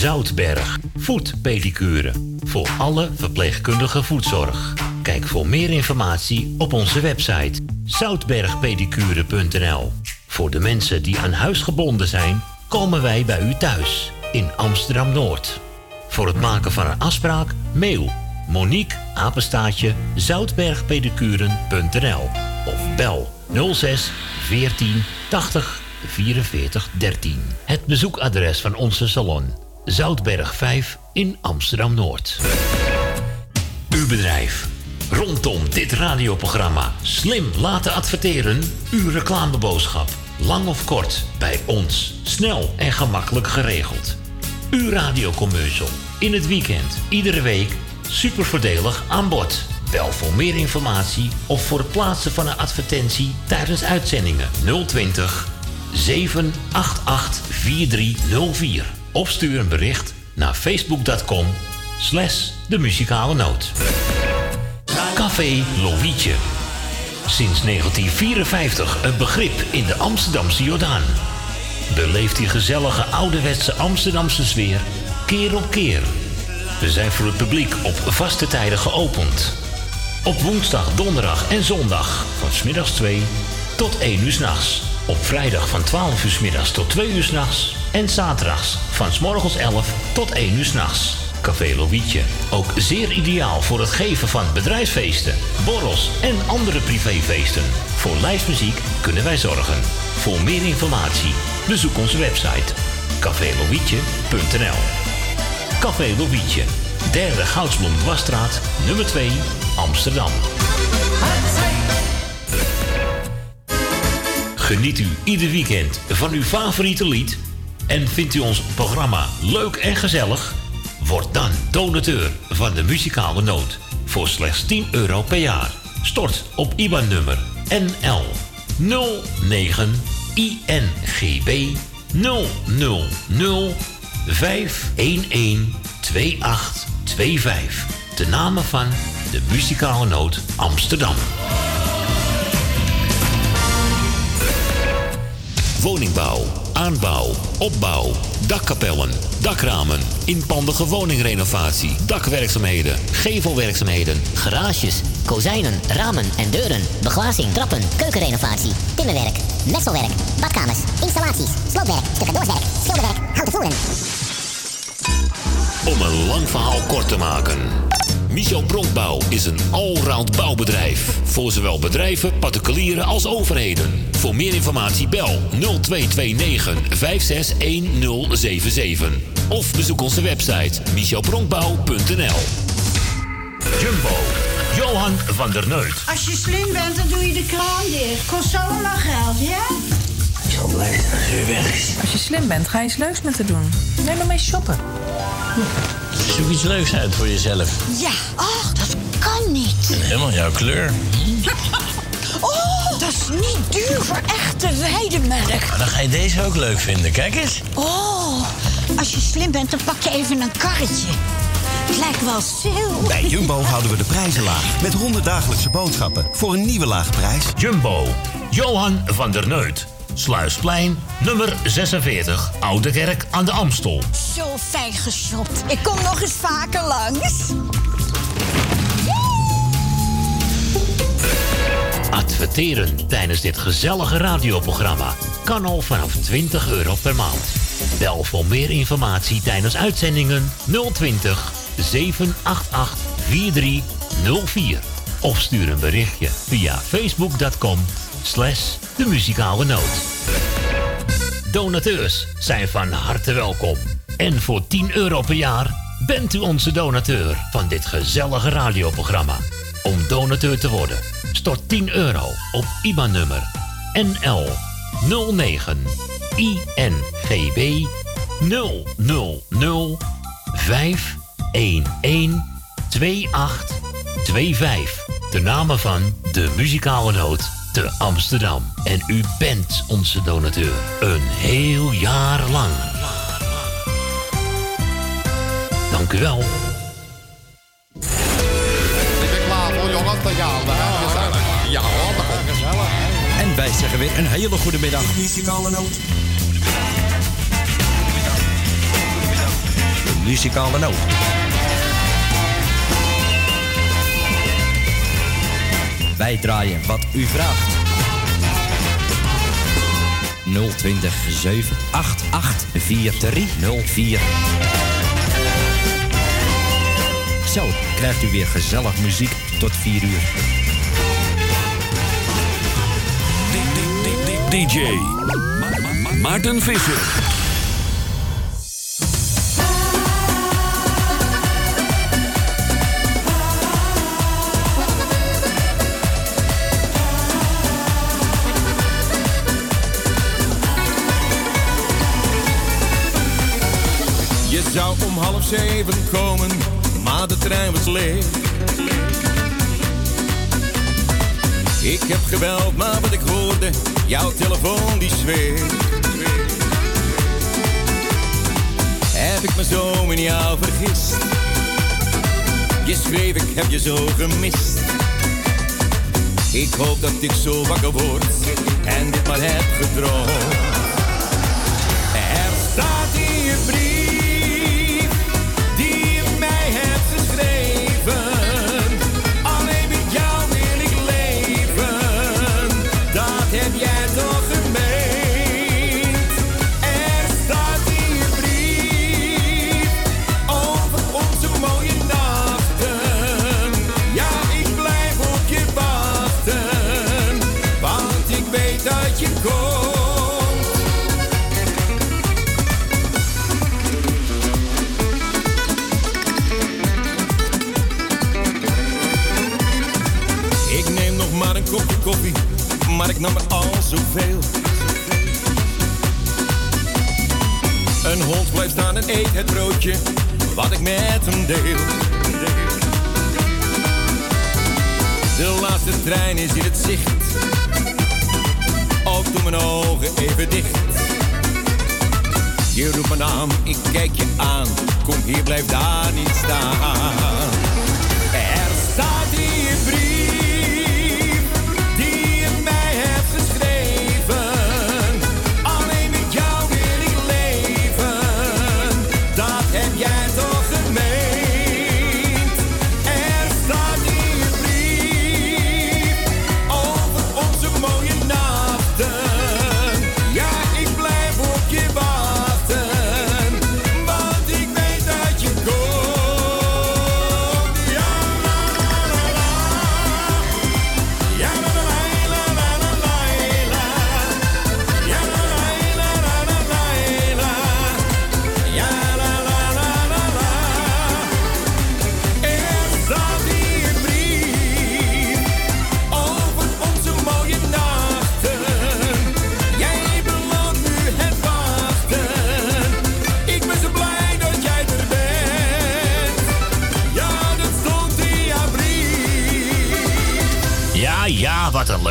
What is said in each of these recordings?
Zoutberg, voetpedicure. Voor alle verpleegkundige voetzorg. Kijk voor meer informatie op onze website zoutbergpedicure.nl. Voor de mensen die aan huis gebonden zijn, komen wij bij u thuis in Amsterdam Noord. Voor het maken van een afspraak, mail Monique Apenstaatje zoutbergpedicuren.nl of bel 06 14 80 44 13. Het bezoekadres van onze salon Zoutberg 5 in Amsterdam Noord. Uw bedrijf. Rondom dit radioprogramma slim laten adverteren. Uw reclameboodschap. Lang of kort, bij ons. Snel en gemakkelijk geregeld. Uw radiocommercial. In het weekend, iedere week. Super voordelig aan bod. Bel voor meer informatie of voor het plaatsen van een advertentie tijdens uitzendingen 020 788 4304. Of stuur een bericht naar facebook.com slash de muzikale noot. Café Lovietje. Sinds 1954 een begrip in de Amsterdamse Jordaan. Beleeft die gezellige ouderwetse Amsterdamse sfeer keer op keer. We zijn voor het publiek op vaste tijden geopend. Op woensdag, donderdag en zondag van smiddags 2 tot 1 uur s'nachts. Op vrijdag van 12 uur s middags tot 2 uur s'nachts. En zaterdags van s morgens 11 tot 1 uur s'nachts. Café Lovietje. Ook zeer ideaal voor het geven van bedrijfsfeesten, borrels en andere privéfeesten. Voor lijstmuziek kunnen wij zorgen. Voor meer informatie bezoek onze website cafélovietje.nl Café Lovietje. Derde Goudsblom Dwarsstraat, nummer 2, Amsterdam. Geniet u ieder weekend van uw favoriete lied en vindt u ons programma leuk en gezellig? Word dan donateur van de muzikale noot voor slechts 10 euro per jaar. Stort op IBAN-nummer NL 09 INGB 000 511 2825. De namen van de muzikale noot Amsterdam. Woningbouw, aanbouw, opbouw, dakkapellen, dakramen, inpandige woningrenovatie, dakwerkzaamheden, gevelwerkzaamheden, Garages, kozijnen, ramen en deuren, beglazing, trappen, keukenrenovatie, timmerwerk, messelwerk, badkamers, installaties, sloopwerk, stucadoorswerk, schilderwerk, houten voeren. Om een lang verhaal kort te maken. Michel Bronkbouw is een allround bouwbedrijf. Voor zowel bedrijven, particulieren als overheden. Voor meer informatie bel 0229 561077. Of bezoek onze website michelbronkbouw.nl Jumbo, Johan van der Neut. Als je slim bent, dan doe je de kraan dicht. Kost allemaal geld, ja? Ik zal blij zijn als weg is. Als je slim bent, ga je eens leuks met te doen. Neem maar mee shoppen. Zoek iets leuks uit voor jezelf. Ja, ach, dat kan niet. Helemaal jouw kleur. Oh, dat is niet duur voor echte weidemelk. Maar dan ga je deze ook leuk vinden. Kijk eens. Oh, als je slim bent, dan pak je even een karretje. Het lijkt wel sale. Bij Jumbo houden we de prijzen laag. Met 100 dagelijkse boodschappen voor een nieuwe lage prijs. Jumbo, Johan van der Neut. Sluisplein, nummer 46, Oude Kerk aan de Amstel. Zo fijn geshopt. Ik kom nog eens vaker langs. Adverteren tijdens dit gezellige radioprogramma kan al vanaf 20 euro per maand. Bel voor meer informatie tijdens uitzendingen 020 788 4304. Of stuur een berichtje via facebook.com slash de muzikale noot. Donateurs zijn van harte welkom. En voor 10 euro per jaar bent u onze donateur van dit gezellige radioprogramma. Om donateur te worden, stort 10 euro op IBAN-nummer NL 09 INGB 000 511 2825. De namen van de muzikale noot te Amsterdam. En u bent onze donateur. Een heel jaar lang. Dank u wel. Ik ben klaar voor jongens, te gaan. Ja hoor, dat komt gezellig. En wij zeggen weer een hele goede middag. Muzikale noot. muzikale noot. Wij draaien wat u vraagt. 020 788 4304. Zo krijgt u weer gezellig muziek tot 4 uur. DJ Ma- Ma- Ma- Maarten Visser. Zou om half zeven komen, maar de trein was leeg. Ik heb gebeld, maar wat ik hoorde, jouw telefoon die zweert. Heb ik me zo in jou vergist? Je schreef, ik heb je zo gemist. Ik hoop dat ik zo wakker word en dit maar heb gedroomd. Maar ik nam er al zoveel. Een hond blijft staan en eet het broodje wat ik met hem deel. De laatste trein is in het zicht. Ook doe mijn ogen even dicht. Je roept mijn naam, ik kijk je aan. Kom hier, blijf daar niet staan.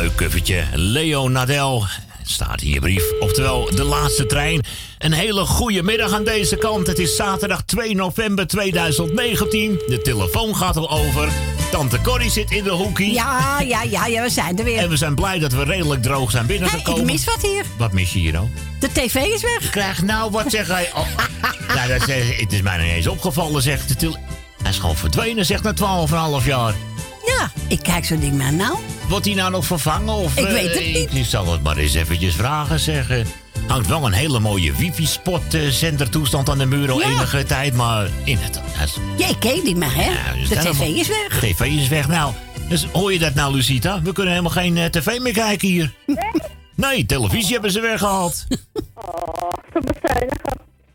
Leuk kuffertje. Leo Nadel staat je brief. Oftewel, de laatste trein. Een hele goede middag aan deze kant. Het is zaterdag 2 november 2019. De telefoon gaat al over. Tante Corrie zit in de hoekie. Ja, ja, ja, ja, we zijn er weer. En we zijn blij dat we redelijk droog zijn binnengekomen. ik mis wat hier. Wat mis je hier nou? De tv is weg. Ik krijg nou, wat zeg hij? Oh, nou, dat is, het is mij niet eens opgevallen, zegt de tel- Hij is gewoon verdwenen, zegt na 12,5 jaar. Ja, ik kijk zo'n ding maar nou. Wordt hij nou nog vervangen? Of, Ik eh, weet het niet. Ik, ik zal het maar eens eventjes vragen, zeggen. Hangt wel een hele mooie wifi-spot-zendertoestand aan de muur al Ja. enige tijd, maar in het... het Ja, ik ken die maar, hè. Ja, dus de tv helemaal- is weg. De tv is weg. Nou, dus hoor je dat nou, Lucita? We kunnen helemaal geen eh, tv meer kijken hier. Nee, televisie hebben ze weggehaald.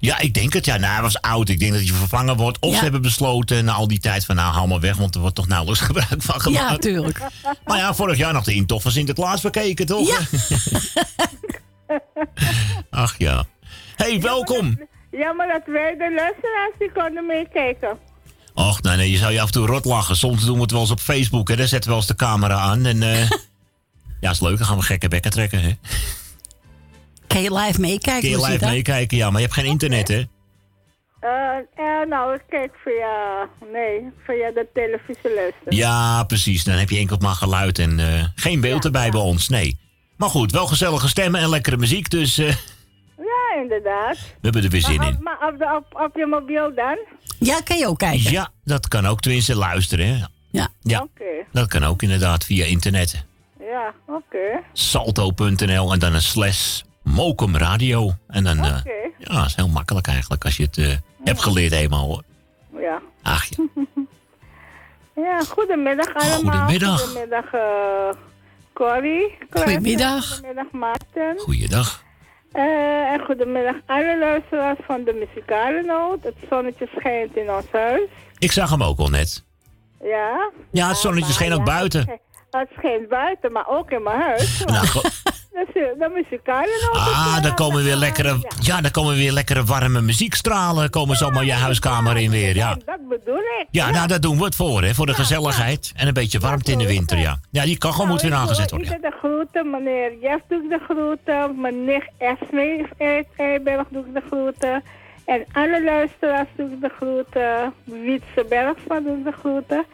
Ja, ik denk het. Ja, nou, hij was oud. Ik denk dat hij vervangen wordt. Of Ja. ze hebben besloten na al die tijd van... nou, hou maar weg, want er wordt toch nauwelijks gebruik van gemaakt. Ja, tuurlijk. Maar ja, vorig jaar nog de intocht van Sinterklaas bekeken, toch? Ja. Ach ja. hey, welkom. Ja, maar dat wij de luisteraars die konden meekijken. Och, nee, nee, je zou je af en toe rot lachen. Soms doen we het wel eens op Facebook, hè. Daar zetten we wel eens de camera aan. En eh ja, is leuk. Dan gaan we gekke bekken trekken, hè. Kan je live meekijken? Kun je live meekijken, ja. Maar je hebt geen internet, hè? Eh, eh, nou, ik kijk via, nee, via de televisie luisteren. Ja, precies. Dan heb je enkel maar geluid en eh, geen beeld erbij bij ons. Nee. Maar goed, wel gezellige stemmen en lekkere muziek. Dus eh, Ja, inderdaad. We hebben er weer zin maar, in. maar op, de, op, op je mobiel dan? Ja, kan je ook kijken. Ja, dat kan ook tenminste luisteren. Hè? Ja. Ja, Oké. dat kan ook inderdaad via internet. Ja, oké. Salto.nl en dan een slash Mokum Radio. En dan, eh, ja, dat is heel makkelijk eigenlijk als je het eh, hebt geleerd eenmaal hoor. Ja. Ach ja. Ja, goedemiddag allemaal. Goedemiddag. Goedemiddag, eh Corrie. Clarence. Goedemiddag. Goedemiddag, Maarten. Goeiedag. Eh, en goedemiddag alle luisteraars van de muzikale noot. Het zonnetje schijnt in ons huis. Ik zag hem ook al net. Ja. Ja, het zonnetje scheen ook buiten. Het schijnt buiten, maar ook in mijn huis. Nou, Dat is de muzikale noot. ah, daar komen weer lekkere, ja, daar komen weer lekkere warme muziekstralen. Komen zomaar je huiskamer in weer, ja. Dat bedoel ik. Ja, nou, daar doen we het voor, hè. Voor de gezelligheid. En een beetje warmte in de winter, ja. Ja, die kachel moet weer aangezet worden. Ik de groeten, meneer Jeff doe ik de groeten. Mijn nicht Esme Eiberg doe ik de groeten. En alle luisteraars doe ik de groeten. Wietse Bergsma doe ik de groeten.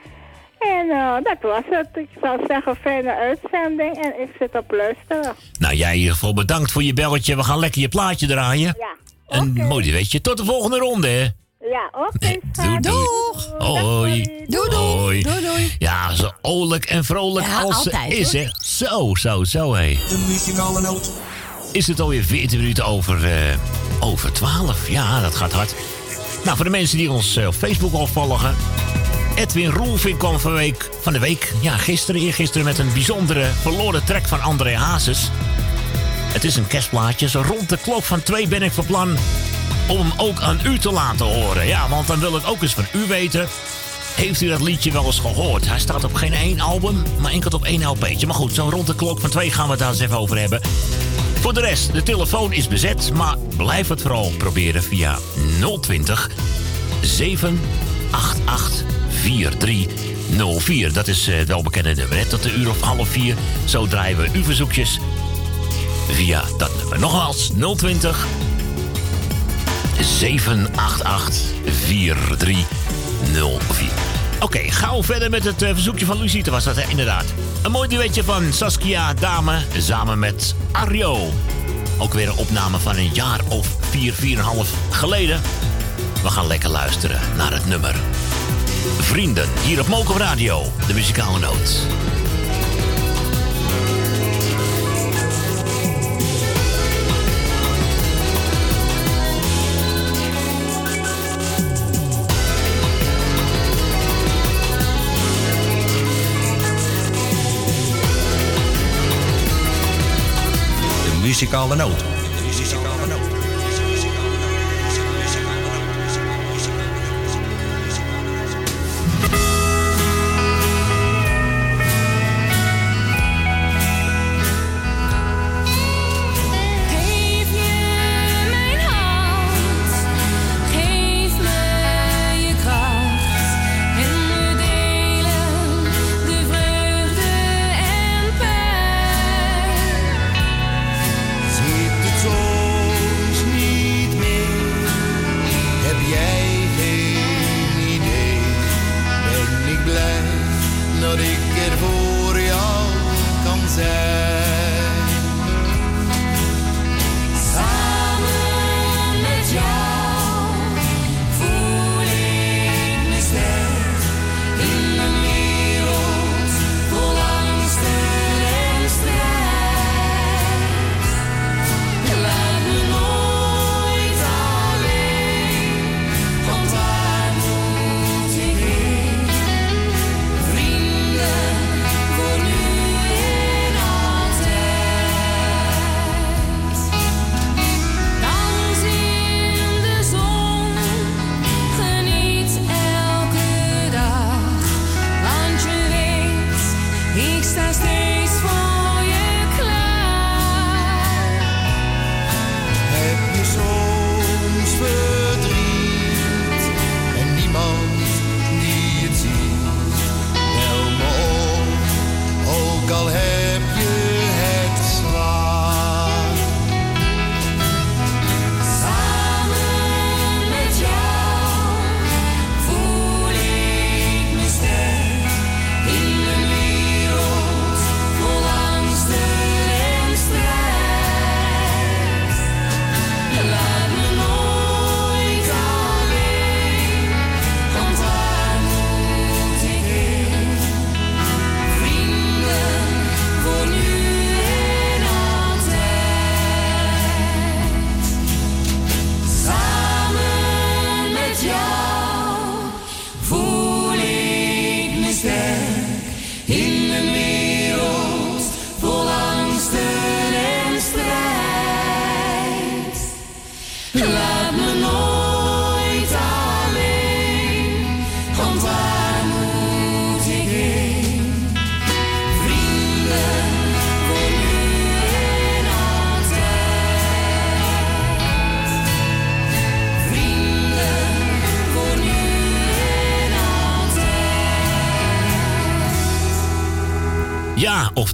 En eh, dat was het. Ik zou zeggen, fijne uitzending. En ik zit op luisteren. Nou, jij in ieder geval bedankt voor je belletje. We gaan lekker je plaatje draaien. Ja. En mooi, weet je. Tot de volgende ronde, hè. Ja, oké. Doei, doei. Hoi. Doei, doei. Hoi. Doei, doei. Ja, zo oorlijk en vrolijk Ja, als altijd, ze is, hè. Zo, zo, zo, hé. De muzikale noot. Is het alweer 14 minuten over, eh, over 12? Ja, dat gaat hard. Nou, voor de mensen die ons eh, op Facebook al volgen. Edwin Roelvink kwam van, week, van de week, ja, gisteren, eergisteren... met een bijzondere verloren track van André Hazes. Het is een kerstplaatje. Zo rond de klok van twee ben ik van plan om hem ook aan u te laten horen. Ja, want dan wil ik ook eens van u weten... Heeft u dat liedje wel eens gehoord? Hij staat op geen één album, maar enkel op één LP'tje. Maar goed, zo rond de klok van twee gaan we het daar eens even over hebben. Voor de rest, de telefoon is bezet, maar blijf het vooral proberen via 020 788 4304. Dat is eh, het welbekende nummer. Hè? Tot de uur of half vier. Zo draaien we uw verzoekjes via dat nummer. Nogmaals, 020 788 4304. Oké, gauw verder met het eh, verzoekje van Lucite was dat hè? inderdaad. Een mooi duetje van Saskia Dame samen met Ario. Ook weer een opname van een jaar of vier, vier en half geleden. We gaan lekker luisteren naar het nummer. Vrienden, hier op Mokum Radio, de muzikale noot. Muzikale noot.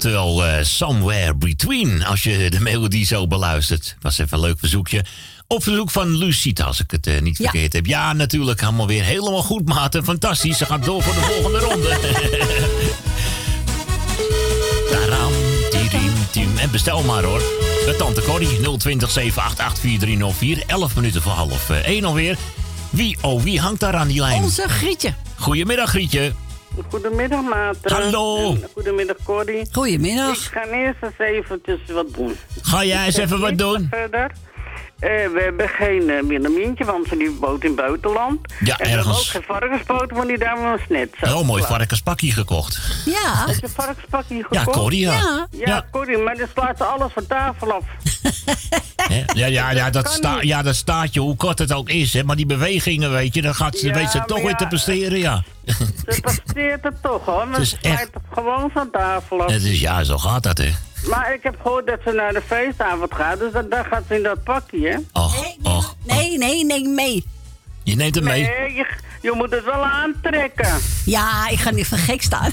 Oftewel eh, Somewhere Between, als je de melodie zo beluistert. Was even een leuk verzoekje. Op verzoek van Lucita, als ik het eh, niet Ja. verkeerd heb. Ja, natuurlijk, allemaal weer helemaal goed, maten. Fantastisch, ze gaat door voor de volgende ronde. Taram, tirim, tim. En bestel maar hoor. De Tante Corrie, 020 788 4304. 11 minuten voor half 1 alweer. Wie, oh, wie hangt daar aan die lijn? Onze Grietje. Goedemiddag, Grietje. Goedemiddag, Maarten. Hallo. En Goedemiddag, Corrie. Goedemiddag. Ik ga eerst eens eventjes wat doen. Ga jij eens even wat doen? Verder. Eh, we hebben geen uh, want ze die woont in het buitenland. Ja, en we hebben ook ergens. geen varkenspoot, want die dame was net zo. Heel mooi varkenspakje gekocht. Ja. Heb je een varkenspakje Ja, gekocht? Corrie, ja. Ja. Ja, Ja. Corrie, maar dan slaat ze alles van tafel af. Hè? Ja, ja, ja, dat kan sta, niet. ja, dat staatje, hoe kort het ook is, hè, maar die bewegingen, weet je, dan gaat ze, Ja, weet ze toch weer te presteren, ja. Ze presteert het toch, hoor. Maar is ze echt- het gewoon van tafel af. Het is, ja, zo gaat dat, hè. Maar ik heb gehoord dat ze naar de feestavond gaat, dus daar gaat ze in dat pakje, hè? Och, och, Nee, nee, nee, mee. je neemt hem mee. Nee, je, je moet het wel aantrekken. Ja, ik ga niet van gek staan.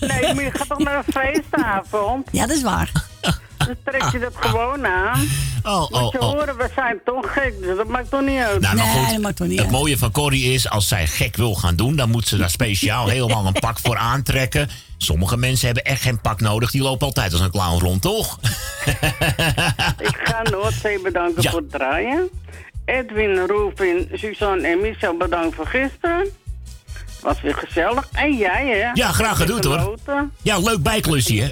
Nee, maar je gaat toch naar een feestavond? Ja, dat is waar. Dan trek je dat gewoon aan. Oh, Moet oh, je oh. horen, we zijn toch gek, dus dat maakt toch niet uit. Nou, maar Nee, goed, dat maakt toch niet het uit. mooie van Corrie is, als zij gek wil gaan doen, dan moet ze daar speciaal helemaal een pak voor aantrekken. Sommige mensen hebben echt geen pak nodig, die lopen altijd als een clown rond, toch? Ik ga Noordzee bedanken Ja. voor het draaien. Edwin, Roefin, Suzanne en Michel bedankt voor gisteren. Was weer gezellig. En jij, hè? Ja, graag gedaan, hoor. Ja, leuk bijklusje, hè?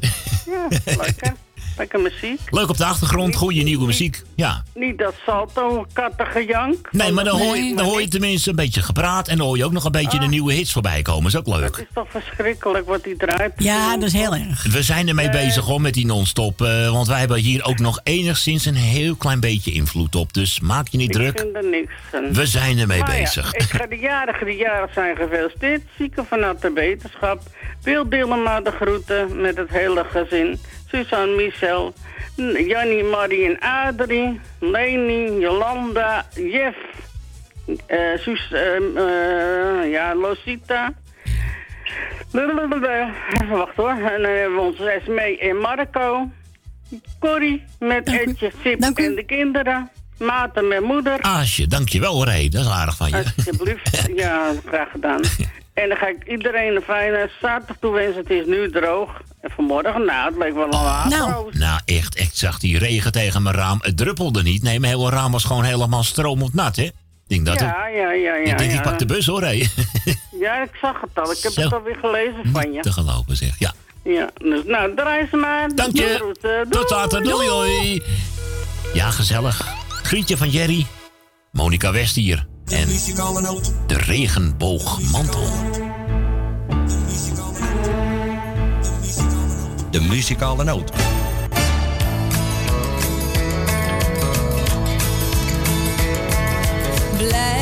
Ja, lekker. Lekker muziek. Leuk op de achtergrond, goede nieuwe muziek. Ja. Niet dat salto kattengejank. Nee, maar dan hoor, je, dan hoor je tenminste een beetje gepraat en dan hoor je ook nog een beetje de nieuwe hits voorbij komen. Is ook Het leuk. is toch verschrikkelijk wat die draait. Ja, dat is heel erg. We zijn ermee bezig hoor met die non-stop. eh, want wij hebben hier ook nog enigszins een heel klein beetje invloed op. Dus maak je niet Ik druk. vind er niks. We zijn ermee Maar ja, bezig. ik ga de jarigen die jarig zijn gefeliciteerd. Zieken van harte wetenschap. Wil Dilma de groeten met het hele gezin. Suzanne, Michel, Jannie, Marie en Adrie. Leni, Jolanda, Jeff. eh Sus, ehm, eh, ja, Losita. Blablabla. Even wachten hoor. En dan hebben we onze Esmee en Marco. Corrie met Etje, Sip en de kinderen. Maarten met moeder. Aasje, dankjewel Ray. Dat is aardig van je. Alsjeblieft. Ja, graag gedaan. En dan ga ik iedereen een fijne zaterdag toewensen. Het is nu droog. En vanmorgen, nou, het leek wel een waterhoos. Nou, echt, ik zag die regen tegen mijn raam. Het druppelde niet. Nee, mijn hele raam was gewoon helemaal stromend nat, hè? Ik denk dat Ja, het- ja, ja, ja. ik denk, ja. ik pak de bus hoor, Ray. Ja, ik zag het al. Ik heb Zo. het alweer gelezen van je. Te geloven zeg, ja. Ja, dus nou, draai ze maar. Dank je. groeten. Tot later. Doei, doei. Ja, gezellig. Grietje van Jerry. Monica West hier. En de regenboogmantel. De muzikale noot. Blij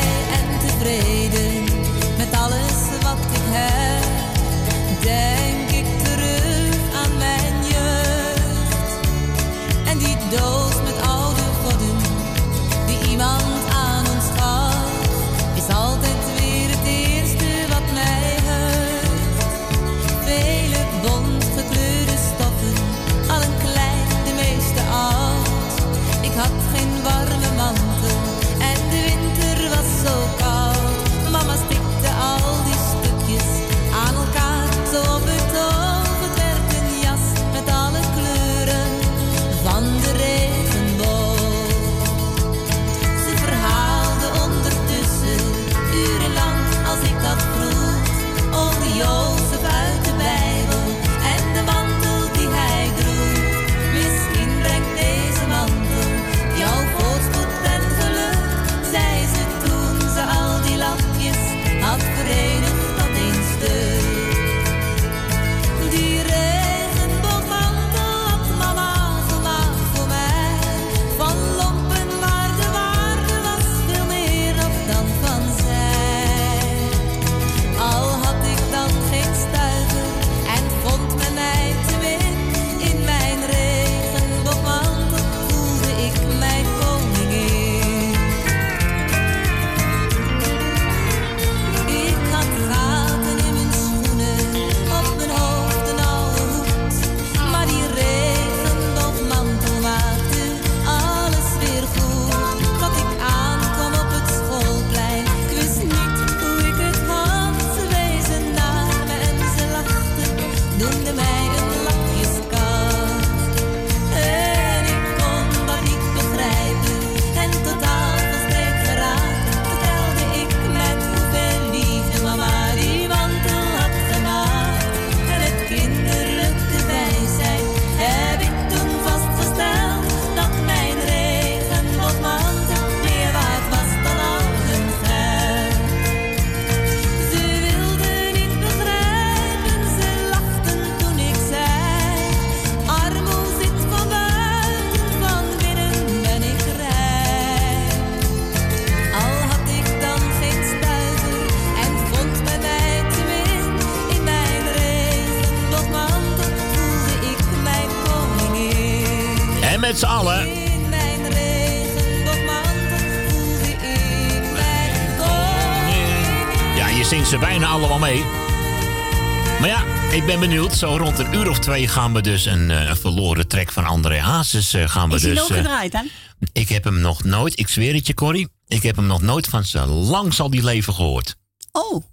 ben benieuwd. Zo rond een uur of twee gaan we dus een, eh, een verloren track van André Hazes eh, gaan we Is hij dus... nog eh, gedraaid dan? ik heb hem nog nooit, ik zweer het je Corrie, ik heb hem nog nooit van zijn lang zal die leven gehoord. Oh.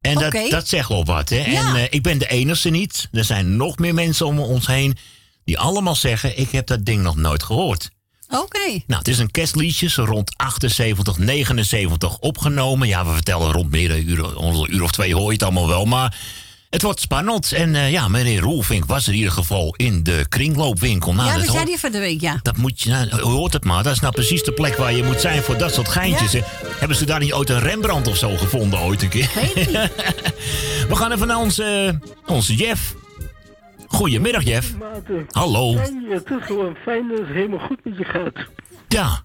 En dat, dat zegt wel wat, hè? Ja. En ik ben de enige niet. Er zijn nog meer mensen om ons heen die allemaal zeggen: Ik heb dat ding nog nooit gehoord. Oké. Nou, het is een kerstliedje, zo rond 78, 79 opgenomen. Ja, we vertellen rond meer uur, een uur of twee hoor je het allemaal wel. Maar het wordt spannend. En eh, ja, meneer Roelvink was er in ieder geval in de kringloopwinkel. Nou, ja, zei hoort- hij van de week, ja. dat moet je, nou, hoort het maar. Dat is nou precies de plek waar je moet zijn voor dat soort geintjes. Ja. Hebben ze daar niet ooit een Rembrandt of zo gevonden ooit een keer? We gaan even naar onze, onze Jeff. Goedemiddag, Jeff. Hallo. Fijn, het is gewoon fijn dat het helemaal goed met je gaat. Ja.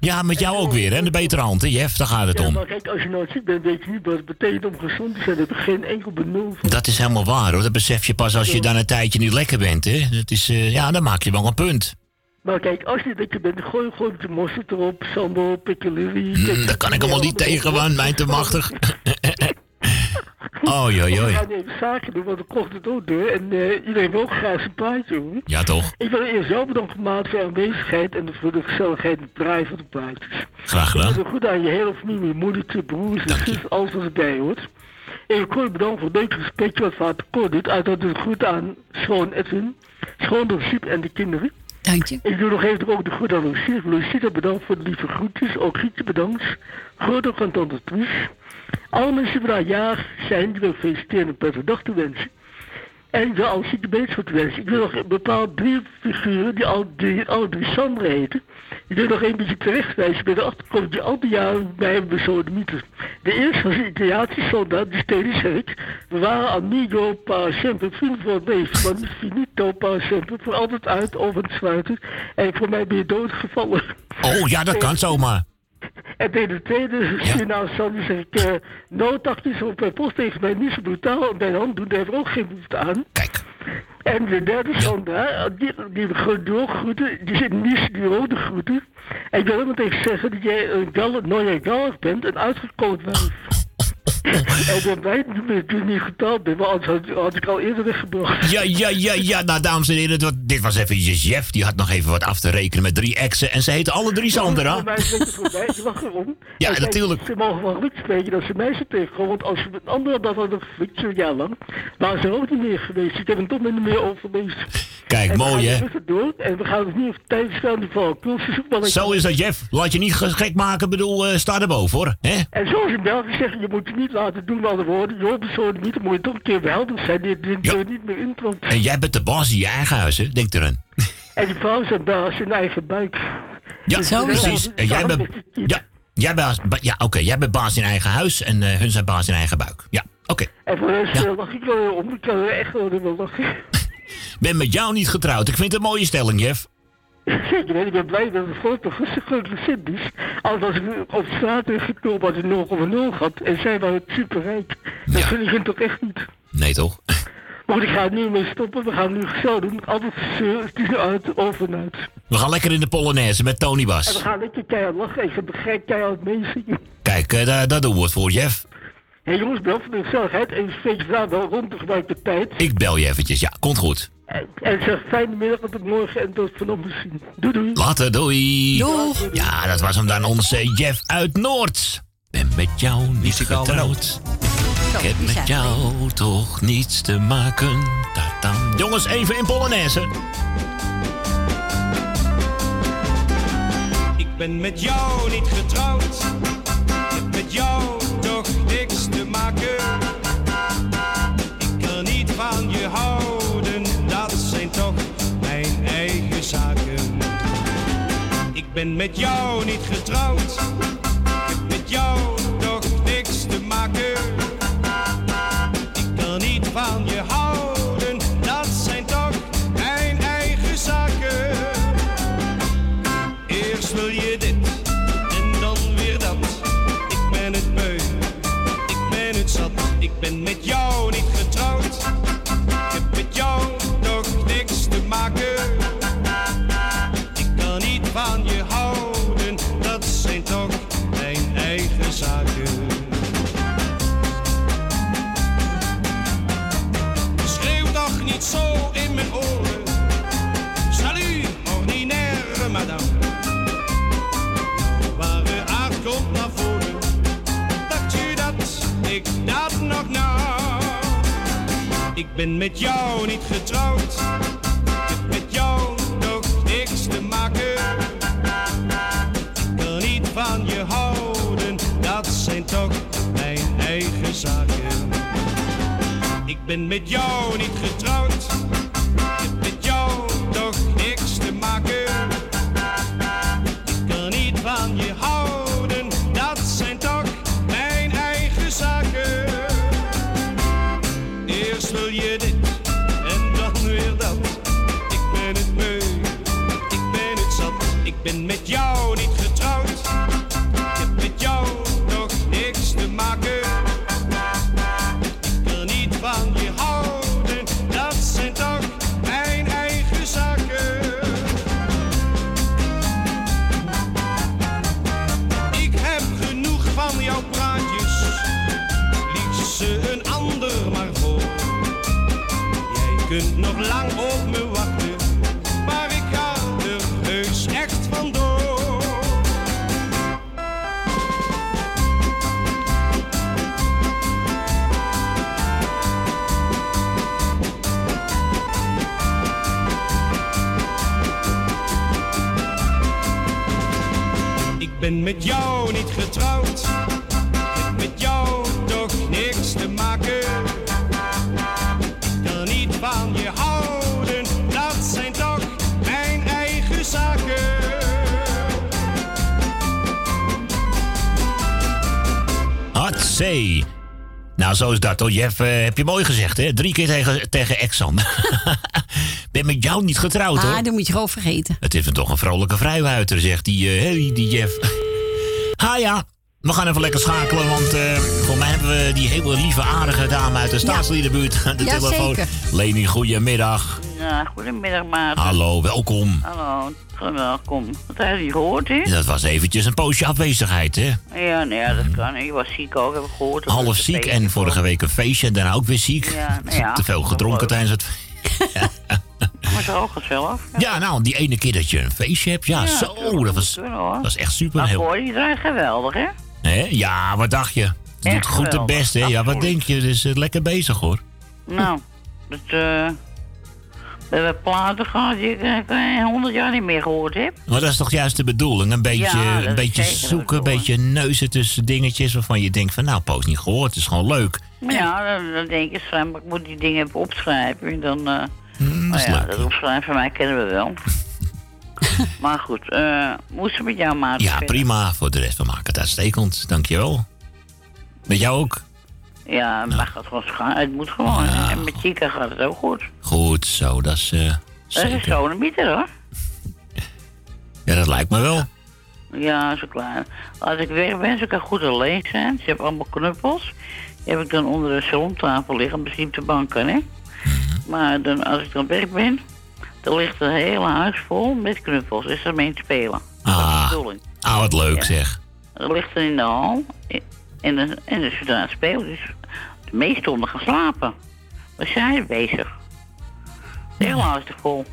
Ja, met jou ook weer, hè? De betere hand, hè, Jeff? Daar gaat het Ja, om. maar kijk, als je nou ziek bent, weet je niet wat het betekent om gezond te zijn. Dat heb ik geen enkel benul van. Dat is helemaal waar, hoor. Dat besef je pas als je dan een tijdje niet lekker bent, hè? Dat is, eh, ja, dan maak je wel een punt. Maar kijk, als je lekker bent, gooi gewoon de mosterd erop, sambal, piccalilli. Mm, daar kan ik allemaal niet tegen, man. Mijn te machtig. Oh, joi, We joi. gaan even zaken doen, want ik kocht het ook door. En eh, iedereen wil ook graag zijn plaatje, hoor. Ja, toch? Ik wil eerst jou bedanken, maat, voor je aanwezigheid en voor de gezelligheid en het draaien van de plaatjes. Graag gedaan. Ik goed aan je hele familie, je moedertje, broers en zus, alles wat erbij hoort. En ik wil je bedanken voor het leuke gesprekje wat Vader Cor doet. Uiteraard doet het goed aan schoon Edwin, schoon de Siep en de kinderen. Dank je. Ik doe nog even ook de groet aan Lucie. Lucita bedankt voor de lieve groetjes. Ook Gietje bedankt. Groot ook aan tante Truus. Alle mensen jarig zijn, die wil ik feliciteren en een prettige dag te wensen. En ik wil alle zieke beterschap te wensen. Ik wil nog een bepaald drie figuren die al drie, alle drie Sandra heten. Ik wil nog een beetje terechtwijzen. Ik ben erachter gekomen die al die jaren bij hebben bezoden mythes. De eerste was een Italiaanse soldaat, die steeds ik. We waren amigo para sempre, vrienden voor het leven. Maar niet finito para sempre, voor altijd uit, over het sluiten. En voor mij ben je doodgevallen. Oh, ja, dat kan zomaar. En de tweede signaal Sander zeg ik, uh, noodtactisch op mijn post tegen mij niet zo brutaal op mijn hand doen, daar hebben we ook geen behoefte aan. Kijk. En de derde Sandra, die, die doorgroeten, die zit niet die rode groeten. En ik wil helemaal tegen zeggen dat jij een gal, nooit gallig bent, een uitgekomen wijf. En dat wij natuurlijk niet getrouwd ben, want anders had, had ik al eerder weggebracht. Ja, ja, ja, ja. Nou, dames en heren, dit, dit was even Jeff. Die had nog even wat af te rekenen met drie exen. En ze heten alle drie Sandra. Het voorbij, mag erom. Ja, En natuurlijk. Ze mogen wel goed spreken dat ze mij tegenkomen, want als ze met anderen dat hadden geflikt, zo'n jaar lang, waren ze ook niet meer geweest. Ik heb er toch minder meer over gelezen. Kijk, En mooi, hè? door en we gaan het niet op tijd staan, die maar Zo is dat, Jeff. Laat je niet ge- gek maken. Bedoel, eh, sta erboven, hoor. Hè? En zoals in België zeggen, je moet het niet laten doen wat er woorden. Hoort persoon niet, moet je toch een keer behelder zijn. Die niet meer intrapt. En jij bent de baas in je eigen huis, hè? Denk eraan. En die vrouw is baas in eigen buik. Ja, Zo is precies. En jij bent... Ja, jij baas, ba- ja oké. Jij bent baas in eigen huis en eh, hun zijn baas in eigen buik. Ja, oké. En voor de rest eh, lach ik wel om. Ik kan echt wel lachen. Ben met jou niet getrouwd. Ik vind het een mooie stelling, Jeff. Zeker, ik ben blij dat het groot gelukkig zin is. Als was ik op straat gekomen had ik 0,0 gehad en zij waren super rijk. Dat vind ik hen toch echt niet. Nee, toch? Maar ik ga nu mee stoppen. We gaan nu zo doen. Altijd gezeur, het is uit, over en uit. We gaan lekker in de Polonaise met Tony En we Bas. gaan lekker keihard lachen. Ik gek keihard meezingen. Kijk, eh, daar, daar doen we het voor, Jeff. Hé hey jongens, bedankt voor de gezelligheid. En je vandaag wel rond de gebruikte tijd. Ik bel je eventjes. Ja, komt goed. En, en zeg fijne middag tot morgen en tot vanochtend zien. Doei doei. Later, doei. Doeg. Ja, dat was hem dan, onze Jeff uit Noord. Ben met jou niet getrouwd. Ik heb met jou toch niets te maken. Tatam. Jongens, even in Polonaise. Ik ben met jou niet getrouwd. Ben met jou niet getrouwd. Ik heb met jou toch niks te maken. Ik kan niet van je houden, dat zijn toch mijn eigen zaken. Eerst wil je dit en dan weer dat. Ik ben het beu, ik ben het zat. Ik ben met jou niet zo in mijn oren. Salut, ordinaire madame. Ware aard komt naar voren. Dacht je dat ik dat nog na? Ik ben met jou niet getrouwd. Met jou nog niks te maken. Ik kan niet van je houden. Dat zijn toch mijn eigen zaken. Ik ben met jou niet getrouwd. Ik ben met ben met jou niet getrouwd. Ik met jou toch niks te maken. Ik kan niet van je houden, dat zijn toch mijn eigen zaken. Hatsé. Nou, zo is dat hoor. Jeff, eh, heb je mooi gezegd, hè? Drie keer tegen, tegen Exxon. ben met jou niet getrouwd, hoor. Ah, dat moet je gewoon vergeten. Het is me toch een vrolijke vrijwuiter, zegt die, eh, hey, die Jeff. ha ja, we gaan even lekker schakelen, want eh voor mij hebben we die hele lieve, aardige dame uit de staatsliedenbuurt aan de Ja, telefoon. zeker. Leni, goedemiddag. Ja, goedemiddag, Maarten. Hallo, welkom. Hallo, welkom. Wat heb je gehoord, hè? Dat was eventjes een poosje afwezigheid, hè? Ja, nee, dat kan. Je was ziek ook, heb ik gehoord. Half ziek en vorige week een feestje en daarna ook weer ziek. Ja, nou ja, Te veel gedronken tijdens het Maar zo gezellig. Ja, nou, die ene keer dat je een feestje hebt, ja, Ja, zo, dat was, kunnen, dat was echt super. Maar Heel, die draait geweldig, hè? hè? Ja, wat dacht je? Je doet goed het beste, hè? Ja, wat denk je? Dus eh, lekker bezig, hoor. Nou, dat, eh... We hebben platen gehad die ik eh, honderd jaar niet meer gehoord heb. Maar dat is toch juist de bedoeling? Een beetje, Ja, een is beetje zoeken, een beetje neuzen tussen dingetjes waarvan je denkt van, nou, poos niet gehoord, het is gewoon leuk. Ja, dan, dan denk je, ik moet die dingen even opschrijven. En dan, eh Mm, dat is nou ja, leuk. van mij kennen we wel. maar goed, eh moest met jou maken. Ja, prima. Voor de rest, we maken het uitstekend. Dankjewel. Met jou ook? Ja, maar gaat gewoon gaan. Het moet gewoon. En met Chica gaat het ook goed. Goed, zo, dat is... eh, Dat is zo'n mieter hoor. ja, dat lijkt me wel. Ja, zo klein. Als ik weg ben, ze kan goed alleen zijn. Ze hebben allemaal knuppels. Die heb ik dan onder de salontafel liggen, misschien op de banken, hè. Maar dan, als ik dan weg ben, dan ligt het hele huis vol met knuppels. Is er mee te spelen. Ah, ah wat leuk Ja. zeg. Dat ligt er in de hal. En en dan zit aan het spelen. Dus de meesten stonden gaan slapen. We zijn bezig. Hele huis is vol.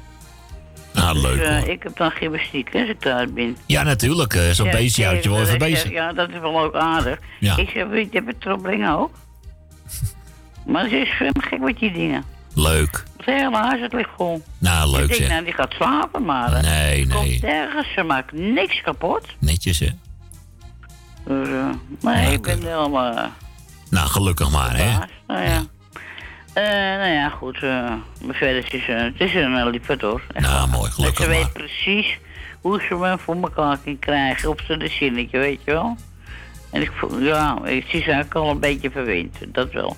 Ah, leuk Dus, eh, hoor. ik heb dan gymnastiek hè, als ik thuis ben. Ja, natuurlijk. eh, Zo'n Ja, beestje houdt je wel even bezig. Ja, dat is wel ook aardig. Ja. Ik zeg, weet je, heb het brengen ook? maar ze is gek met die dingen. Leuk. Het hele huis het ligt vol. Nou, ik leuk denk, zeg. nou, die gaat slapen, maar... eh, Nee, Komt nee. ergens, ze maakt niks kapot. Netjes, hè? Dus, eh, nee, ik ben helemaal... eh, Nou, gelukkig maar, hè? nou ja. Eh, nou ja, goed. eh, verder is het, is een uh, liefde hoor. Echt Nou, mooi, gelukkig Ze maar. weet precies hoe ze me voor elkaar kan krijgen op zijn zinnetje, weet je wel. En ik voel, ja, ik zie ze eigenlijk al een beetje verwend, dat wel.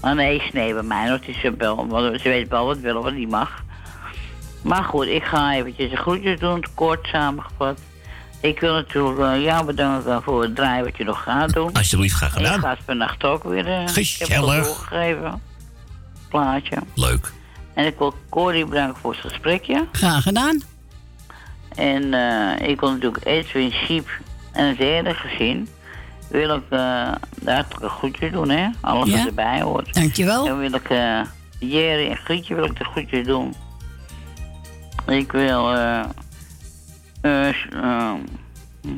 Maar nee, nee bij mij, is wel, want ze weet wel wat wil of wat niet mag. Maar goed, ik ga eventjes een groetjes doen, kort samengevat. Ik wil natuurlijk eh, jou bedanken voor het draaien wat je nog gaat doen. Alsjeblieft, graag En ik gedaan. ga het vannacht ook weer. eh, Ik heb het al Gezellig. doorgegeven. Plaatje. Leuk. En ik wil Corrie bedanken voor het gesprekje. Graag gedaan. En eh, ik wil natuurlijk Edwin Siep en het hele gezin. Wil ik uh, de hartelijke groetjes doen, hè? Alles Ja. wat erbij hoort. Dankjewel. En wil ik uh, Jerry en Grietje wil ik de groetjes doen. Ik wil eh eh, s- eh, hm,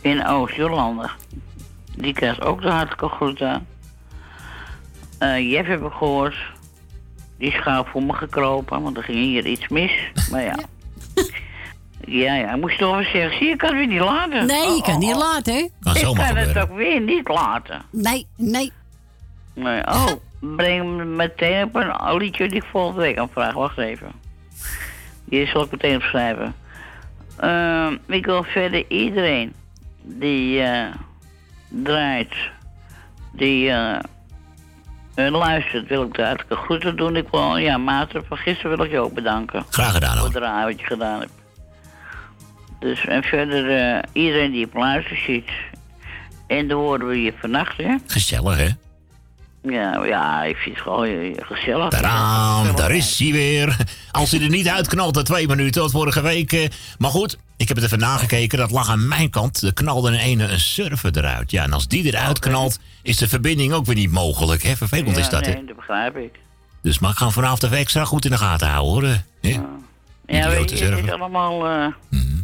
in Oost-Jolanda. Die krijgt ook de hartelijke groeten. Eh, Jeff heb ik gehoord. Die is gauw voor me gekropen, want er ging hier iets mis. Maar ja. Ja, ja, ik moest toch wel zeggen. Zie je, ik kan het weer niet laten. Nee, je kan niet laten, hè? ik kan het ook weer niet laten. Nee, nee. Nee, oh, breng me meteen op een liedje die ik volgende week aan vraag. Wacht even. Die zal ik meteen opschrijven. Ehm, ik wil verder iedereen die eh, draait, die eh, eh, luistert, wil ik de hartelijke groeten doen. Ik wil, ja, Maarten van gisteren wil ik je ook bedanken. Graag gedaan Voor hoor. het draaien wat je gedaan hebt. Dus, en verder eh, iedereen die op luistert ziet. En dan horen we je vannacht, hè? Gezellig, hè? Ja, ja, ik vind het gewoon eh, gezellig. Tadaam, daar is hij weer. Als hij er niet uitknalt na twee minuten, wat vorige week. eh, Maar goed, ik heb het even nagekeken. Dat lag aan mijn kant. Er knalde een ene een server eruit. Ja, en als die eruit knalt, is de verbinding ook weer niet mogelijk. Hè? Vervelend is dat, hè? Nee, dat begrijp ik. Dus maar ik ga vanavond even extra goed in de gaten houden, hoor. eh, hè? Ja, weet Idiote je, het is allemaal eh,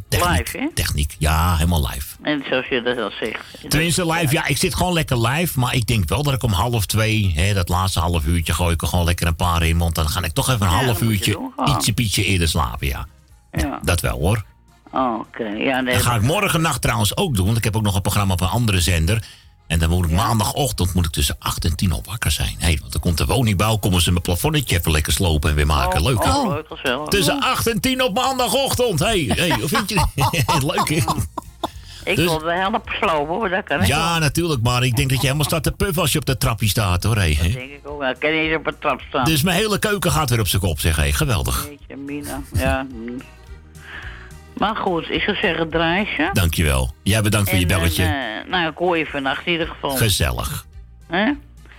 live, hè? Techniek, ja, helemaal live. En zoals je dat al zegt. Tenminste, live, ja, ik zit gewoon lekker live. Maar ik denk wel dat ik om half twee, hè, dat laatste half uurtje, gooi ik er gewoon lekker een paar in. Want dan ga ik toch even een Ja, half uurtje, doen, ietsje pietje eerder slapen, ja. Ja. Dat wel hoor. Oh, oké. Ja, nee. Dat ga ik morgen nacht trouwens ook doen. Want ik heb ook nog een programma op een andere zender. En dan moet ik maandagochtend moet ik tussen 8 en 10 op wakker zijn. Hey, want dan komt de woningbouw, komen ze mijn plafonnetje even lekker slopen en weer maken. Leuk hè? Oh. Tussen 8 en 10 op maandagochtend. Hey, hey, hoe vind je het? Leuk hè? Ik Dus- wil helpen slopen, hoor. Dat kan Ja, natuurlijk, maar ik denk dat je helemaal staat te puffen als je op de trappie staat hoor. Hey, hè? denk ik ook. wel. Ik kan niet eens op een trap staan. Dus mijn hele keuken gaat weer op zijn kop, zeg hé. Geweldig. Jeetje, Mina. Ja. Maar goed, ik zou zeggen draaisje. Dankjewel. Jij bedankt voor je En, belletje. eh, nou, ik hoor je vannacht in ieder geval. Gezellig. Hè?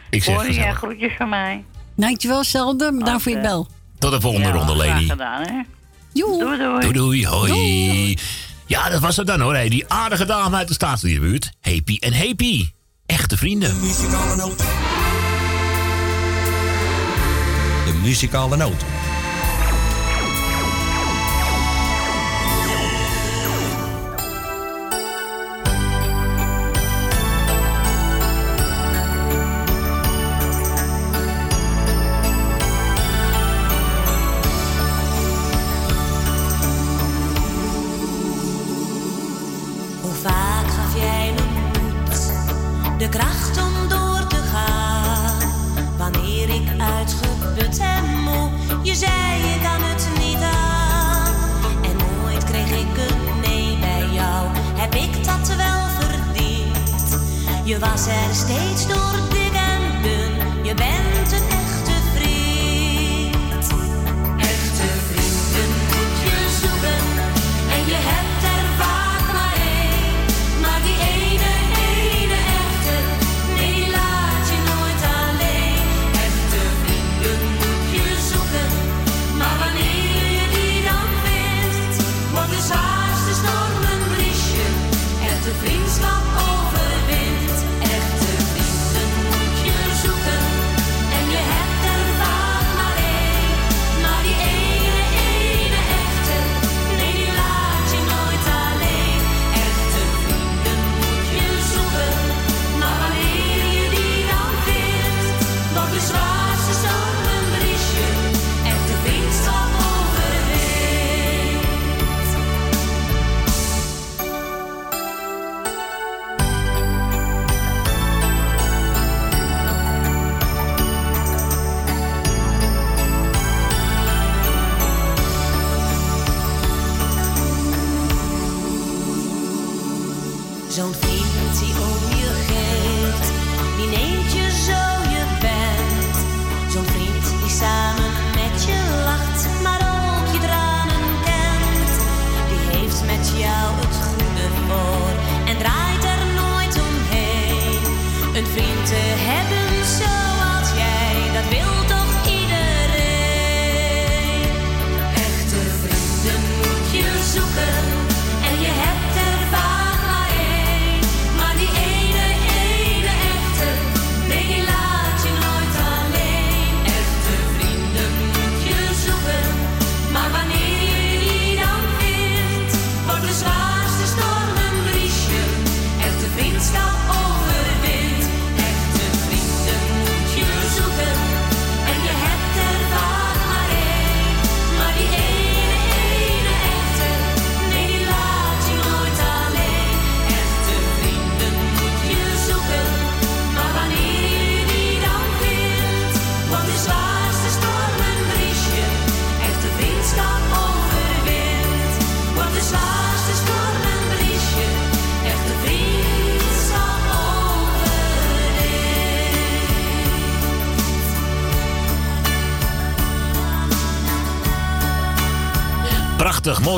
Ik zeg Hoor je gezellig. groetjes van mij? Dankjewel, Zelden. Bedankt voor je bel. Tot de volgende Ja, ronde, Leni. gedaan, hè? Doei, doei. Doei, doei, hoi. Ja, dat was het dan hoor. hé. Die aardige dame uit de staatsliedenbuurt. Happy en Happy. Echte vrienden. De muzikale noot. Hoe Je was er steeds door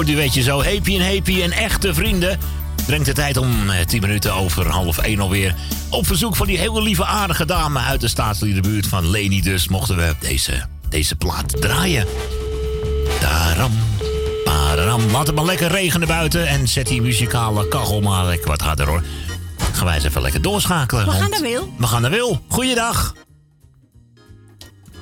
mooi duetje zo. Happy en Happy en echte vrienden. Brengt de tijd om eh, 10 minuten over half 1 alweer. Op verzoek van die hele lieve aardige dame uit de staatsliedenbuurt van Leni dus... mochten we deze, deze plaat draaien. Daarom, pararam. Laat het maar lekker regenen buiten en zet die muzikale kachel maar lekker wat harder hoor. Gaan wij eens even lekker doorschakelen. We gaan naar Wil. We gaan naar Wil. Goeiedag.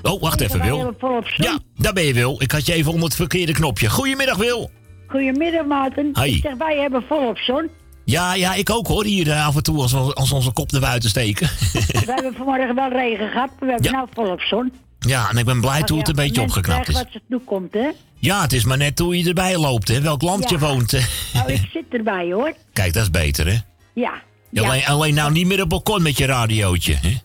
Oh, wacht even, Wil. Ja, daar ben je, Wil. Ik had je even onder het verkeerde knopje. Goedemiddag, Wil. Goedemiddag, Maarten. Hoi. Ik zeg, wij hebben volop zon. Ja, ja, ik ook hoor. Hier eh, af en toe als we als onze kop naar buiten steken. we hebben vanmorgen wel regen gehad, maar we hebben nou volop zon. ja, en ik ben blij Maar toen het ja, een beetje opgeknapt is. wat ze toekomt, hè? Ja, het is maar net hoe je erbij loopt, hè. Welk land je Ja. woont. Nou, ik zit erbij, hoor. Kijk, dat is beter, hè. Ja. Alleen, alleen nou niet meer op balkon met je radiootje, hè.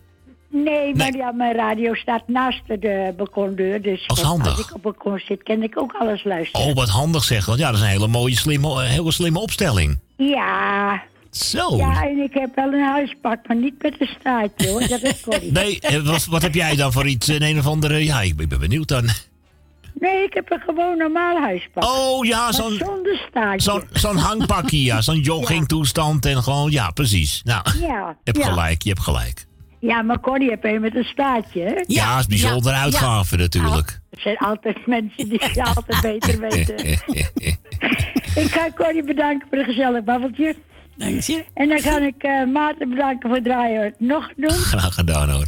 Nee, maar ja, mijn radio staat naast de balkondeur. Dus Als handig. als ik op balkon zit, kan ik ook alles luisteren. Oh, wat handig zeg. Want ja, dat is een hele mooie, slimme, eh, hele slimme opstelling. Ja. Zo. Ja, en ik heb wel een huispak, maar niet met een staartje, hoor. Dat is Corrie. Nee, eh, wat, wat heb jij dan voor iets? Een, een of andere... Ja, ik ben ben benieuwd dan. Nee, ik heb een gewoon normaal huispak. Oh, ja, zo'n- Zonder staartje. Zo'n zo'n hangpakje, ja. Zo'n joggingtoestand en gewoon... Ja, precies. Nou, Ja, je hebt ja. gelijk, je hebt gelijk. Ja, maar Corrie heb een met een staartje, hè? Ja, is bijzonder ja, uitgave natuurlijk. Er zijn altijd mensen die het altijd beter weten. ik ga Corrie bedanken voor een gezellig babbeltje. Dank je. En dan ga ik eh Maarten bedanken voor het draaien nog doen. Graag gedaan hoor.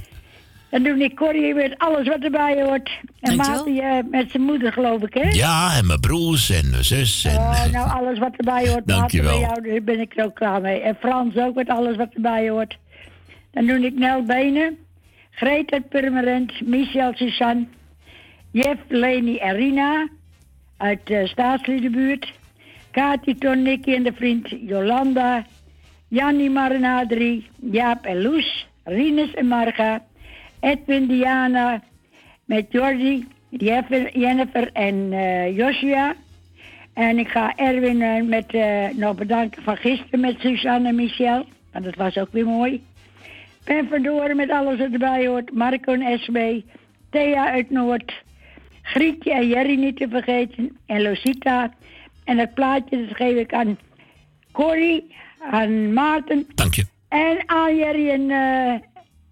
Dan doe ik Corrie met alles wat erbij hoort. En. Maarten eh, met zijn moeder, geloof ik, hè? Ja, en mijn broers en mijn zus. En, Oh, eh, nou, alles wat erbij hoort. Maarten, Dankjewel. bij jou daar ben ik er ook klaar mee. En Frans ook met alles wat erbij hoort. Dan doe ik Nel Benen, Greta Purmerend, Michel Suzanne, Jeff, Leni en Rina uit de staatsliedenbuurt. Kati, Ton, en de vriend Jolanda. Jannie, Marenadri, Jaap en Loes, Rinus en Marga. Edwin, Diana, met Jordi, Jennifer en eh, Joshua. En ik ga Erwin eh, met, eh, nog bedanken van gisteren met Suzanne en Michel. Want dat was ook weer mooi. Ben Verdoren met alles wat erbij hoort. Marco en SB. Thea uit Noord. Grietje en Jerry niet te vergeten. En Losita. En dat plaatje dat geef ik aan Corrie, aan Maarten. Dank je. En aan Jerry en, eh,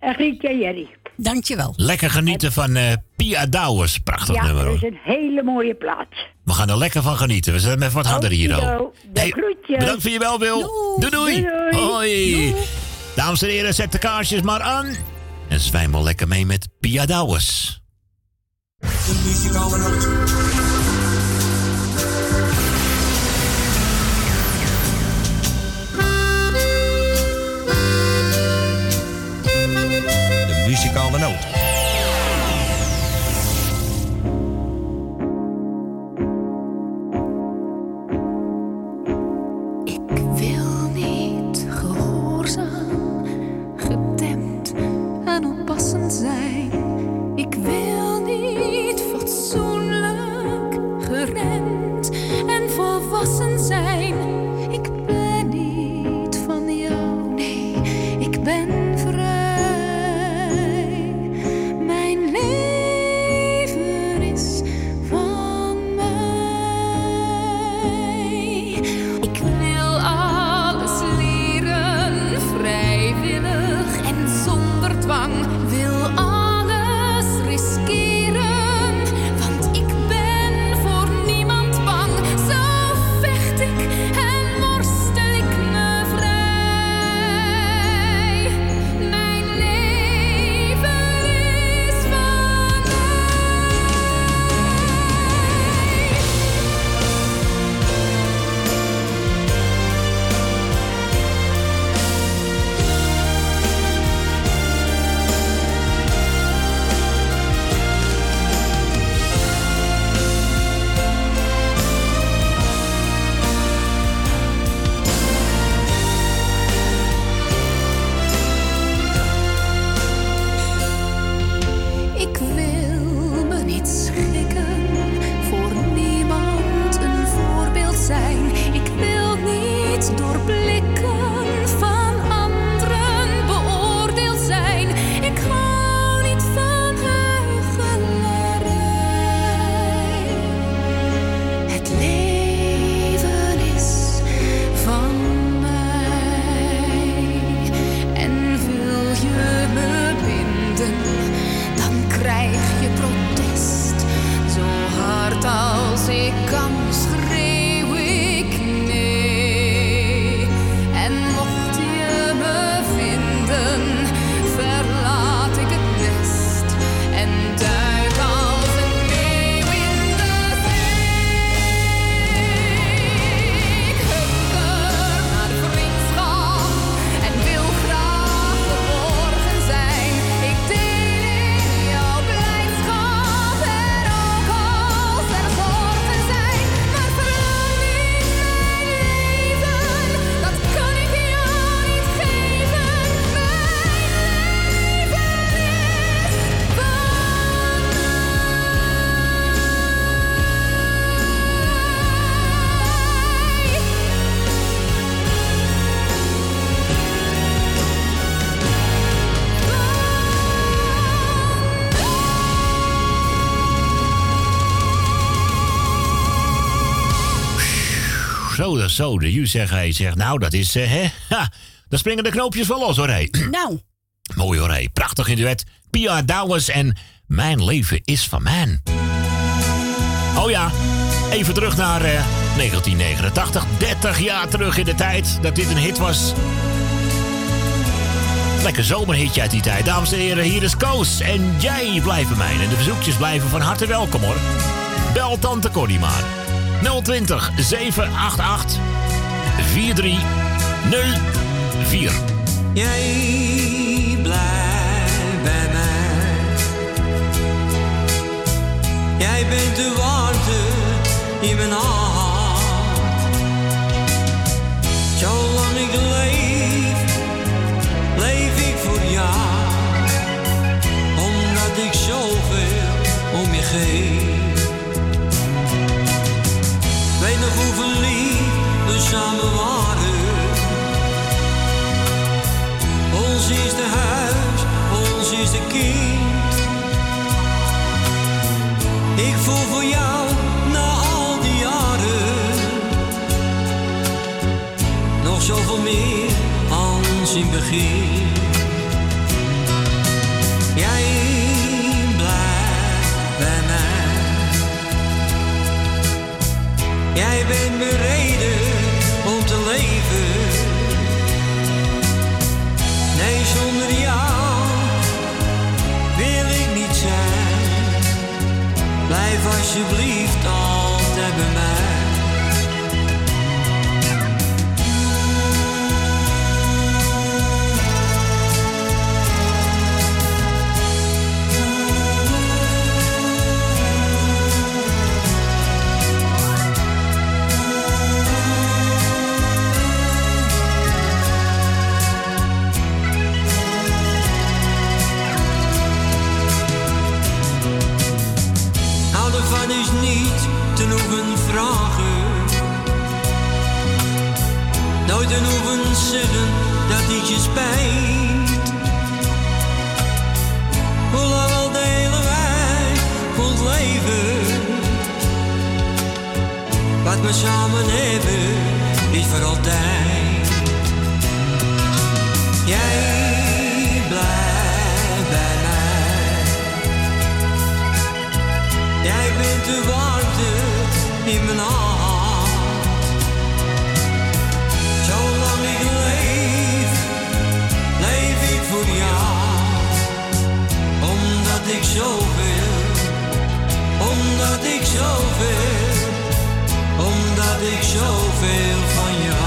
en Grietje en Jerry. Dankjewel. Lekker genieten van eh, Pia Douwers. Prachtig ja, nummer dat hoor. is een hele mooie plaats. We gaan er lekker van genieten. We zetten hem even wat harder hier groetjes. Bedankt voor je wel, Wil. Doei doei. Doei, doei. Hoi. Dames en heren, zet de kaarsjes maar aan. En zwijm wel lekker mee met Pia Douwers. De muzikale muzikale noot. Zo. De Ju zegt, hij zegt, nou, dat is, eh, hè, ha, dan springen de knoopjes wel los, hoor, hé. Nou. Mooi, hoor, hé. Prachtig in duet. Pia Douwes en Mijn leven is van mij. Oh ja, even terug naar eh, 1989. 30 jaar terug in de tijd dat dit een hit was. Lekker zomerhitje uit die tijd. Dames en heren, hier is Koos. En jij blijft bij mij. En de verzoekjes blijven van harte welkom hoor. Bel Tante Corrie maar. 020 788 4304. Jij blijft bij mij. Jij bent de warmte in mijn hart. Zolang ik leef, leef ik voor jou. Omdat ik zoveel om je geef. Weet nog hoe verliefd we samen waren. Ons eerste huis, ons eerste kind. Ik voel voor jou na al die jaren nog zoveel meer als in begin. Jij Jij bent mijn reden om te leven. Nee, zonder jou wil ik niet zijn. Blijf alsjeblieft altijd bij mij. Te hoeven zeggen dat het je spijt. Hoe lang al delen wij ons leven? Wat we samen hebben is voor altijd. Jij blijft bij mij. Jij bent de warmte in mijn hart. Jou. Omdat ik zoveel, omdat ik zoveel, omdat ik zoveel van je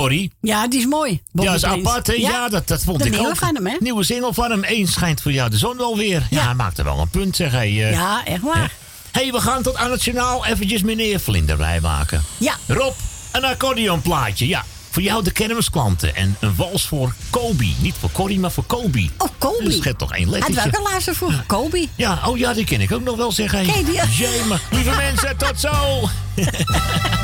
Corrie? Ja, die is mooi. Bobby ja, dat is apart, hè? Ja, dat, dat vond de ik nieuwe ook. van hem, hè? Nieuwe single van hem. Eens schijnt voor jou de zon wel weer. Ja, hij maakte wel een punt, zeg hij. eh. Ja, echt waar. Hé, hey, we gaan tot aan het journaal eventjes meneer Vlinder blij maken. Ja. Rob, een accordeonplaatje, ja. Voor jou de kermisklanten. En een wals voor Kobe. Niet voor Corrie, maar voor Kobe. Oh, Kobe. Dat scheelt toch één Hij had lettertje. welke luister voor? Kobe. Ja, oh ja, die ken ik ook nog wel, zeg hij. Ken je die? Jemig. Lieve mensen, tot zo.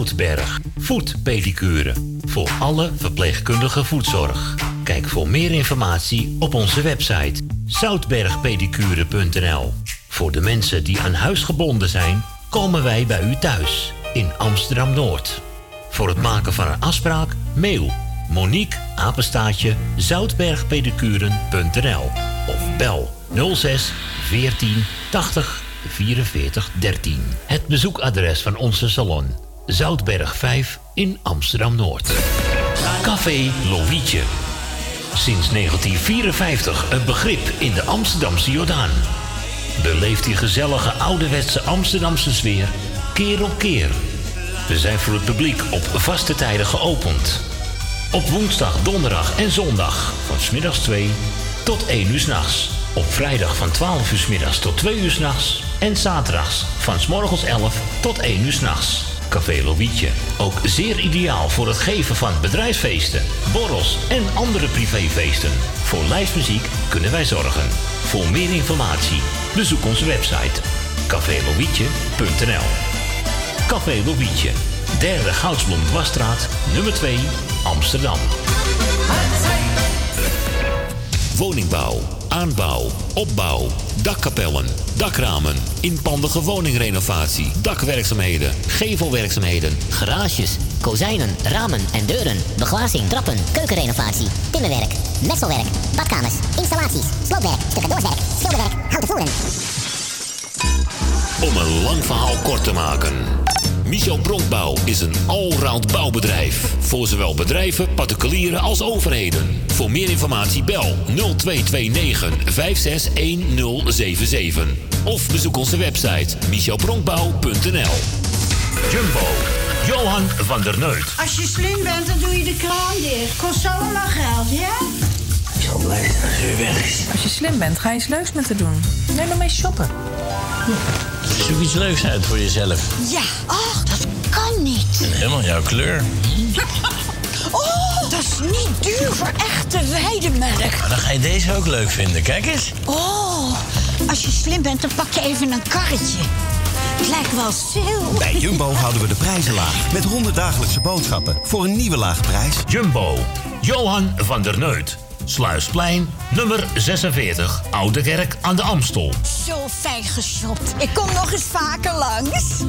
Zoutberg. Voetpedicure. Voor alle verpleegkundige voetzorg. Kijk voor meer informatie op onze website zoutbergpedicure.nl. Voor de mensen die aan huis gebonden zijn, komen wij bij u thuis in Amsterdam Noord. Voor het maken van een afspraak, mail Monique apenstaatje zoutbergpedicuren.nl of bel 06 14 80 44 13. Het bezoekadres van onze salon. Zoutberg 5 in Amsterdam-Noord. Café Lovietje. Sinds 1954 een begrip in de Amsterdamse Jordaan. Beleeft die gezellige ouderwetse Amsterdamse sfeer keer op keer. We zijn voor het publiek op vaste tijden geopend. Op woensdag, donderdag en zondag van smiddags 2 tot 1 uur s'nachts. Op vrijdag van 12 uur 's middags tot 2 uur s'nachts. En zaterdags van 's morgens 11 tot 1 uur s'nachts. Café Lovietje. Ook zeer ideaal voor het geven van bedrijfsfeesten, borrels en andere privéfeesten. Voor lijstmuziek kunnen wij zorgen. Voor meer informatie bezoek onze website cafélovietje.nl Café Lovietje, derde Goudsblom Dwarsstraat, nummer 2, Amsterdam. Woningbouw, aanbouw, opbouw, dakkapellen, dakramen, inpandige woningrenovatie, dakwerkzaamheden, gevelwerkzaamheden, Garages, kozijnen, ramen en deuren, beglazing, trappen, keukenrenovatie, timmerwerk, messelwerk, badkamers, installaties, sloopwerk, stucadoorswerk, schilderwerk, houten voeren. Om een lang verhaal kort te maken. Michel Bronkbouw is een allround bouwbedrijf. Voor zowel bedrijven, particulieren als overheden. Voor meer informatie bel 0229 561077. Of bezoek onze website michelbronkbouw.nl Jumbo, Johan van der Neut. Als je slim bent, dan doe je de kraan dicht. Kost allemaal geld, ja? Ik zal blij zijn als u weg is. Als je slim bent, ga je iets leuks met te doen. Neem maar mee shoppen. Zoek iets leuks uit voor jezelf. Ja, ach, dat kan niet. En helemaal jouw kleur. Oh, dat is niet duur voor echte weidemelk. Maar dan ga je deze ook leuk vinden. Kijk eens. Oh, als je slim bent, dan pak je even een karretje. Het lijkt wel sale. Bij Jumbo houden we de prijzen laag. Met 100 dagelijkse boodschappen voor een nieuwe lage prijs. Jumbo, Johan van der Neut. Sluisplein, nummer 46, Oude Kerk aan de Amstel. Zo fijn geshopt. Ik kom nog eens vaker langs.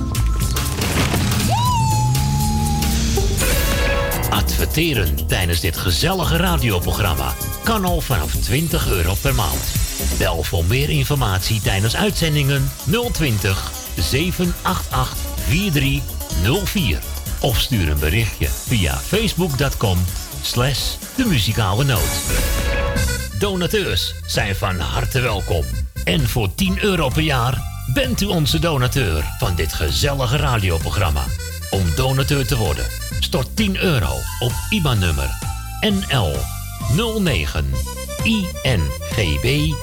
Adverteren tijdens dit gezellige radioprogramma kan al vanaf 20 euro per maand. Bel voor meer informatie tijdens uitzendingen 020 788 4304. Of stuur een berichtje via facebook.com slash de muzikale noot. Donateurs zijn van harte welkom. En voor 10 euro per jaar bent u onze donateur van dit gezellige radioprogramma. Om donateur te worden, stort 10 euro op IBAN-nummer NL 09 INGB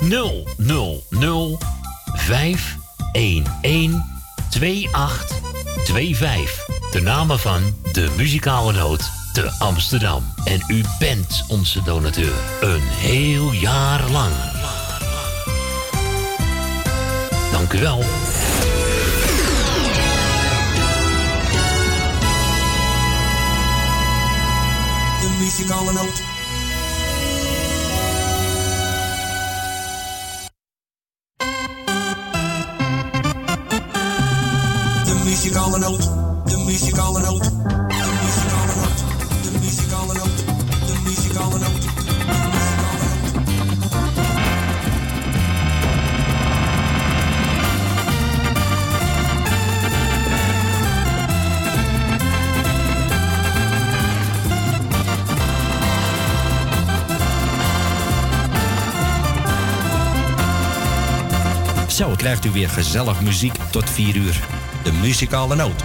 000 511 2825. De namen van de muzikale noot te Amsterdam. En u bent onze donateur. Een heel jaar lang. Dank u wel. De muzikale noot. Krijgt u weer gezellig muziek tot 4 uur. De muzikale noot.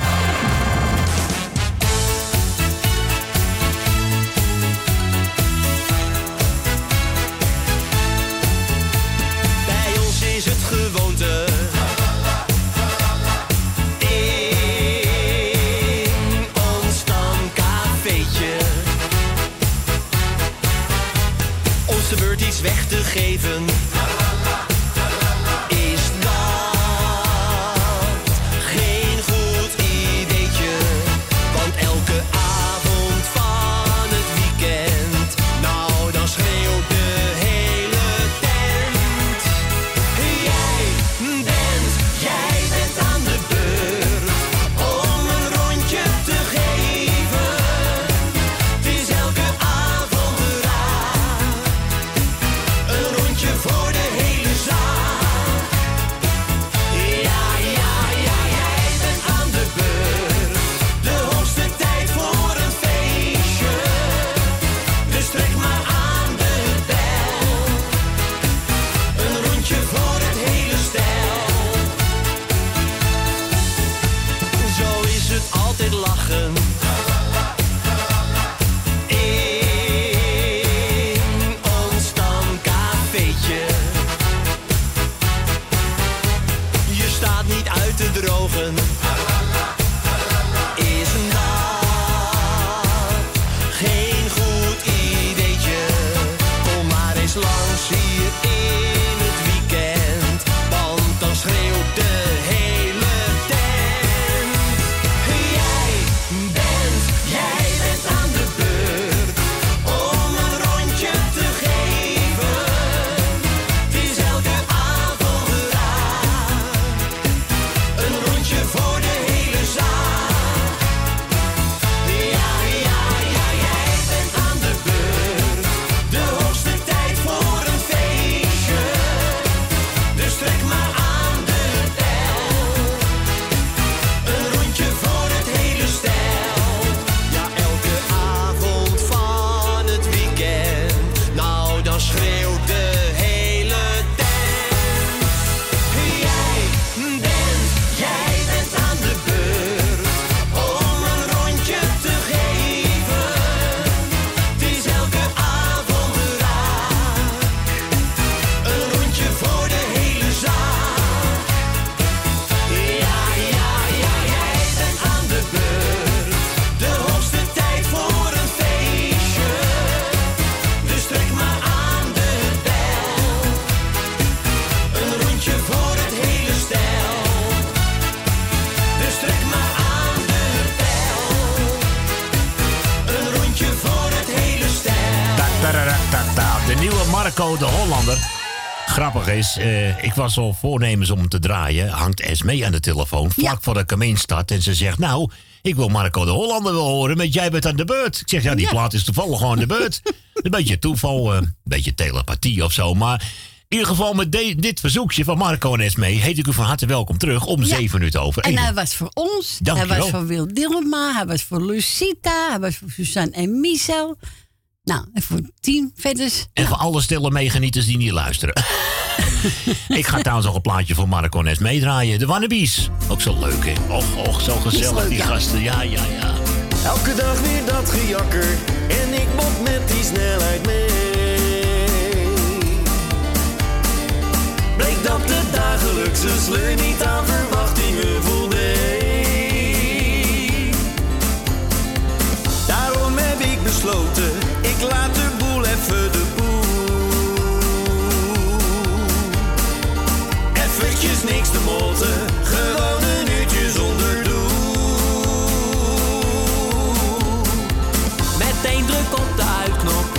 Is, eh, ik was al voornemens om hem te draaien. Hangt Esmee aan de telefoon, vlak voor de Kameen start. En ze zegt, nou, ik wil Marco de Hollander wel horen, met jij bent aan de beurt. Ik zeg, ja, die Ja. plaat is toevallig gewoon aan de beurt. een beetje toeval, eh, een beetje telepathie of zo. Maar in ieder geval met de- dit verzoekje van Marco en Esmee... heet ik u van harte welkom terug om zeven minuten over En hij was voor ons. Dank hij was voor Wil Dilma. Hij was voor Lucita. Hij was voor Suzanne en Michel. Nou, en voor team verder. En voor alle stille meegenieters die niet luisteren. ik ga trouwens nog een plaatje voor Marco en Esmee draaien. De Wannabies. Ook zo leuk, hè? Och, och, zo gezellig, leuk, die ja. gasten. Ja, ja, ja. Elke dag weer dat gejakker en ik bot met die snelheid mee. Bleek dat de dagelijkse sleur niet aan verwachtingen voldeed. Daarom heb ik besloten, ik laat de boel even de Eventjes niks te motten, gewoon een uurtje zonder doel. Met één druk op de uitknop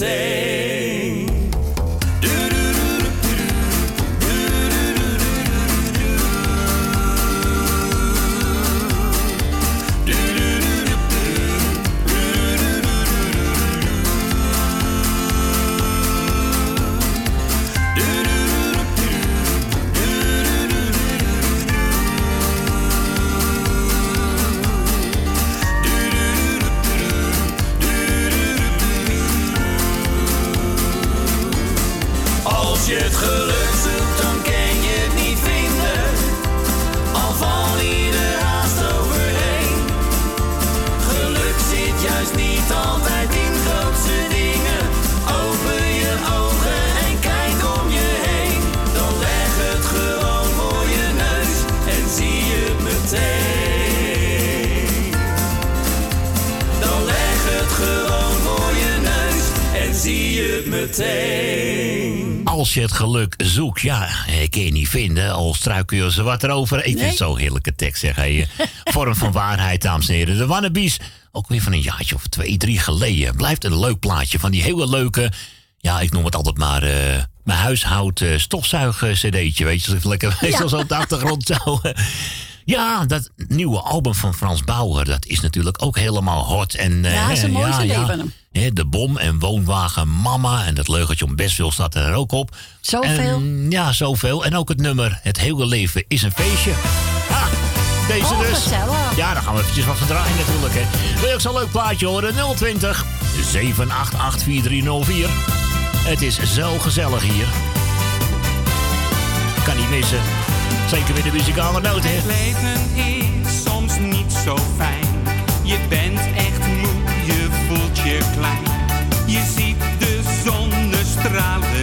je geluk zoekt, ja, ik kan je niet vinden. Al struikel je ze wat erover. Ik vind Nee. het zo'n heerlijke tekst, zeg hij. Vorm van waarheid, dames en heren. De Wannabies, ook weer van een jaartje of twee, drie geleden. Blijft een leuk plaatje van die hele leuke... Ja, ik noem het altijd maar... eh, mijn huishoud eh, stofzuig-cd'tje, weet je. Lekker meestal zo op de achtergrond zo... eh. Ja, dat nieuwe album van Frans Bauer, dat is natuurlijk ook helemaal hot. En, eh, Ja, mooi ja, ja. van hem. De bom en woonwagen mama en dat leugentje om best veel staat er ook op. Zoveel. En, ja, zoveel. En ook het nummer Het hele leven is een feestje. Ha, deze Oh, dus. gezellig. Ja, daar gaan we eventjes wat van draaien natuurlijk. Hè. Wil je ook zo'n leuk plaatje horen? 020 788 4304. Het is zo gezellig hier. Kan niet missen. Zeker weer de muzikale noot, hè? Het leven is soms niet zo fijn. Je bent echt moe, je voelt je klein. Je ziet de zonnestralen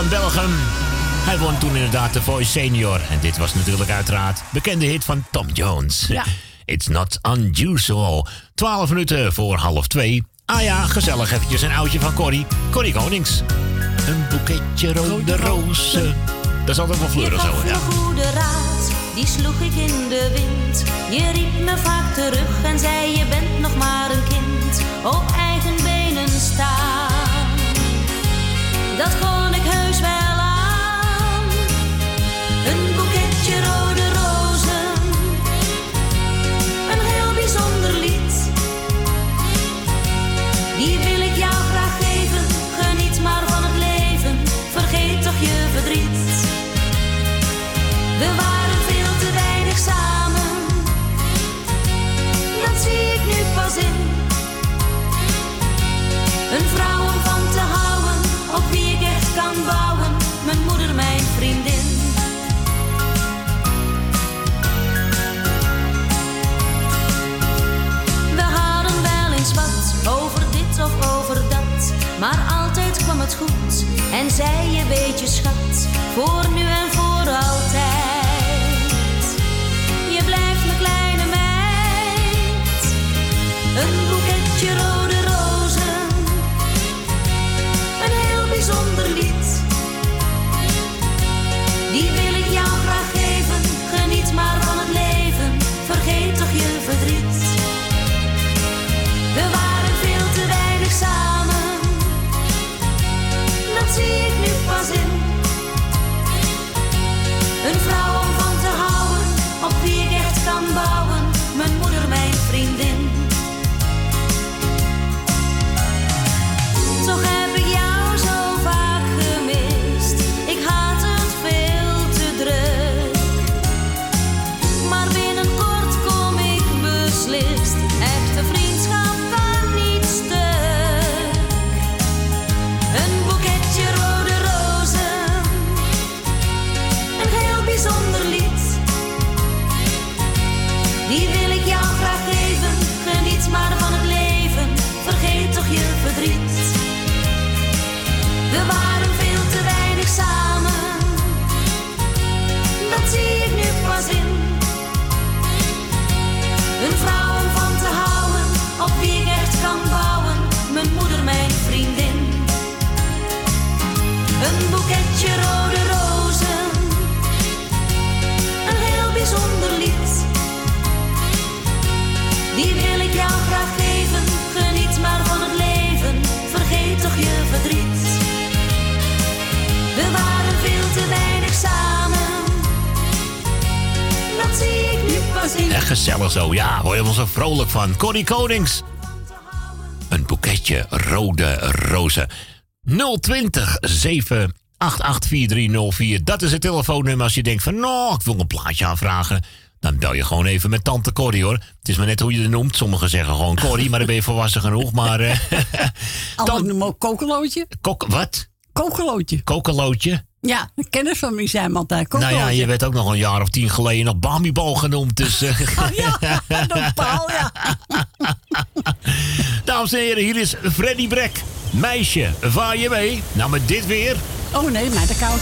van Belgium. Hij won toen inderdaad de Voice Senior. En dit was natuurlijk uiteraard bekende hit van Tom Jones. Ja. It's not unusual. 12 minuten voor half twee. Ah ja, gezellig eventjes een oudje van Corrie. Corrie Konings. Een boeketje rode rozen. Dat is altijd wel fleurig zo, ja. goede raad, die sloeg ik in de wind. Je riep me vaak terug en zei je bent nog maar een kind. Op eigen benen staan. Dat kon ik heus wel Maar altijd kwam het goed en zei je weet je schat. Voor gezellig zo, ja, word je wel zo vrolijk van. Corrie Konings. Een boeketje rode rozen. 020 788 4304. Dat is het telefoonnummer als je denkt van... nou, ik wil een plaatje aanvragen. Dan bel je gewoon even met tante Corrie, hoor. Het is maar net hoe je het noemt. Sommigen zeggen gewoon Corrie, maar dan ben je volwassen genoeg. Maar... Anderen noemen ook kokelootje. Kok, wat? Kokelootje. Kokelootje? Ja, een kennis van mij zei me altijd. Nou Kokelootje. ja, je werd ook nog een jaar of tien geleden nog Bamibal genoemd. Dus, eh, Door Paul, ja. Dames en heren, hier is Freddy Brek. Meisje, vaar je mee? Nou, met dit weer. Oh nee, maar de koud.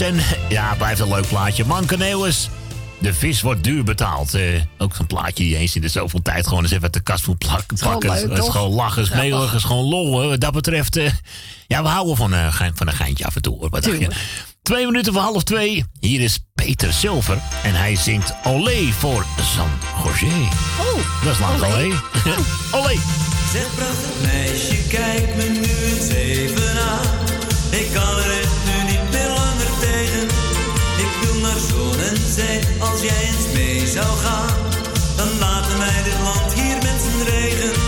En ja, het blijft een leuk plaatje. Manke. De vis wordt duur betaald. Eh, ook zo'n plaatje die je eens in de zoveel tijd gewoon eens even uit de kast moet plak- gewoon pakken. leuk, Het is gewoon lachen, is melig, is gewoon lol. hè. Wat dat betreft, eh, ja, we houden van, eh, van een geintje af en toe. hoor. Wat dacht je? Tuurlijk. Twee minuten voor half twee. Hier is Peter Silver. En hij zingt Olé voor San José. Oh, dat is lang olé. geleden. Olé. Zeg prachtig meisje, kijk me nu eens even aan. Ik kan er als jij eens mee zou gaan. Dan laten wij dit land hier met z'n regen.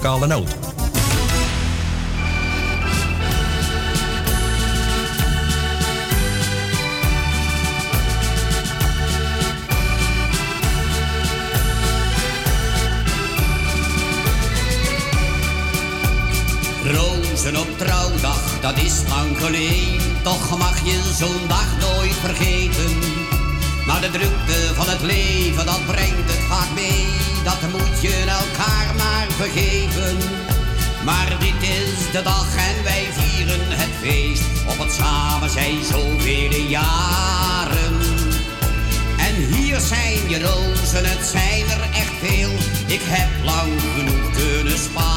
Muzikale noot. Rozen op trouwdag, dat is lang geleden. Toch mag je zo'n dag nooit vergeten. Maar de drukte van het leven, dat brengt het vaak mee. Dat moet je elkaar maar vergeven. Maar dit is de dag en wij vieren het feest. Op het samen zijn zoveel jaren. En hier zijn je rozen, het zijn er echt veel. Ik heb lang genoeg kunnen sparen.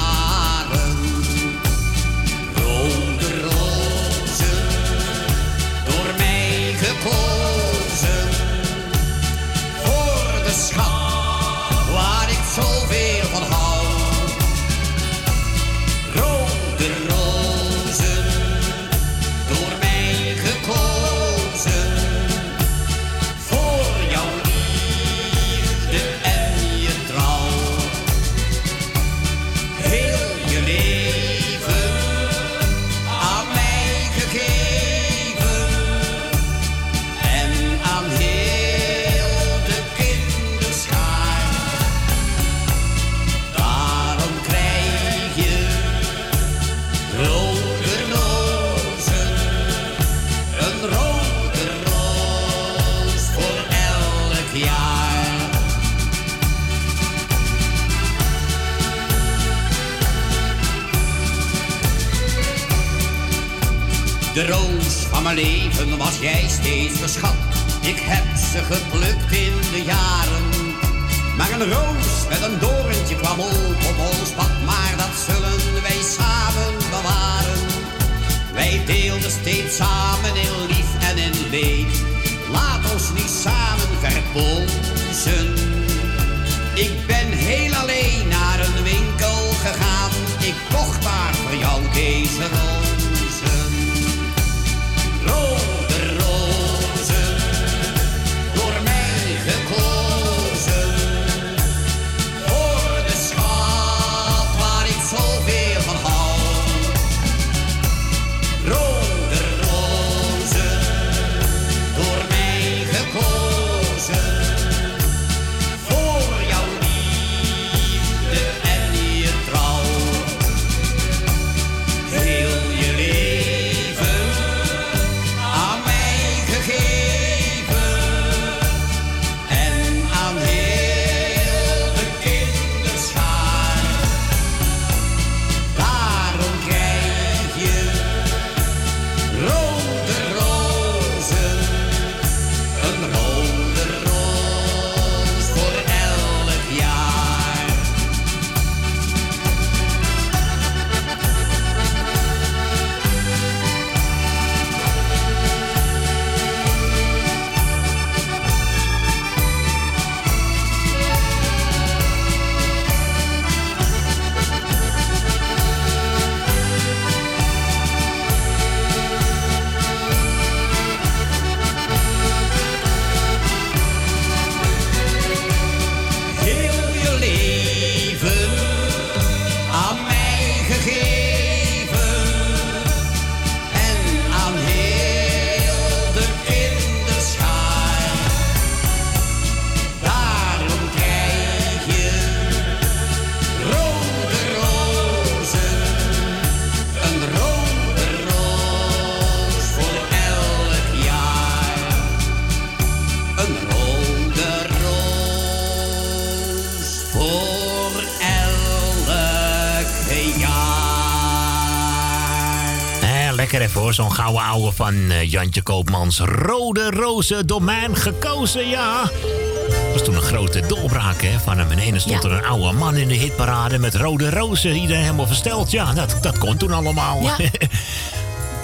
Zo'n gouden ouwe van eh, Jantje Koopmans. Rode rozen, door mij gekozen, ja. Dat was toen een grote doorbraak hè, van hem. Ineens stond er een oude man in de hitparade met rode rozen. Iedereen helemaal versteld. Ja, dat, dat kon toen allemaal. Ja.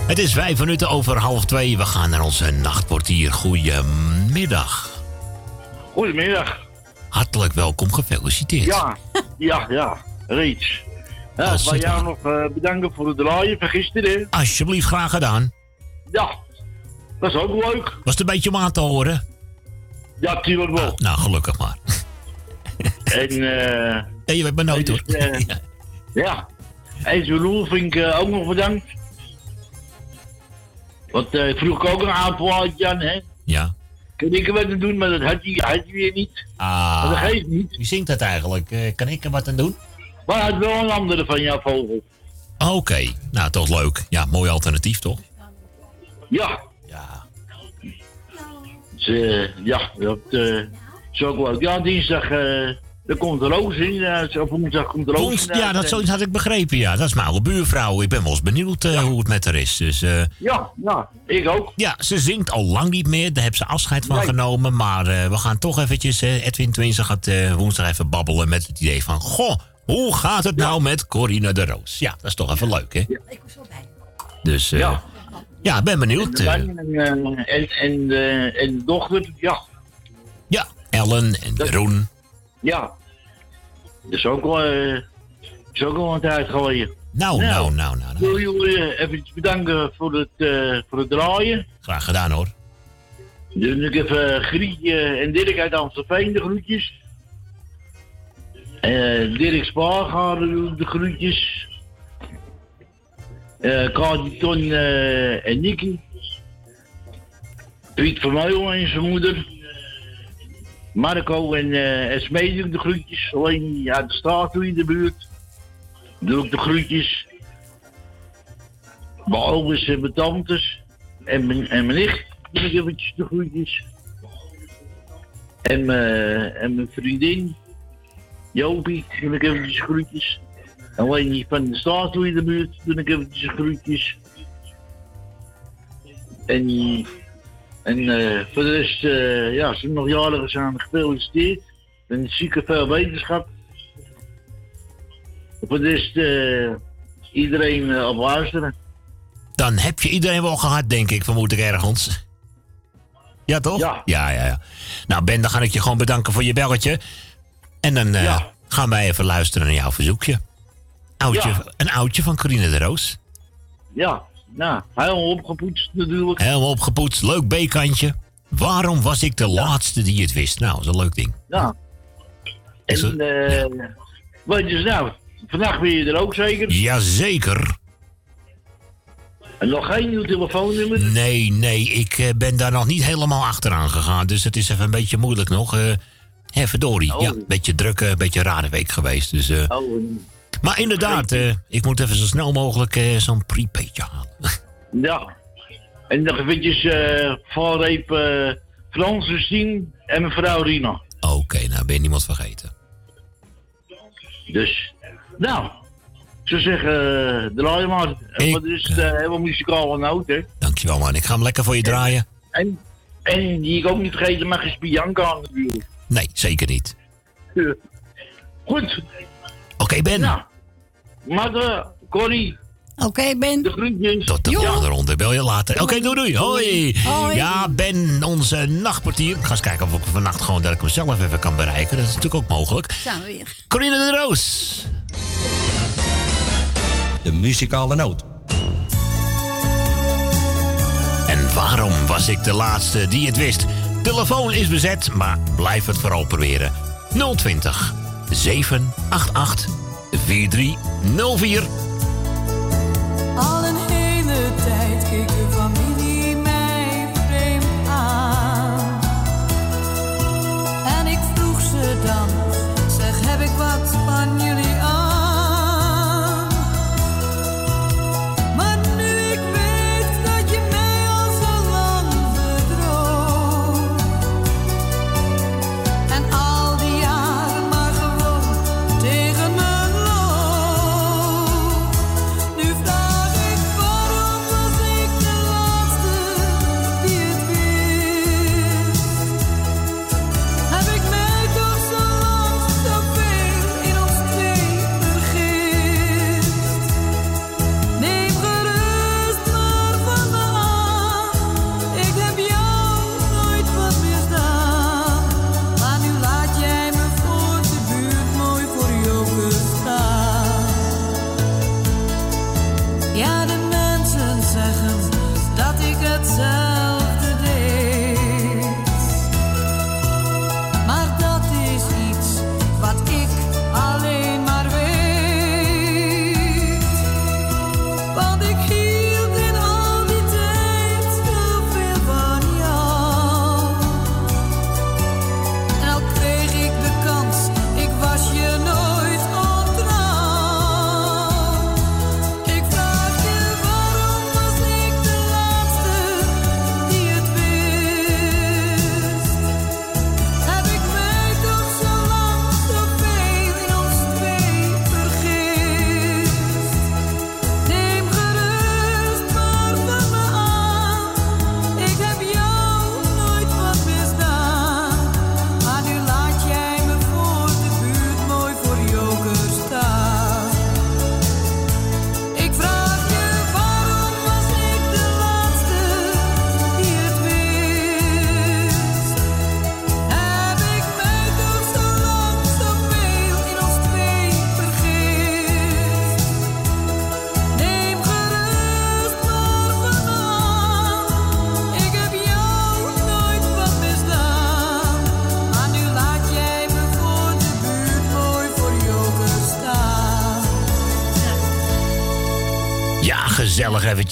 Het is vijf minuten over half twee. We gaan naar onze nachtportier. Goedemiddag. Goedemiddag. Hartelijk welkom, gefeliciteerd. Ja, ja, ja, reeds. Ja, ik wil jou nog eh, bedanken voor het draaien van gisteren. Alsjeblieft, graag gedaan. Ja, dat is ook leuk. Was het een beetje om aan te horen? Ja, tuurlijk wel. Nou, gelukkig maar. En, eh Nee, je weet me nooit hoor. eh, ja. En zijn Roel vind ik ook nog bedankt. Want eh vroeg ik ook een aanplaatje aan, hè. Ja. Kan ik er wat aan doen, maar dat had hij, had hij weer niet. Ah, Maar dat geeft niet. Wie zingt dat eigenlijk? Kan ik er wat aan doen? Maar hij had wel een andere van jouw vogel. Oké, nou toch leuk. Ja, mooi alternatief toch? Ja. Ja. Dus, eh, ja, dat eh, is ook leuk. Ja, dinsdag, eh er komt Roos in. of woensdag komt Roos Woens- in. ja, dat zoiets had ik begrepen, ja. Dat is mijn oude buurvrouw. Ik ben wel eens benieuwd eh, hoe het met haar is. Dus, Ja, ja, ik ook. ja, ze zingt al lang niet meer. Daar heeft ze afscheid van Nee. genomen. Maar we gaan toch eventjes... Edwin Twinsen gaat woensdag even babbelen met het idee van... Goh, hoe gaat het nou met Corina de Roos? Ja, dat is toch even leuk, hè? Dus eh, ja. Ja. ik ben benieuwd. eh, En, eh, en, en, eh, en de dochter, ja. ja, Ellen en Jeroen. Ja. Dat is ook wel, eh, is ook wel een tijd geleden. Nou, nou, nou, nou. Ik wil jullie eh, even bedanken voor het, eh, voor het draaien. Graag gedaan, hoor. Dan doe ik even Grietje en Dirk uit Amstelveen de groetjes. Eh Dirk Spaargaard doet de groetjes. Eh Kaatje Ton eh, en Nicky. Piet Vermeulen en zijn moeder. Marco en eh Esmee de groetjes. Alleen uit de straat in de buurt. Doe ik de groetjes. Mijn ouders en mijn tantes. En mijn, en mijn nicht doe ik eventjes de groetjes. En en mijn vriendin. Jopie, doe ik eventjes de groetjes. En die van de straat toe in de buurt doe ik eventjes groetjes. En En eh, voor de rest, eh, ja, ze nog jarigen zijn, gefeliciteerd. En zieke veel wetenschap. Voor de rest, eh, iedereen op luisteren. Dan heb je iedereen wel gehad, denk ik, vermoed ik ergens. Ja, toch? Ja. Ja, ja, ja. Nou, Ben, dan ga ik je gewoon bedanken voor je belletje. En dan eh, gaan wij even luisteren naar jouw verzoekje. Oudje, Ja. Een oudje van Corine de Roos. Ja, nou, helemaal opgepoetst natuurlijk. Helemaal opgepoetst, leuk B-kantje. Waarom was ik de laatste die het wist? Nou, dat is een leuk ding. Ja. En, eh, wat is nou? Vandaag ben je er ook zeker? Jazeker. En nog geen nieuw telefoonnummer? Nee, nee, ik eh, ben daar nog niet helemaal achteraan gegaan. Dus het is even een beetje moeilijk nog. eh hè, verdorie. Oh. Ja, een beetje druk, een beetje rare week geweest. Dus, eh, Oh, maar inderdaad, eh, ik moet even zo snel mogelijk eh, zo'n prepaidje halen. ja. En nog eventjes eh valreep eh Frans, Justine en mevrouw Rina. Oké, nou ben je niemand vergeten. Dus, nou, ik zou zeggen, uh, draai maar. Wat is helemaal muzikale noot, hè? Dankjewel man, ik ga hem lekker voor je draaien. En, en die ik ook niet vergeten mag is Bianca natuurlijk. Nee, zeker niet. Ja. Goed. Oké, Ben. Nou, maar uh, Corrie. Oké, Ben. De groetjes. Tot de volgende ronde. Bel je later. Oké, doei doei. Hoi. Hoi. Ja, Ben, onze nachtportier. Ik ga eens kijken of ik vannacht gewoon dat ik hem zelf even kan bereiken. Dat is natuurlijk ook mogelijk. Zijn we weer. Corine de Roos. De muzikale noot. En waarom was ik de laatste die het wist? Telefoon is bezet, maar blijf het vooral proberen. 020 788 4304. Al een hele tijd keek de familie mij vreemd aan. En ik vroeg ze dan, zeg heb ik wat van jullie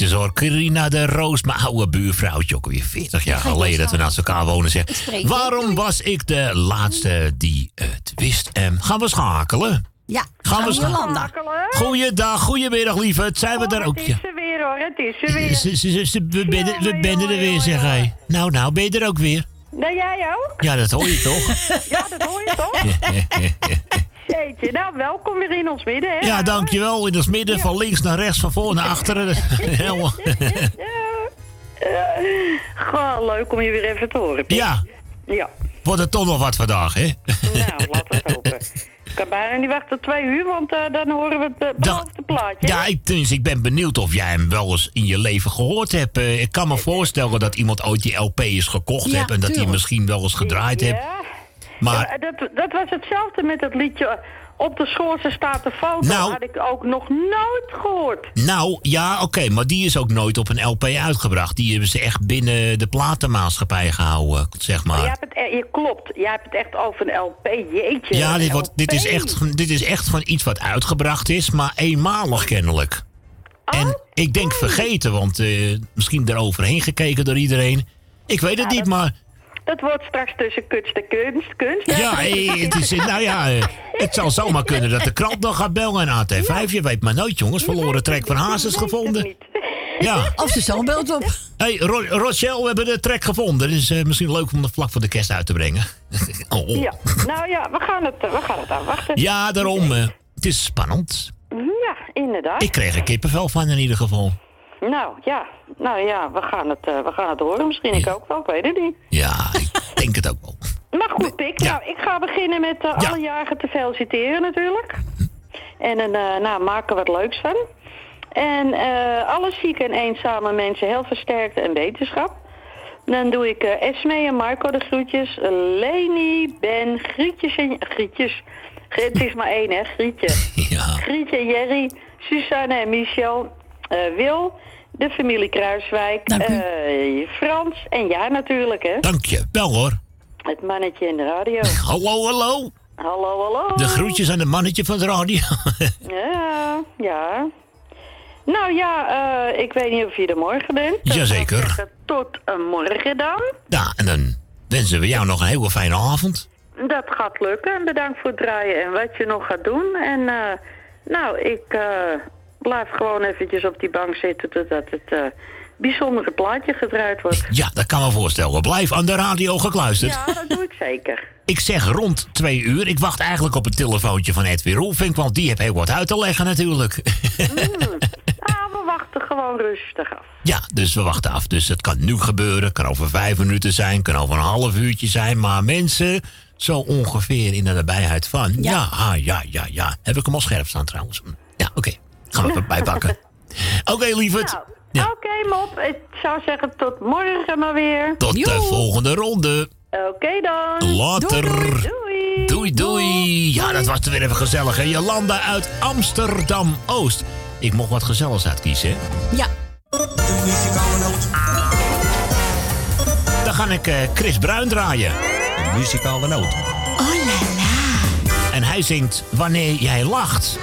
eventjes hoor. Carina de Roos, mijn oude buurvrouwtje. Ook alweer 40 jaar geleden dat we naast elkaar wonen. Zeg. Waarom was ik de laatste die het wist? En gaan we schakelen? Ja, Gaan we schakelen? Goeiedag, goedemiddag lieve. Het zijn we er ook. Het is er weer hoor, het is er weer. Ze- ze- ze- ze- We binnen we binnen er weer, zeg hij. Nou, nou, ben je er ook weer? Nou, jij ook? Ja, dat hoor je toch? Ja, dat hoor je toch? Jeetje, nou, welkom weer in ons midden, hè? Ja, dankjewel. In het midden, van links naar rechts, van voor naar achteren. Helemaal. Goh, leuk om je weer even te horen. Piet. Ja, Ja, wordt het toch nog wat vandaag, hè? nou, we het hopen. Ik kan bijna niet wachten tot twee uur, want eh, dan horen we het beloofde plaatje. Ja, ik, dus ik ben benieuwd of jij hem wel eens in je leven gehoord hebt. Eh, ik kan me voorstellen dat iemand ooit die LP is gekocht Ja, heeft... en dat hij misschien wel eens gedraaid heeft. Ja. Maar Ja, dat, dat was hetzelfde met het liedje Op de Schoorse staat de foto. Nou. had ik ook nog nooit gehoord. Nou, ja, oké, maar die is ook nooit op een LP uitgebracht. Die hebben ze echt binnen de platenmaatschappij gehouden, zeg Maar jij hebt het, e- je klopt, jij hebt het echt over een LP, jeetje. Ja, dit, wordt, dit, is echt, dit is echt van iets wat uitgebracht is, maar eenmalig kennelijk. En ik denk vergeten, want eh, misschien eroverheen gekeken door iedereen. Ik weet het niet, maar Dat wordt straks tussen kunst en kunst. kunst ja, eh, het is, nou ja, eh, het zal zomaar kunnen dat de krant nog gaat bellen en AT5. Je weet maar nooit, jongens. Verloren trek van Hazes gevonden. Ja. Of de zoon belt op. Hé, hey, Ro- Rochelle, we hebben de track gevonden. Het is eh, misschien leuk om het vlak voor de kerst uit te brengen. oh, oh. Ja, nou ja, we gaan het, we gaan het afwachten. Ja, daarom. het is spannend. Ja, inderdaad. Ik kreeg er kippenvel van in ieder geval. Nou ja, nou ja, we gaan het, eh, we gaan het horen. Misschien ik ook wel, ik weet het niet. Ja, ik denk het ook wel. Maar goed, Pik, nou, ik ga beginnen met eh, Ja. alle jarigen te feliciteren natuurlijk. En een, eh, nou, maken we wat leuks van. En alle zieke en eenzame mensen heel versterkte en wetenschap. Dan doe ik Esme en Marco de groetjes. Leni, Ben, Grietjes en... Grietjes. Gr- Het is maar één, hè, Grietje. Grietje, Jerry, Susanne en Michel. Wil, de familie Kruiswijk. eh, Frans en ja natuurlijk, hè. Dank je. Wel hoor. Het mannetje in de radio. Hallo, hallo. Hallo, hallo. De groetjes aan het mannetje van de radio. Ja, ja. Nou ja, eh, ik weet niet of je er morgen bent. Jazeker. Zeggen, Tot morgen dan. ja, en dan wensen we jou nog een hele fijne avond. Dat gaat lukken. En bedankt voor het draaien en wat je nog gaat doen. En eh, nou, ik eh, blijf gewoon eventjes op die bank zitten totdat het eh, bijzondere plaatje gedraaid wordt. Ja, dat kan me voorstellen. Blijf aan de radio gekluisterd. Ja, dat doe ik zeker. Ik zeg rond twee uur. Ik wacht eigenlijk op het telefoontje van Edwin Roelvink, want die heeft heel wat uit te leggen natuurlijk. Ah, we wachten gewoon rustig af. ja, dus we wachten af. Dus het kan nu gebeuren, kan over vijf minuten zijn, kan over een half uurtje zijn. Maar mensen, zo ongeveer in de nabijheid van. Ja, ah, ja, ja, ja. Heb ik hem al scherp staan trouwens. Ja, oké. Gaan we even bijpakken. Oké, lieverd. Nou, Oké, Mop. Ik zou zeggen tot morgen maar weer. Tot de volgende ronde. Oké dan. Later. Doei. Doei, doei. Ja, dat was er weer even gezellig, hè? Jolanda uit Amsterdam-Oost. Ik mocht wat gezelligs uitkiezen, hè? Ja. Dan ga ik eh, Chris Bruin draaien. De muzikale noot. Oh la la. En hij zingt Wanneer jij lacht.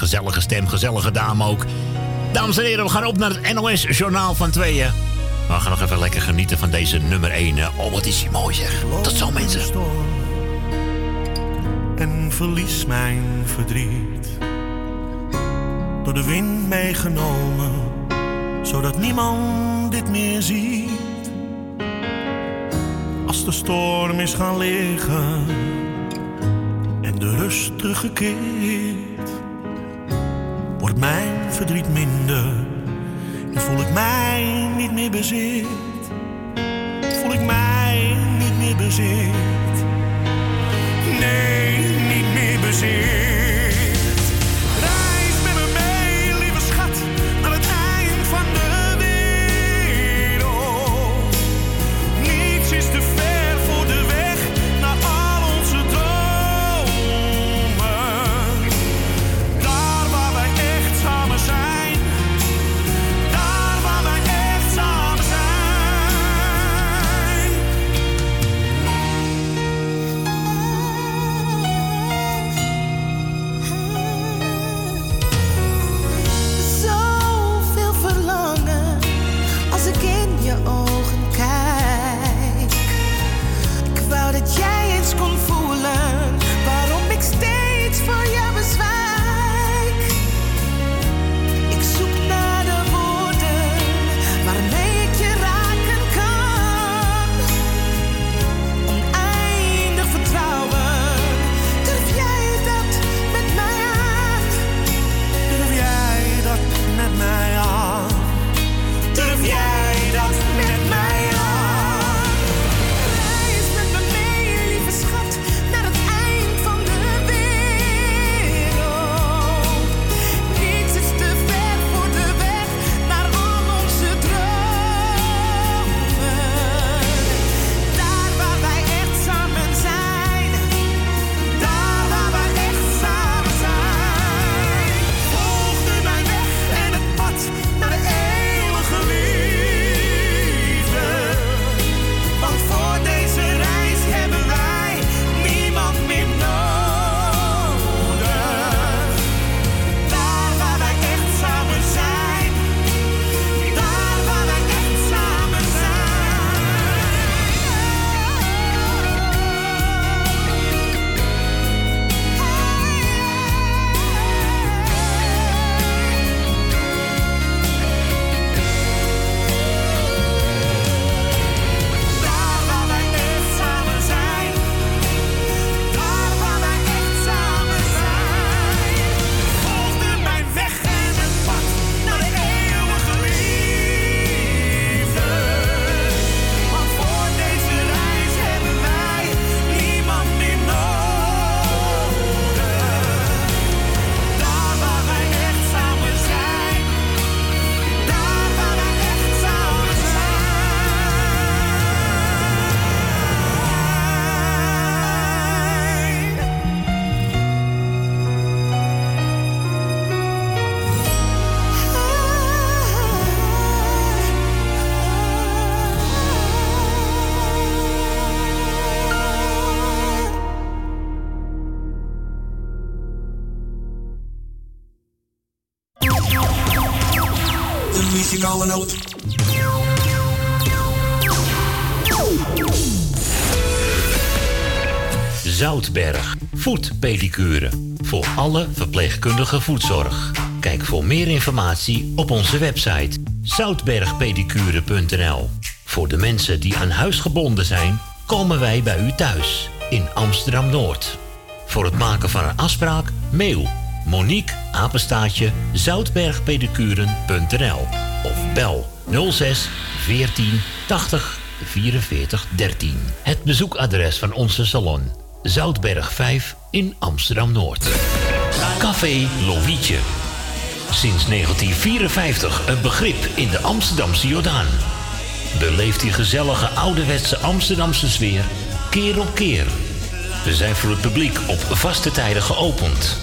gezellige stem, gezellige dame ook. Dames en heren, we gaan op naar het NOS-journaal van tweeën. We gaan nog even lekker genieten van deze nummer 1. Eh, oh, wat is hij mooi zeg. Tot zo mensen. En verlies mijn verdriet. Door de wind meegenomen. Zodat niemand dit meer ziet. Als de storm is gaan liggen. En de rustige keer mijn verdriet minder en voel ik mij niet meer bezit. Zoutberg. Voetpedicure. Voor alle verpleegkundige voetzorg. Kijk voor meer informatie op onze website zoutbergpedicure.nl. Voor de mensen die aan huis gebonden zijn, komen wij bij u thuis in Amsterdam Noord. Voor het maken van een afspraak, mail Monique apenstaatje zoutbergpedicuren.nl of bel 06 14 80 44 13. Het bezoekadres van onze salon Zoutberg 5 in Amsterdam Noord. Café Lovietje. Sinds 1954 een begrip in de Amsterdamse Jordaan. Beleef die gezellige ouderwetse Amsterdamse sfeer keer op keer. We zijn voor het publiek op vaste tijden geopend.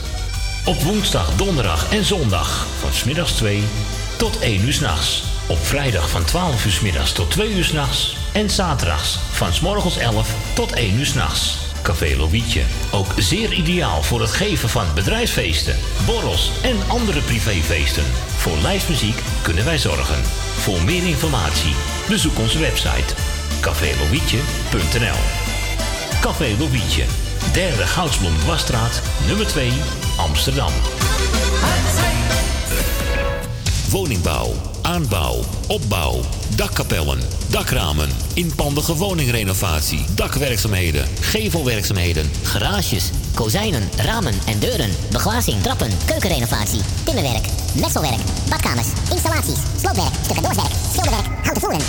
Op woensdag, donderdag en zondag van smiddags 2 tot 1 uur s'nachts. Op vrijdag van 12 uur 's middags tot 2 uur s'nachts. En zaterdags van 's morgens 11 tot 1 uur s'nachts. Café Lovietje. Ook zeer ideaal voor het geven van bedrijfsfeesten, borrels en andere privéfeesten. Voor lijstmuziek kunnen wij zorgen. Voor meer informatie bezoek onze website cafélovietje.nl Café Lovietje, derde Goudsblom Dwarsstraat, nummer 2, Amsterdam. Woningbouw, aanbouw, opbouw, dakkapellen, dakramen, inpandige woningrenovatie, dakwerkzaamheden, gevelwerkzaamheden, Garages, kozijnen, ramen en deuren, beglazing, trappen, keukenrenovatie, timmerwerk, messelwerk, badkamers, installaties, sloopwerk, stucadoorswerk, schilderwerk, houten voeren.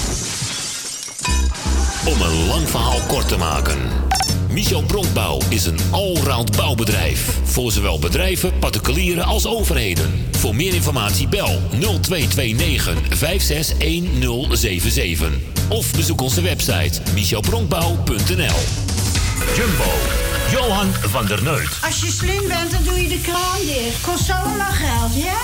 Om een lang verhaal kort te maken. Michel Bronkbouw is een allround bouwbedrijf. Voor zowel bedrijven, particulieren als overheden. Voor meer informatie bel 0229 561077. Of bezoek onze website michelbronkbouw.nl Jumbo, Johan van der Neut. Als je slim bent, dan doe je de kraan dicht. Kost zo allemaal geld, ja?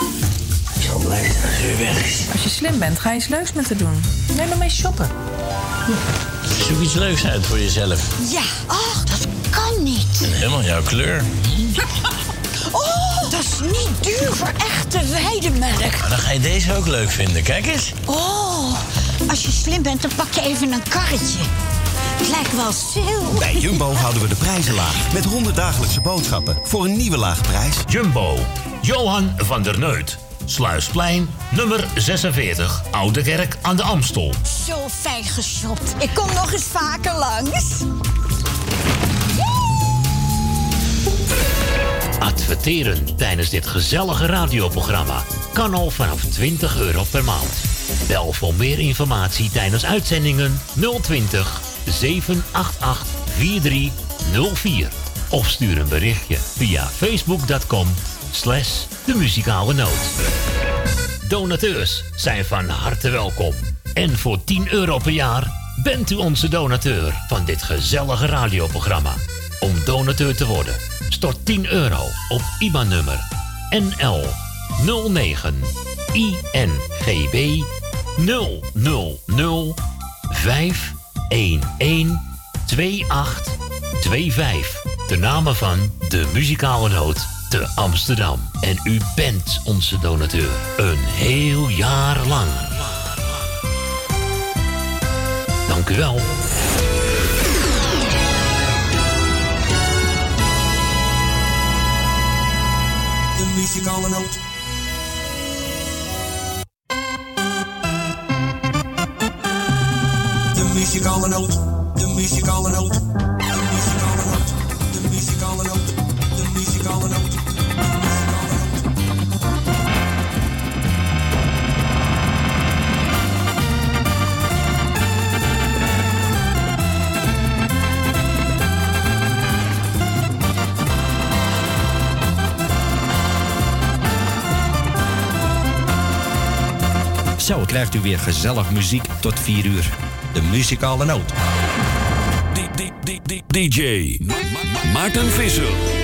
Ik zal blij zijn als weer weg is. Als je slim bent, ga je iets leuks met te doen. Neem maar mee shoppen. Zoek iets leuks uit voor jezelf. Ja, ach, dat kan niet. En helemaal jouw kleur. Oh, dat is niet duur voor echte weidemelk. Maar dan ga je deze ook leuk vinden. Kijk eens. Oh, als je slim bent, dan pak je even een karretje. Het lijkt wel zil. Bij Jumbo houden we de prijzen laag. Met 100 dagelijkse boodschappen voor een nieuwe lage prijs. Jumbo, Johan van der Neut. Sluisplein, nummer 46, Oude Kerk aan de Amstel. Zo fijn geshopt. Ik kom nog eens vaker langs. Adverteren tijdens dit gezellige radioprogramma kan al vanaf 20 euro per maand. Bel voor meer informatie tijdens uitzendingen 020 788 4304. Of stuur een berichtje via facebook.com slash de muzikale noot. Donateurs zijn van harte welkom. En voor 10 euro per jaar bent u onze donateur van dit gezellige radioprogramma. Om donateur te worden, stort 10 euro op IBAN-nummer NL 09 INGB 000 511 2825. De namen van de muzikale noot te Amsterdam. En u bent onze donateur. Een heel jaar lang. Dank u wel. De muzikale noot. De muzikale noot. De muzikale noot. Zo krijgt u weer gezellig muziek tot 4 uur. De muzikale noot. DJ Maarten Visser.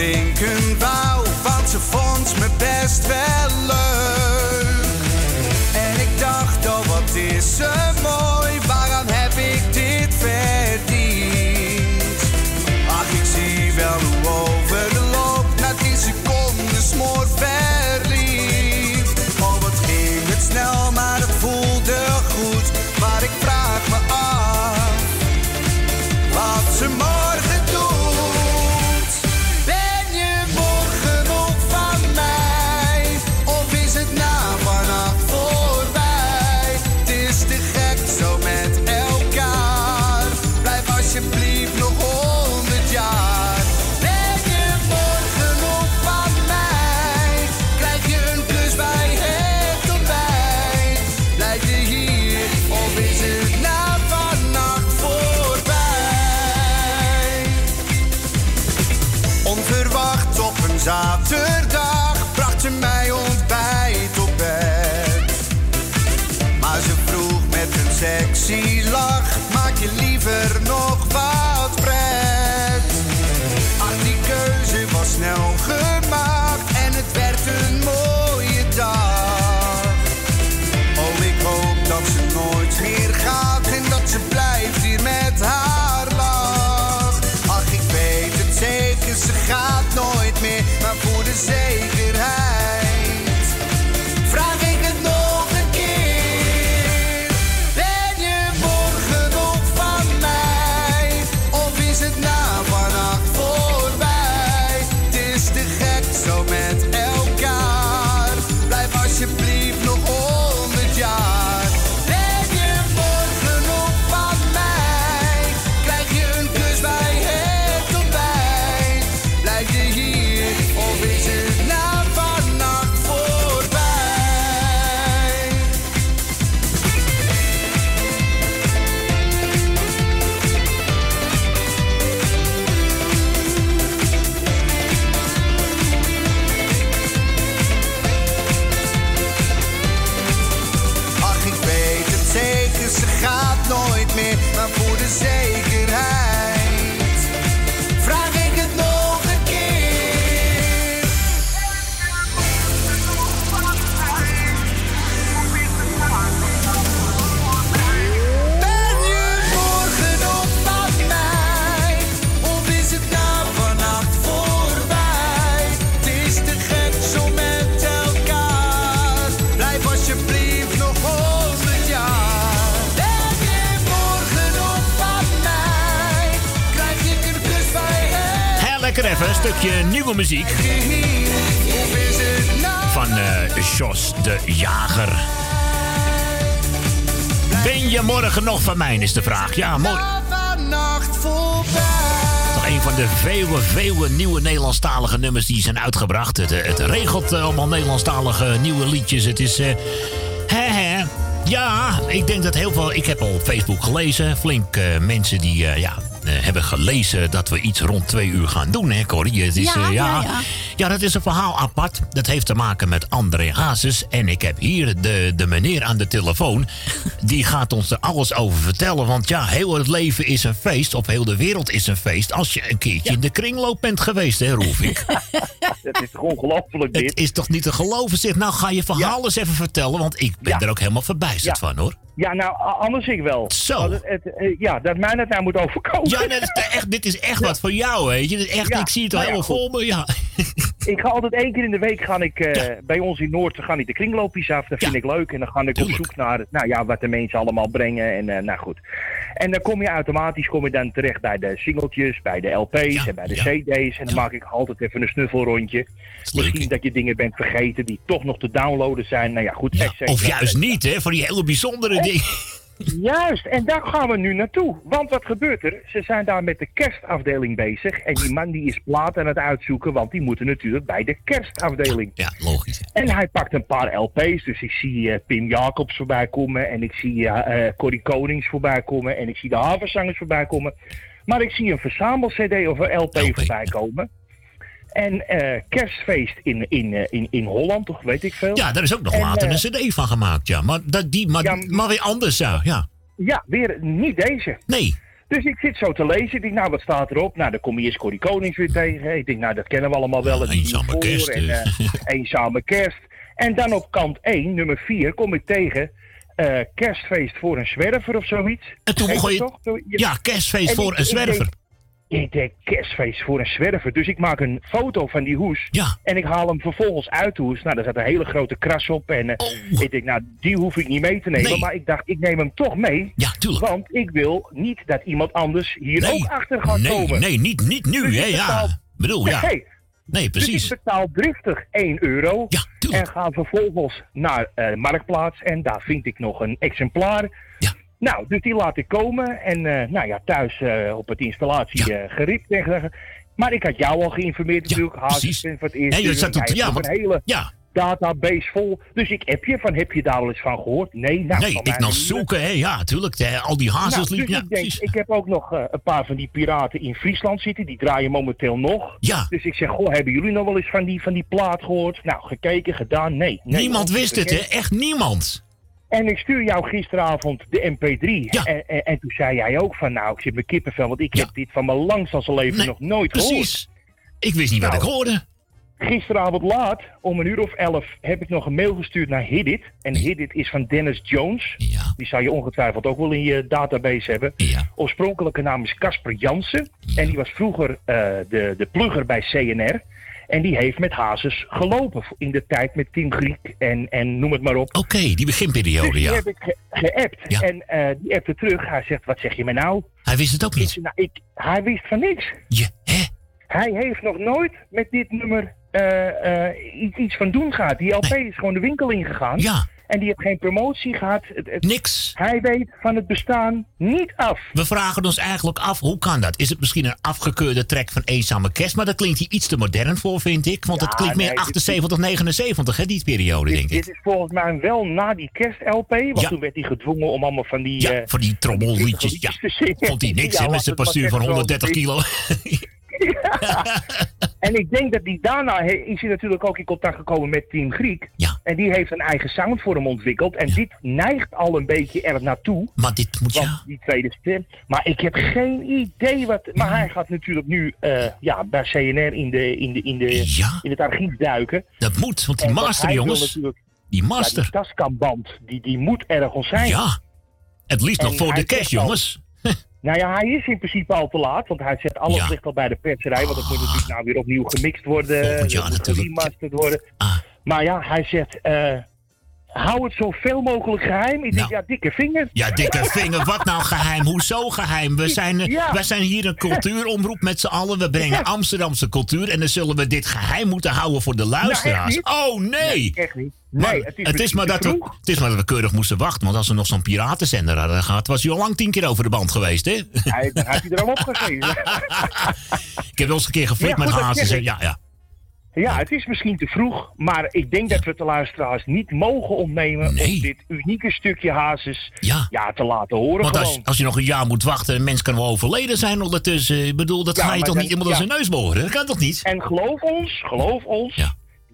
Drinken wou, want ze vond me best wel leuk. Nieuwe muziek. Van eh Jos de Jager. Ben je morgen nog van mij, is de vraag. Ja, mooi. Nog een van de vele, vele nieuwe Nederlandstalige nummers die zijn uitgebracht. Het, eh, regelt eh, allemaal Nederlandstalige nieuwe liedjes. Het is. hè. Ja, ik denk dat heel veel. Ik heb al op Facebook gelezen. Flink mensen die ja, hebben gelezen dat we iets rond twee uur gaan doen, hè, Corrie? Het is, Ja, eh, ja, ja. ja, dat is een verhaal apart. Dat heeft te maken met André Hazes. En ik heb hier de, de meneer aan de telefoon. Die gaat ons er alles over vertellen. Want ja, heel het leven is een feest. Of heel de wereld is een feest. Als je een keertje in de kringloop bent geweest, hè, Roelvink? Het is toch ongelooflijk dit? Het is toch niet te geloven, zeg. Nou, ga je verhaal eens even vertellen. Want ik ben er ook helemaal verbijsterd Ja. van, hoor. Ja, nou, anders ik wel. Zo. Dat het, het, eh, ja, dat mij dat nou moet overkomen. Ja, nee, is echt, dit is echt wat voor jou, weet je. Dit is echt, Ja, ik zie het al nou ja, helemaal voor me, ja. Ik ga altijd één keer in de week ga ik, eh, bij ons in Noord ga ik de kringloopjes af. Dat vind ik leuk. En dan ga ik op zoek naar nou, ja, wat de mensen allemaal brengen. En eh, nou goed. En dan kom je automatisch kom je dan terecht bij de singeltjes, bij de LP's en bij de CD's. En dan maak ik altijd even een snuffelrondje. Misschien dat je dingen bent vergeten die toch nog te downloaden zijn. Nou ja, goed. Of juist niet, hè, voor die hele bijzondere dingen. Juist, en daar gaan we nu naartoe. Want wat gebeurt er? Ze zijn daar met de kerstafdeling bezig. En die man die is plaat aan het uitzoeken, want die moeten natuurlijk bij de kerstafdeling. Ja, logisch. En hij pakt een paar LP's. Dus ik zie eh, Pim Jacobs voorbij komen. En ik zie eh, Corrie Konings voorbij komen. En ik zie de Havenzangers voorbij komen. Maar ik zie een verzamel-CD of een LP, voorbij komen. En eh, kerstfeest in, in, eh, in, in Holland, toch weet ik veel. Ja, daar is ook nog En, later eh, een cd van gemaakt, ja. Maar, dat, die, maar, maar weer anders, ja. ja. Ja, weer niet deze. Nee. Dus ik zit zo te lezen. Ik denk, nou, wat staat erop? Nou, dan kom je eerst Corrie Konings weer tegen. Ik denk, nou, dat kennen we allemaal wel. Het Eenzame kerst, En, eh. eh, eenzame kerst. En dan op kant 1, nummer 4, kom ik tegen... eh, kerstfeest voor een zwerver of zoiets. En toen begon je- toch? Ja, kerstfeest En voor ik- een zwerver. Ik denk kerstfeest voor een zwerver. Dus ik maak een foto van die hoes. Ja. En ik haal hem vervolgens uit de hoes. Nou, daar zat een hele grote kras op. En eh, ik denk, nou, die hoef ik niet mee te nemen. Oh. Nee. Maar ik dacht, ik neem hem toch mee. Ja, tuurlijk. Want ik wil niet dat iemand anders hier Nee. ook achter gaat Nee, komen. nee, niet, niet nu, Dus hè? ik Ja, bedoel, ja. Nee. Nee, precies. Dus ik betaal driftig 1 euro. en ga vervolgens naar eh, Marktplaats. En daar vind ik nog een exemplaar. Nou, dus die laat ik komen. En eh, nou ja, thuis eh, op het installatie eh geript. en gezegd. Maar ik had jou al geïnformeerd natuurlijk. Hazes en voor het eerst. Nee, hebt ja, want- een hele ja. database vol. Dus ik heb je van, heb je daar wel eens van gehoord? Nee, nou, nee, van ik nog zoeken, hè? Ja, tuurlijk. hè, Al die hazels Nou, liep. dus Ja, ik, denk, precies. ik heb ook nog een paar van die piraten in Friesland zitten. Die draaien momenteel nog. Ja. Dus ik zeg, goh, hebben jullie nog wel eens van die, van die plaat gehoord? Nou, gekeken, gedaan, nee. nee Niemand wist het, hè? Echt niemand. En ik stuur jou gisteravond de MP3. En, en, en toen zei jij ook van, nou, ik zit mijn kippenvel, want ik heb dit van mijn langste leven nog nooit precies. gehoord. Ik wist niet wat Nou, ik hoorde. Gisteravond laat, om een uur of elf, heb ik nog een mail gestuurd naar Hiddit. En Hiddit is van Dennis Jones. Die zou je ongetwijfeld ook wel in je database hebben. Oorspronkelijke naam is Casper Jansen. En die was vroeger eh, de, de plugger bij CNR. En die heeft met Hazes gelopen in de tijd met Tim Griek en, en noem het maar op. Oké, die beginperiode, Dus die ja. heb ik ge- geappt. En eh, die appte terug. Hij zegt, wat zeg je me nou? Hij wist het ook niet. Ik nou, ik, hij wist van niks. Hij heeft nog nooit met dit nummer iets, iets van doen gehad. Die LP is gewoon de winkel ingegaan. Ja. En die heeft geen promotie gehad. Het- het- Niks. Hij weet van het bestaan niet af. We vragen ons eigenlijk af, hoe kan dat? Is het misschien een afgekeurde track van Eenzame Kerst? Maar daar klinkt hij iets te modern voor, vind ik. Want het klinkt meer nee, dit- 78, 79, hè, die periode, denk ik. Dit is volgens mij wel na die kerst-LP. Want Ja. toen werd hij gedwongen om allemaal van die... Ja, eh, van die trommelliedjes. liedjes Ja, vond hij niks, hè, met zijn postuur van zeggen 130 zoals En ik denk dat die daarna is hij natuurlijk ook in contact gekomen met Team Griek. Ja. En die heeft een eigen sound voor hem ontwikkeld. En dit neigt al een beetje er naartoe. Maar dit moet ja. Die tweede stem. Maar ik heb geen idee wat. Maar hij gaat natuurlijk nu eh, ja, bij CNR in, de, in, de, in, de, in het archief duiken. Dat moet, want die En master, jongens. Die Ja, master. die Tascam-band, die, die moet ergens zijn. Ja. Het liefst nog voor de cash, jongens. Nou ja, hij is in principe al te laat, want hij zet alles ligt al bij de perserij, want het moet natuurlijk nou weer opnieuw gemixt worden, moet natuurlijk. geremasterd worden. Maar ja, hij zegt, eh, hou het zoveel mogelijk geheim. Ik denk, ja, dikke vinger. Ja, dikke vinger, wat nou geheim? Hoezo geheim? We zijn, eh, Ja. wij zijn hier een cultuuromroep met z'n allen. We brengen Amsterdamse cultuur. En dan zullen we dit geheim moeten houden voor de luisteraars. Nou, echt oh, nee! echt niet. Maar Nee, het is, het, is maar dat we, het is maar dat we keurig moesten wachten. Want als we nog zo'n piratenzender hadden gehad... was hij al lang tien keer over de band geweest, hè? Hij, dan had hij er al opgegeven. Ik heb wel eens een keer geflikt Ja, met ik. Ja, ja. Ja, het is misschien te vroeg, maar ik denk dat we de luisteraars niet mogen ontnemen om dit unieke stukje hazes ja. te laten horen. Want als, als je nog een jaar moet wachten... een mens kan wel overleden zijn ondertussen. Ik bedoel, dat Ja, ga je toch dan- niet iemand aan ja. zijn neus boren? Dat kan toch niet? En geloof ons, geloof ons,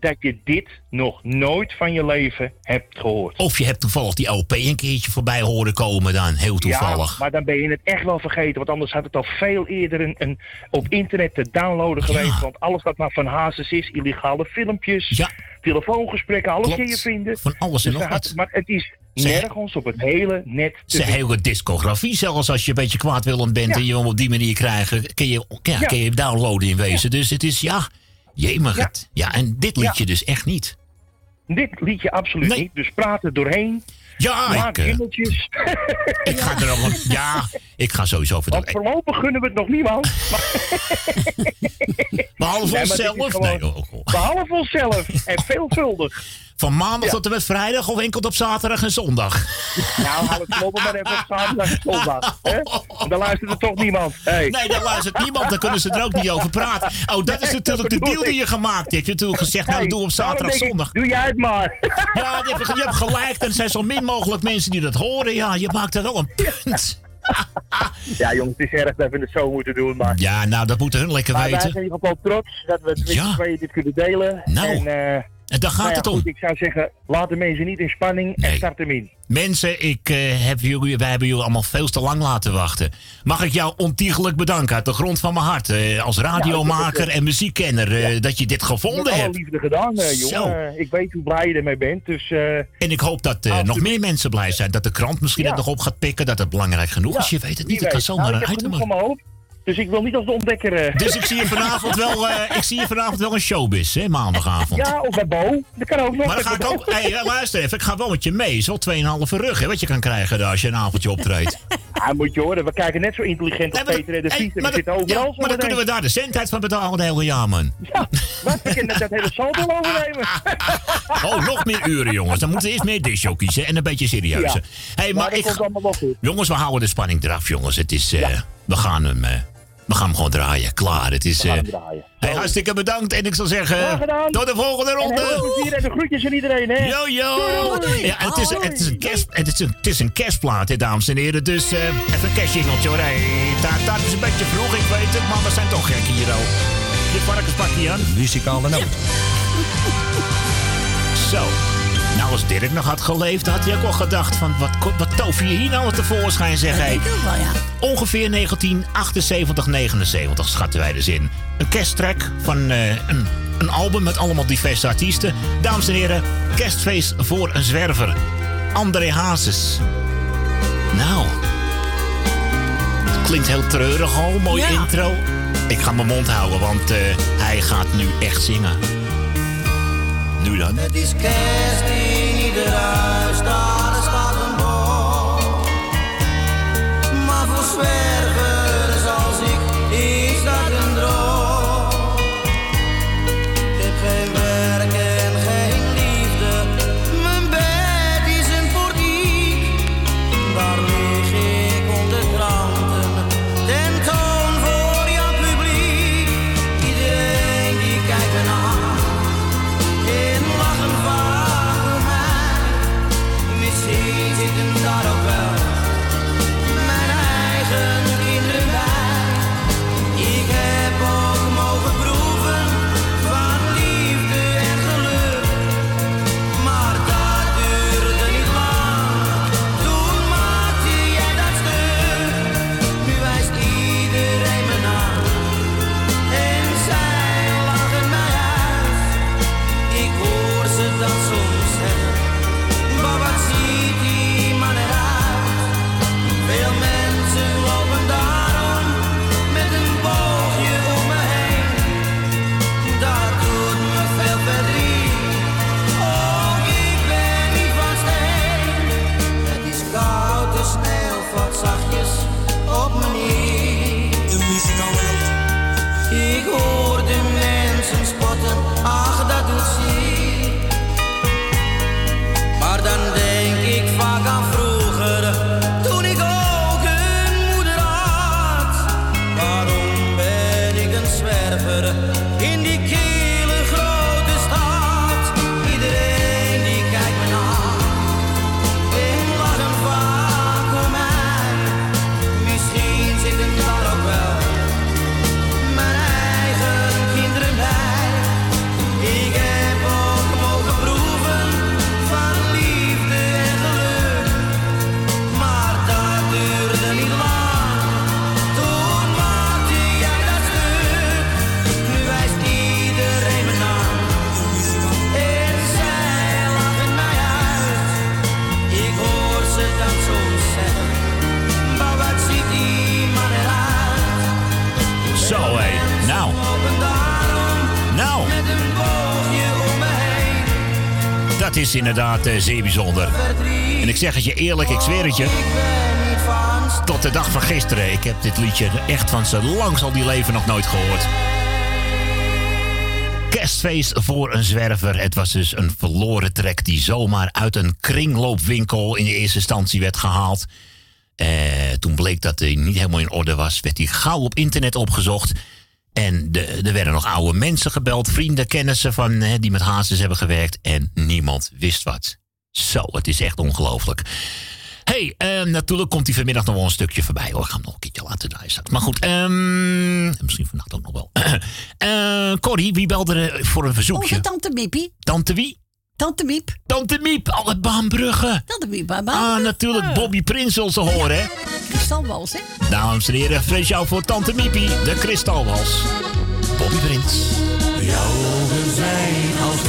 dat je dit nog nooit van je leven hebt gehoord. Of je hebt toevallig die LP een keertje voorbij horen komen dan. Heel toevallig. Ja, maar dan ben je het echt wel vergeten. Want anders had het al veel eerder een, een, op internet te downloaden geweest. Want alles wat maar van Hazes is, illegale filmpjes, telefoongesprekken, alles kun je vinden. Van alles en Dus nog wat. Maar het is nergens op het hele net te Zijn vinden. hele discografie, zelfs als je een beetje kwaadwillend bent Ja. en je hem op die manier krijgen, kun je, ja, Ja. kun je downloaden in wezen. Dus het is, ja, jemig. het. Ja, en dit liedje dus echt niet. Dit liedje absoluut niet. Dus praat er doorheen. Ja, Maak ik, eh. Ik ga er een, ja, ik ga sowieso voor Want voorlopig gunnen we het nog niemand. Behalve Nee, maar dit onszelf? is gewoon- Nee, oh, oh. Behalve onszelf. En veelvuldig. Van maandag Ja. tot en met vrijdag of enkel op zaterdag en zondag? Nou, haal het kloppen maar even op zaterdag en zondag. Hè? Dan luistert er toch niemand. Hey. Nee, daar luistert niemand, dan kunnen ze er ook niet over praten. Oh, dat is natuurlijk de deal die je gemaakt hebt. Je hebt natuurlijk gezegd, nou, doe op zaterdag, ik, zondag. Doe jij het maar. Ja, je hebt, je hebt gelijk. En er zijn zo min mogelijk mensen die dat horen. Ja, je maakt er wel een punt. Ja, jongens, het is erg dat we het zo moeten doen. Maar, Ja, nou, dat moeten hun lekker maar wij weten. zijn in ieder geval trots dat we met Ja. z'n tweeën dit kunnen delen. Nou. En, eh, En daar gaat Nou ja, het om. goed, ik zou zeggen, laat de mensen niet in spanning en start hem in. Mensen, ik, eh, heb jullie, wij hebben jullie allemaal veel te lang laten wachten. Mag ik jou ontiegelijk bedanken uit de grond van mijn hart. eh, als radiomaker en muziekkenner. eh, dat je dit gevonden alle hebt. liefde gedaan, eh, jongen. Eh, ik weet hoe blij je ermee bent, dus... eh, En ik hoop dat eh, nog meer mensen blij zijn. Dat de krant misschien het nog op gaat pikken. Dat het belangrijk genoeg is. Je weet het niet. Het kan zomaar Nou, een ik item dus ik wil niet als de ontdekker... eh, Dus ik zie je vanavond wel, eh, ik zie je vanavond wel een showbiz, hè, maandagavond. Ja, of bij Bo. Dat kan ook nog. Maar dan ga ik ook, hey, eh, luister even, ik ga wel met je mee. Zo 2,5 rug, hè, wat je kan krijgen daar als je een avondje optreedt. Ja, moet je horen, we kijken net zo intelligent als Peter en de Vries. we maar overal ja, maar dan kunnen we daar de centheid van betalen het hele jaar, man. Wat, we kunnen dat hele saldo overnemen. Oh, nog meer uren, jongens. Dan moeten we eerst meer disjockeys hè, en een beetje serieuzer. Ja. Hey, Maar maar dat ik, komt allemaal wel goed. jongens, we houden de spanning eraf, jongens. Het is, we, gaan hem, we gaan hem gewoon draaien. Klaar, het is... We gaan eh, hem draaien. hey, hartstikke bedankt en ik zal zeggen... Tot de volgende En heel ronde. plezier en de groetjes aan iedereen, hè. Yo, yo! Ja, het is, het is een kerst, het is een, het is een kerstplaat, hè, dames en heren. Dus eh, even een kerstjingeltje hoor. Hey, taart is een beetje vroeg, ik weet het, maar we zijn toch gek hier al. Je varkenspakje aan. Muzikale noot. Zo. Nou, als Dirk nog had geleefd, had hij ook wel gedacht van... wat, wat tover je hier nou tevoorschijn, zeg hij. Ongeveer 1978, 79 schatten wij dus in. Een kersttrack van eh, een, een album met allemaal diverse artiesten. Dames en heren, kerstfeest voor een zwerver. André Hazes. Nou, klinkt heel treurig al, mooie Ja. intro. Ik ga mijn mond houden, want eh, hij gaat nu echt zingen. Nu dan. Het is kerst in ieder huis, daar staat een boom. Maar voor is inderdaad eh, zeer bijzonder. En ik zeg het je eerlijk, ik zweer het je. Tot de dag van gisteren. Ik heb dit liedje echt van zo lang zal die leven nog nooit gehoord. Kerstfeest voor een zwerver. Het was dus een verloren trek die zomaar uit een kringloopwinkel in de eerste instantie werd gehaald. Eh, toen bleek dat hij niet helemaal in orde was, werd hij gauw op internet opgezocht. En de, er werden nog oude mensen gebeld, vrienden, kennissen van, hè, die met hazes hebben gewerkt. En niemand wist wat. Zo, het is echt ongelooflijk. hey, ehm, natuurlijk komt hij vanmiddag nog wel een stukje voorbij. hoor. Ik ga hem nog een keertje laten draaien straks. Maar goed, ehm, misschien vannacht ook nog wel. Eh Corrie, wie belde er voor een verzoekje? Over Tante Miepie. Tante wie? Tante Miep. Tante Miep, al het Baanbrugge. Tante Miep, Baba. Ah, natuurlijk, Bobby Prins ze horen, hè? Kristalwals, hè? Dames en heren, speciaal voor Tante Miepie, de kristalwals. Bobby Prins. Jouw ogen zijn als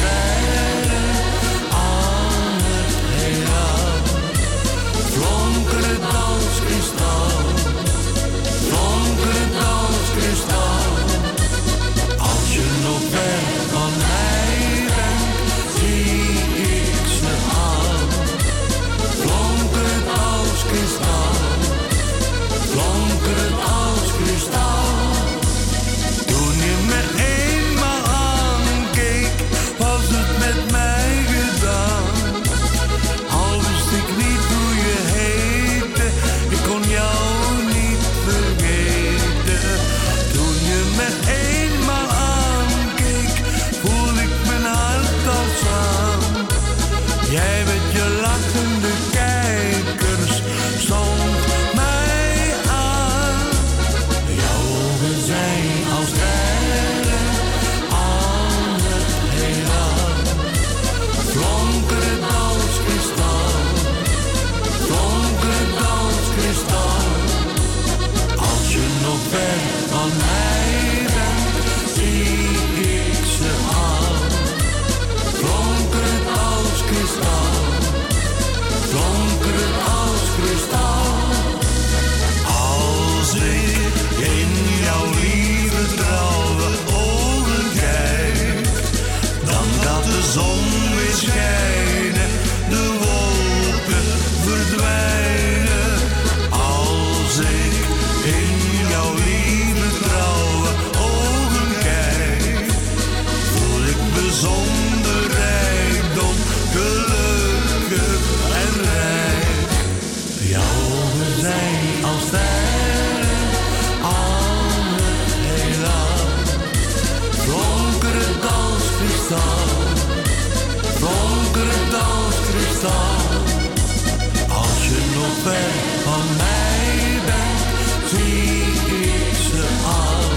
als je nog ver van mij bent, zie ik ze aan.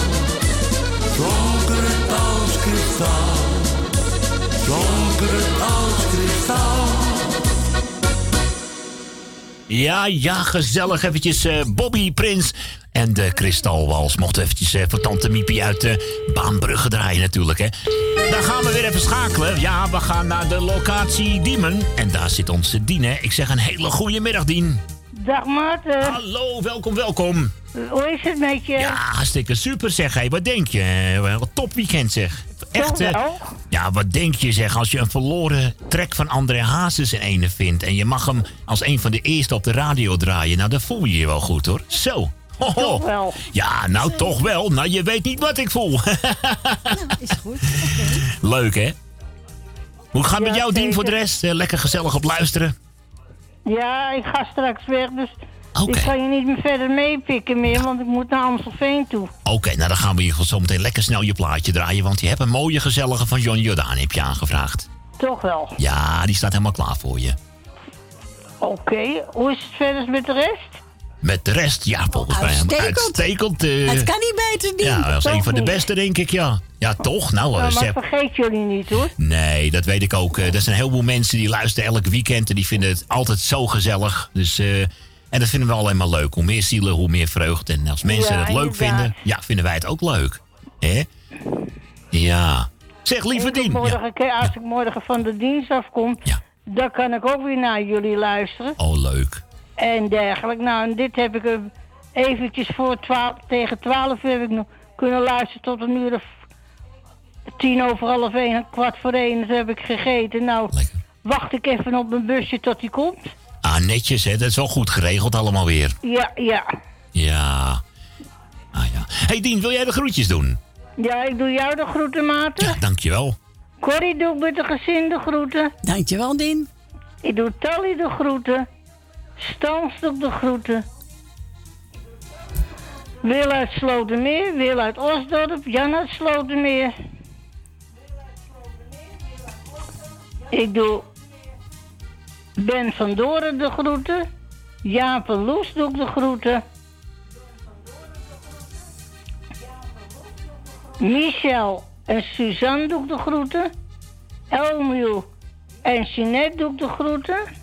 Flonkerend als kristal, flonkerend als kristal. Ja, ja, gezellig. Eventjes eh, Bobby Prins en de Kristalwals. Mocht eventjes eh, voor Tante Miepie uit de Baanbrugge draaien natuurlijk, hè. Dan gaan we weer even schakelen. Ja, we gaan naar de locatie Diemen. En daar zit onze Dien, hè. Ik zeg een hele goede middag, Dien. Dag Maarten. Hallo, welkom, welkom. Hoe is het met je? Ja, hartstikke super zeg. Hey, wat denk je? Wat top weekend zeg. Echt, eh, wel? Ja, wat denk je zeg als je een verloren track van André Hazes in ene vindt... en je mag hem als een van de eerste op de radio draaien... nou, dan voel je je wel goed, hoor. Zo. Ho, ho. Toch wel. Ja, nou toch wel. Nou, je weet niet wat ik voel. is goed. Leuk, hè? Hoe gaat het met jou, Dien, voor de rest? Eh, Lekker gezellig op luisteren? Ja, ik ga straks weg, dus ik ga je niet meer verder meepikken meer, want ik moet naar Amstelveen toe. Oké, nou dan gaan we geval zo meteen lekker snel je plaatje draaien... want je hebt een mooie gezellige van John Jordaan heb je aangevraagd. Toch wel. Ja, die staat helemaal klaar voor je. Oké, hoe is het verder met de rest? Met de rest, ja, volgens mij Uitstekend. uitstekend. eh. Het kan niet beter, Dien. Ja, dat is een van de niet. beste, denk ik, ja. Ja, toch? Nou, Nou, eh, maar Sepp- vergeet jullie niet hoor. Nee, dat weet ik ook. Eh, Er zijn heel veel mensen die luisteren elk weekend... en die vinden het altijd zo gezellig. Dus, eh, en dat vinden we alleen maar leuk. Hoe meer zielen, hoe meer vreugde. En als mensen Ja, het leuk inderdaad. vinden... ja, vinden wij het ook leuk. Hè? Ja. Zeg, lieve En Dien. Ja. Als ik morgen van de dienst afkom, dan kan ik ook weer naar jullie luisteren. Oh, leuk. En dergelijke. Nou, en dit heb ik er eventjes voor twaalf, tegen twaalf uur heb ik nog kunnen luisteren tot een uur of tien over half één, kwart voor één. Dus heb ik gegeten. Nou, wacht ik even op mijn busje tot die komt. Ah, netjes, hè. Dat is wel goed geregeld allemaal weer. Ja, ja. Ja. Ah, ja. hey, Dien, wil jij de groetjes doen? Ja, ik doe jou de groeten, Maarten. Ja, dankjewel. Corrie doe ik met de gezin de groeten. Dankjewel, Dien. Ik doe Tally de groeten. Stanstok de groeten. Wil uit Slotermeer, Wil uit Osdorp, Jan uit Slotermeer. Ik doe Ben van Doren de groeten. Jaap en Loes doe de groeten. Michel en Suzanne doe de groeten. Elmiel en Jeanette doe de groeten.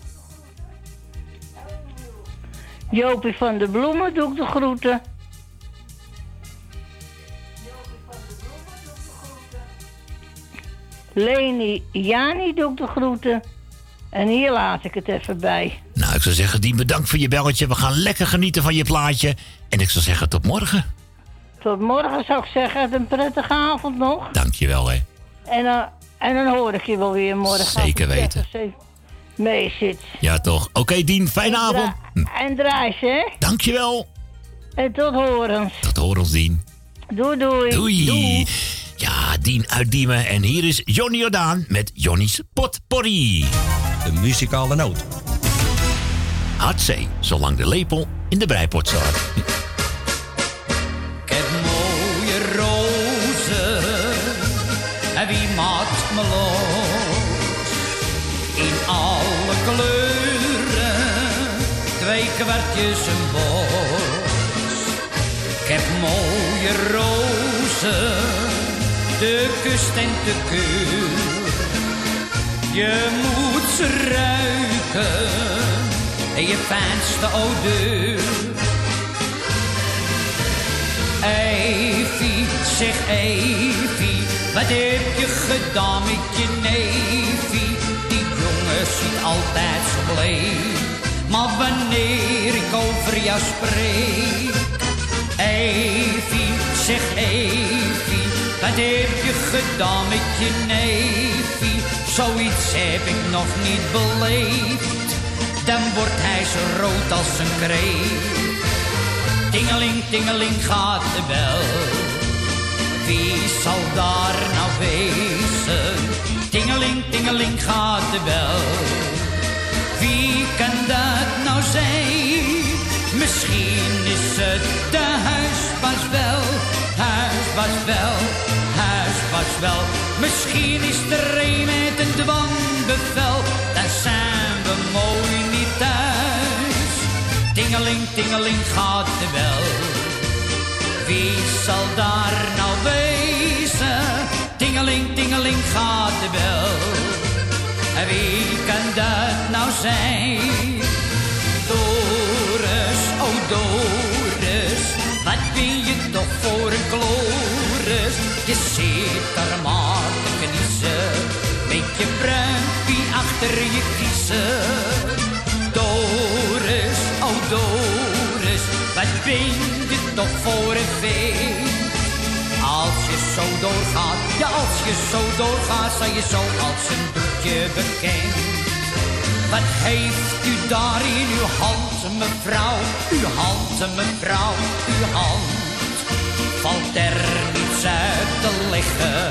Jopie van de Bloemen doe ik de groeten. Leni Jani doe ik de groeten. En hier laat ik het even bij. Nou, ik zou zeggen, Dien, bedankt voor je belletje. We gaan lekker genieten van je plaatje. En ik zou zeggen, tot morgen. Tot morgen zou ik zeggen, een prettige avond nog. Dankjewel, hè. En, dan en dan hoor ik je wel weer morgen. Zeker weten. Mee zit. Ja, toch. Oké, Dien, fijne avond. En draai ze, hè? Dankjewel. En tot horens. Tot horens, Dien. Doei, doei. Doei. Ja, Dien uit Diemen. En hier is Johnny Jordaan met Johnny's Potpourri. De muzikale noot. Hartzee, zolang de lepel in de breipot zat. Ik heb mooie rozen, de kust en de keur. Je moet ze ruiken, en je fijnste odeur. Evie, zeg Evie, wat heb je gedaan met je neefie? Die jongen ziet altijd zo bleek, maar wanneer ik over jou spreek. Evie, zeg Evie, wat heb je gedaan met je neefie? Zoiets heb ik nog niet beleefd, dan wordt hij zo rood als een kreeft. Tingeling, tingeling gaat de bel. Wie zal daar nou wezen? Tingeling, tingeling gaat de bel. Wie kan dat nou zijn? Misschien is het de huisbaas wel. Huisbaas wel, huisbaas wel. Misschien is er een met een dwangbevel. Dan zijn we mooi niet thuis. Tingeling, tingeling gaat de bel. Wie zal daar nou wezen? Tingeling, tingeling gaat de bel. En wie kan dat nou zijn? Doris, oh Doris, wat ben je toch voor een kloris? Je zit daar maar te kniezen, met je bruimpie achter je kiezen. Doris, oh Doris, wat ben je toch voor een vee? Zo doorgaat, ja als je zo doorgaat, zijn je zo als een doekje bekend. Wat heeft u daar in uw hand, mevrouw? Uw hand, mevrouw, uw hand. Valt er niets uit te leggen?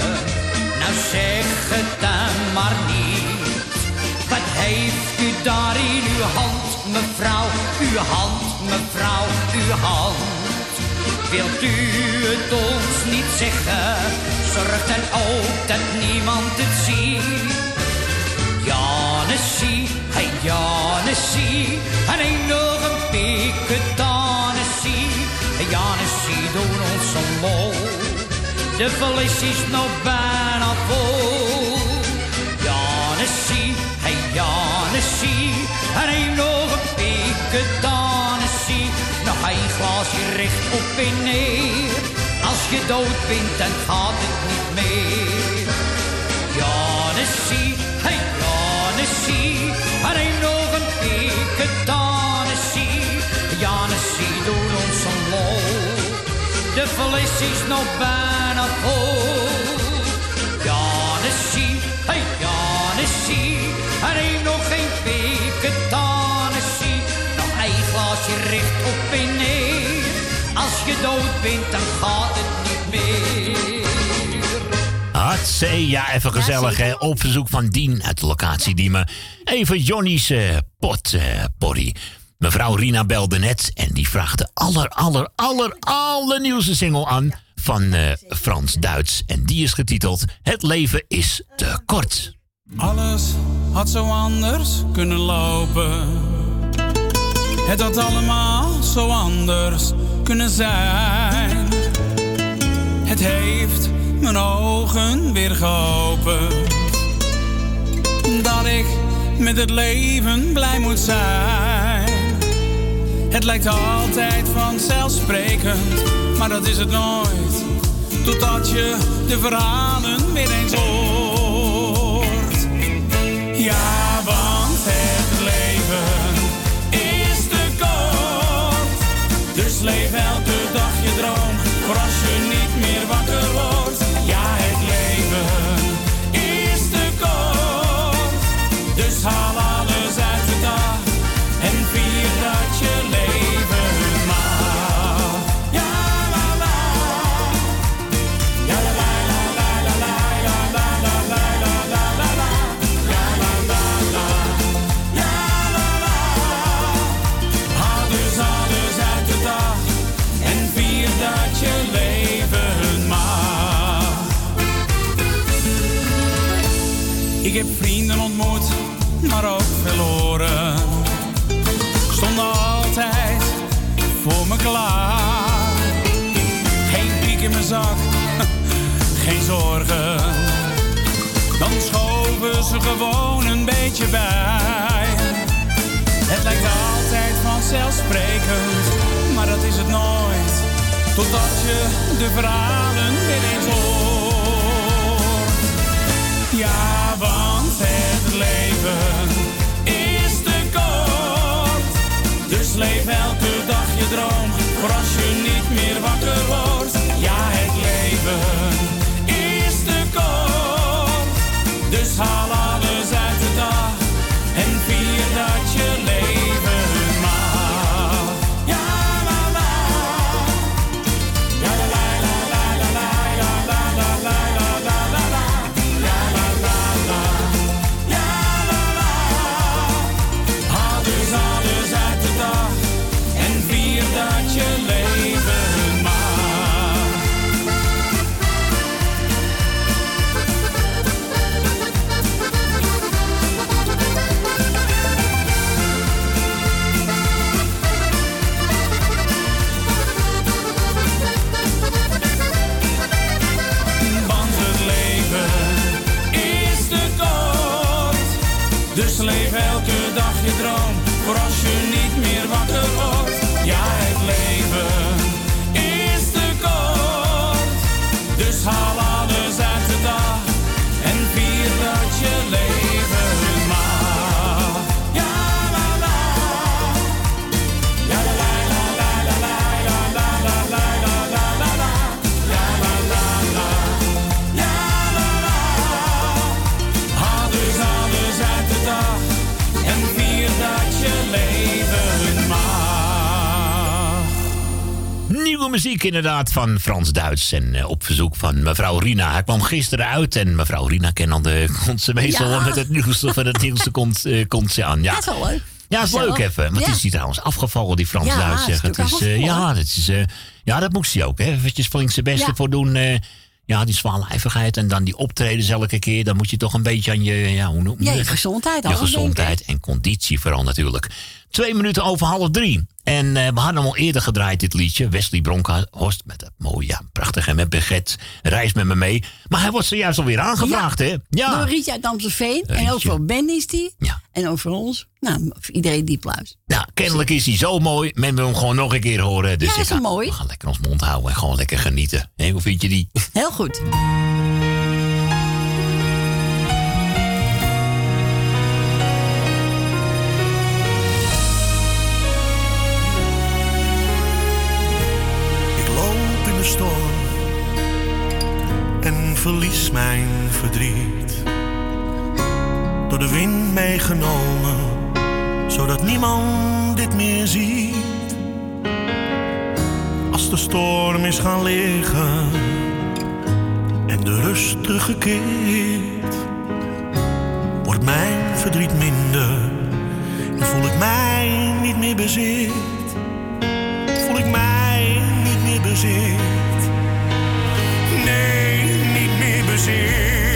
Nou zeg het dan maar niet. Wat heeft u daar in uw hand, mevrouw? Uw hand, mevrouw, uw hand. Wilt u het ons niet zeggen? Zorg dan ook dat niemand het ziet. Janessie, hey Janessie, en een nog een piketanessie. Hey Janessie, doen ons een lol. De vlees is nog bijna vol. een glaasje recht op en neer. Als je dood bent, dan gaat het niet meer. Janessie, hey Janessie, en een nog een piketanessie. Janessie, doe ons een lol. De vlees is nog bijna vol. je dood bent, dan gaat het niet meer. Hartzee, ja, even gezellig, hè. Op verzoek van Dien uit de locatie Diemen. Even Johnny's eh, pot, eh, porrie. Mevrouw Rina belde net en die vraagt de aller, aller, aller, allernieuwste single aan van eh, Frans Duits. En die is getiteld Het leven is te kort. Alles had zo anders kunnen lopen. Het had allemaal zo anders kunnen zijn. Het heeft mijn ogen weer geopend. Dat ik met het leven blij moet zijn. Het lijkt altijd vanzelfsprekend, maar dat is het nooit. Totdat je de verhalen weer eens hoort. Ja, Dan schoven ze gewoon een beetje bij. Het lijkt altijd vanzelfsprekend, maar dat is het nooit. Totdat je de verhalen weer eens hoort. Ja, want het leven is te kort. Dus leef elke dag je droom, voor als je is halal. Muziek inderdaad van Frans Duits. En eh, op verzoek van mevrouw Rina. Hij kwam gisteren uit en mevrouw Rina kent dan de komt ze meestal Ja. met het nieuwste van het nieuwste komt, eh, komt ze aan. Ja. Dat is wel leuk. Ja, is leuk even. Want Ja. is die trouwens afgevallen, die Frans Ja, Duits. is zeg. Het natuurlijk is, eh, afgevallen. ja, dat is, eh, ja, dat moest hij ook. Hè. Eventjes flink zijn beste Ja. voor doen. eh, ja, die zwaarlijvigheid en dan die optredens elke keer. Dan moet je toch een beetje aan je, ja, hoe noem je Ja, gezondheid. Je gezondheid en conditie vooral natuurlijk. Twee minuten over half drie. En eh, we hadden hem al eerder gedraaid, dit liedje. Wesley Bronkhorst met dat mooie, ja, prachtige met Beget. Reis met me mee. Maar hij wordt zojuist alweer aangevraagd, hè? Ja. Door Rietje uit Amstelveen. En ook voor Ben is die. En ook voor ons. Nou, voor iedereen die pluis. Nou, kennelijk is hij zo mooi. Men wil hem gewoon nog een keer horen. Dus Ja, ik is ga- mooi. We gaan lekker ons mond houden en gewoon lekker genieten. Hé, hoe vind je die? Heel goed. En verlies mijn verdriet. Door de wind meegenomen, zodat niemand dit meer ziet. Als de storm is gaan liggen en de rust teruggekeerd, wordt mijn verdriet minder en voel ik mij niet meer bezit Nee, niet meer bezit.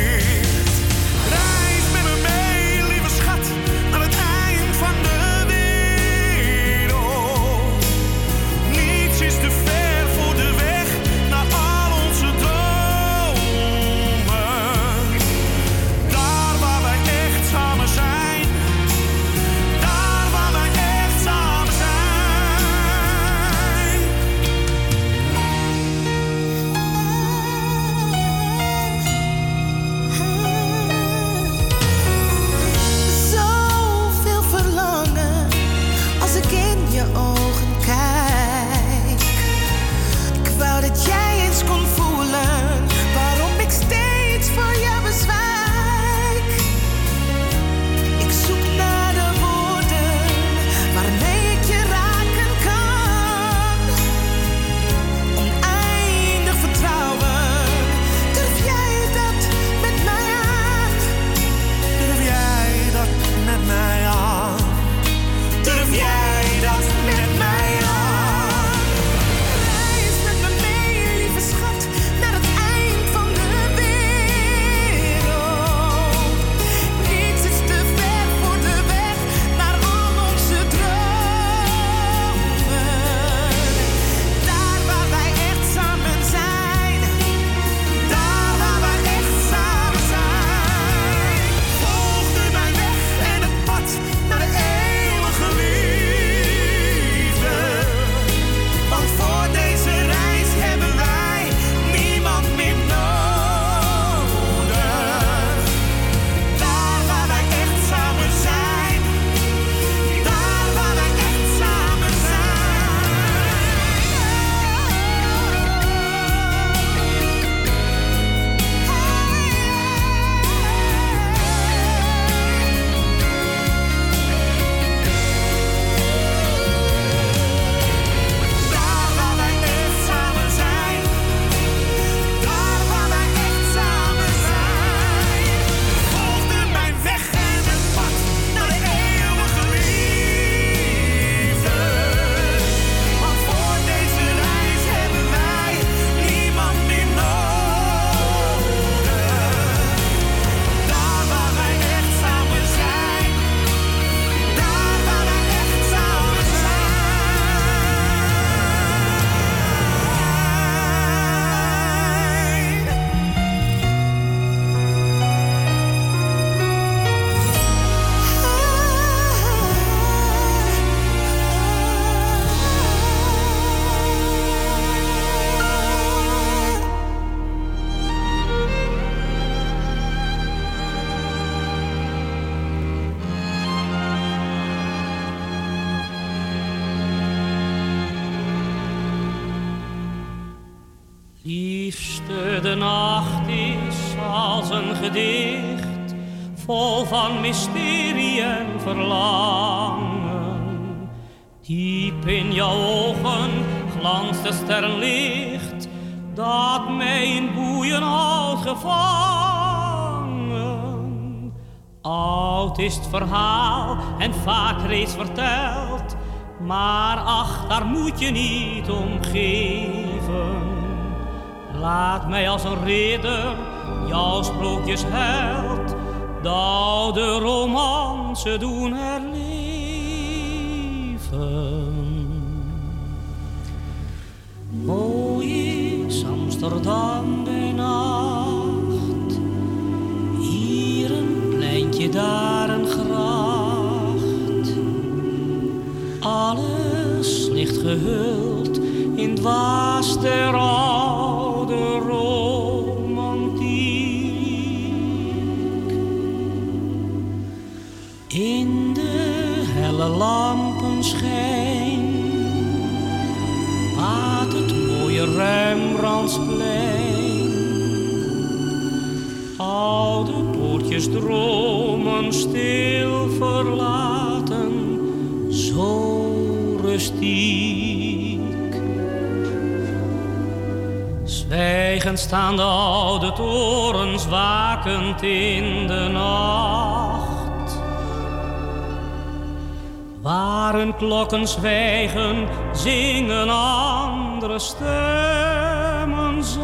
Klokken zwijgen, zingen andere stemmen zacht.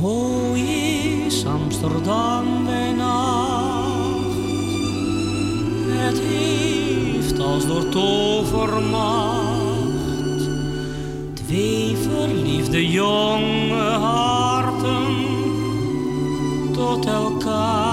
Mooi is Amsterdam bij nacht. Het heeft als door tovermacht twee verliefde jonge harten tot elkaar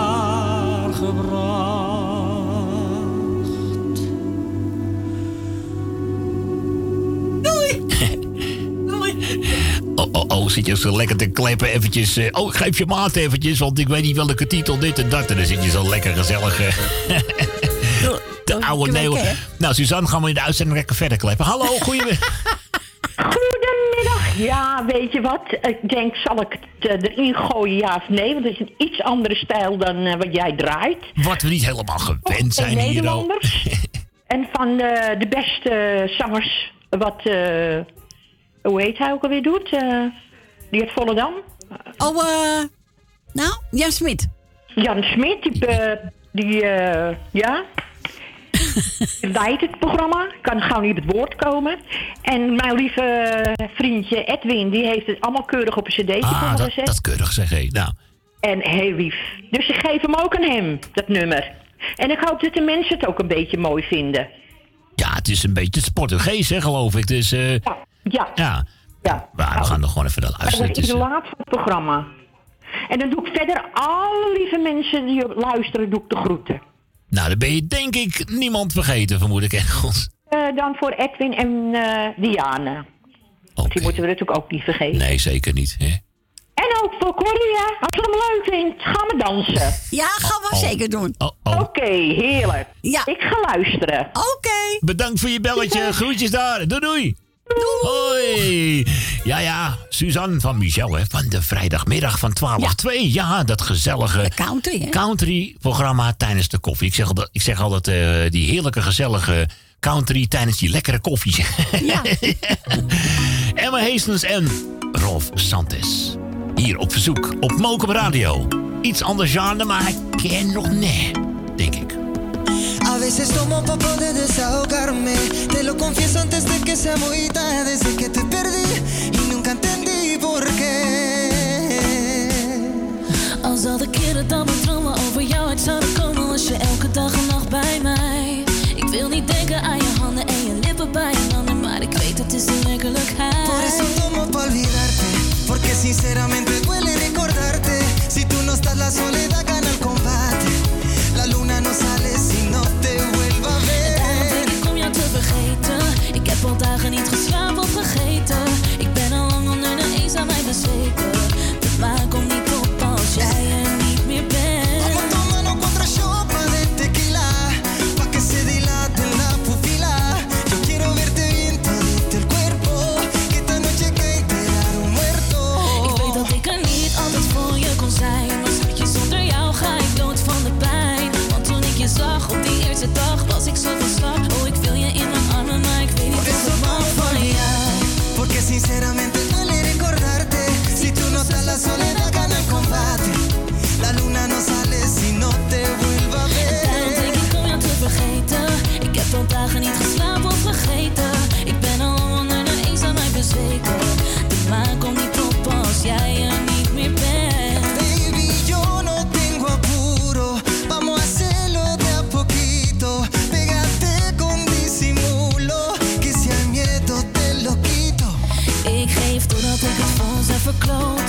Oh, zit je zo lekker te kleppen eventjes. eh, oh, geef je maat eventjes, want ik weet niet welke titel dit en dat. En dan zit je zo lekker gezellig... eh, de oude hè? Nou, Suzanne, gaan we in de uitzending lekker verder kleppen. Hallo, goedemiddag. Goedemiddag. Ja, weet je wat? Ik denk, zal ik het eh, erin gooien, ja of nee? Want het is een iets andere stijl dan wat jij draait. Wat we niet helemaal gewend zijn hier. en van eh, de beste zangers, wat, eh, hoe heet hij ook alweer doet? Eh, die uit Volendam. Oh, eh nou, Jan Smit. Jan Smit, die, eh, die eh, ja, leidt het programma. Ik kan gauw niet op het woord komen. En mijn lieve vriendje Edwin, die heeft het allemaal keurig op een cd'tje voor Ah, dat, gezet. dat keurig zeg hé. Nou, En heel lief. Dus ik geef hem ook aan hem, dat nummer. En ik hoop dat de mensen het ook een beetje mooi vinden. ja, het is een beetje sportugees, hè, geloof ik. Dus, eh, Ja. ja. Ja. Maar we gaan er gewoon even naar Dat luisteren. is Het is, van het programma. En dan doe ik verder alle lieve mensen die luisteren, doe ik de groeten. nou, dan ben je denk ik niemand vergeten, vermoed ik ergens. Eh, dan voor Edwin en eh, Diane. Die moeten we natuurlijk ook niet vergeten. Nee, zeker niet. Hè? En ook voor Corrie, als je hem leuk vindt, gaan we dansen. Ja, gaan we zeker doen. Oké, heerlijk. Ja. Ik ga luisteren. Oké. Bedankt voor je belletje. Groetjes daar. Doei doei. Hoi. Ja, ja. Suzanne van Michel, hè, van de vrijdagmiddag van 12 2. Ja, dat gezellige country, country-programma tijdens de koffie. Ik zeg altijd, ik zeg altijd eh, die heerlijke, gezellige country tijdens die lekkere koffie. Ja. Emma Heestens en Rolf Santis. Hier op verzoek op Mokum Radio. Iets anders genre, maar hij ken nog nee, denk ik. Veces tomo pa poder desahogarme. Te lo confieso antes de que sea muy tarde. Desde que te perdí y nunca entendí por qué. Als al de keren dat mijn dromen over jou uit zouden komen Was je elke dag en nacht bij mij Ik wil niet denken aan je handen en je lippen bij je handen Maar ik weet het is de werkelijkheid Por eso tomo pa olvidarte. Porque sinceramente duele recordarte. Si tú no estás, la soledad eens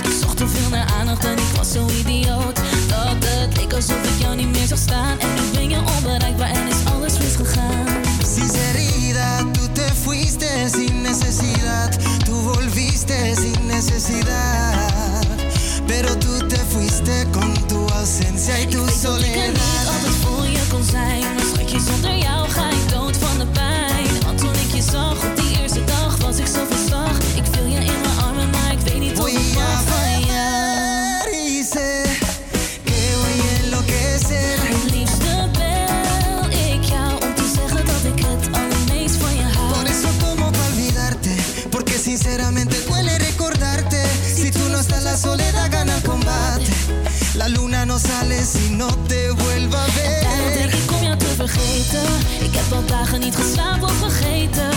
Ik zocht te veel naar aandacht en ik was zo idioot. Dat het leek alsof ik jou niet meer zag staan. En nu ben je onbereikbaar en. Ik heb al dagen niet geslapen of vergeten.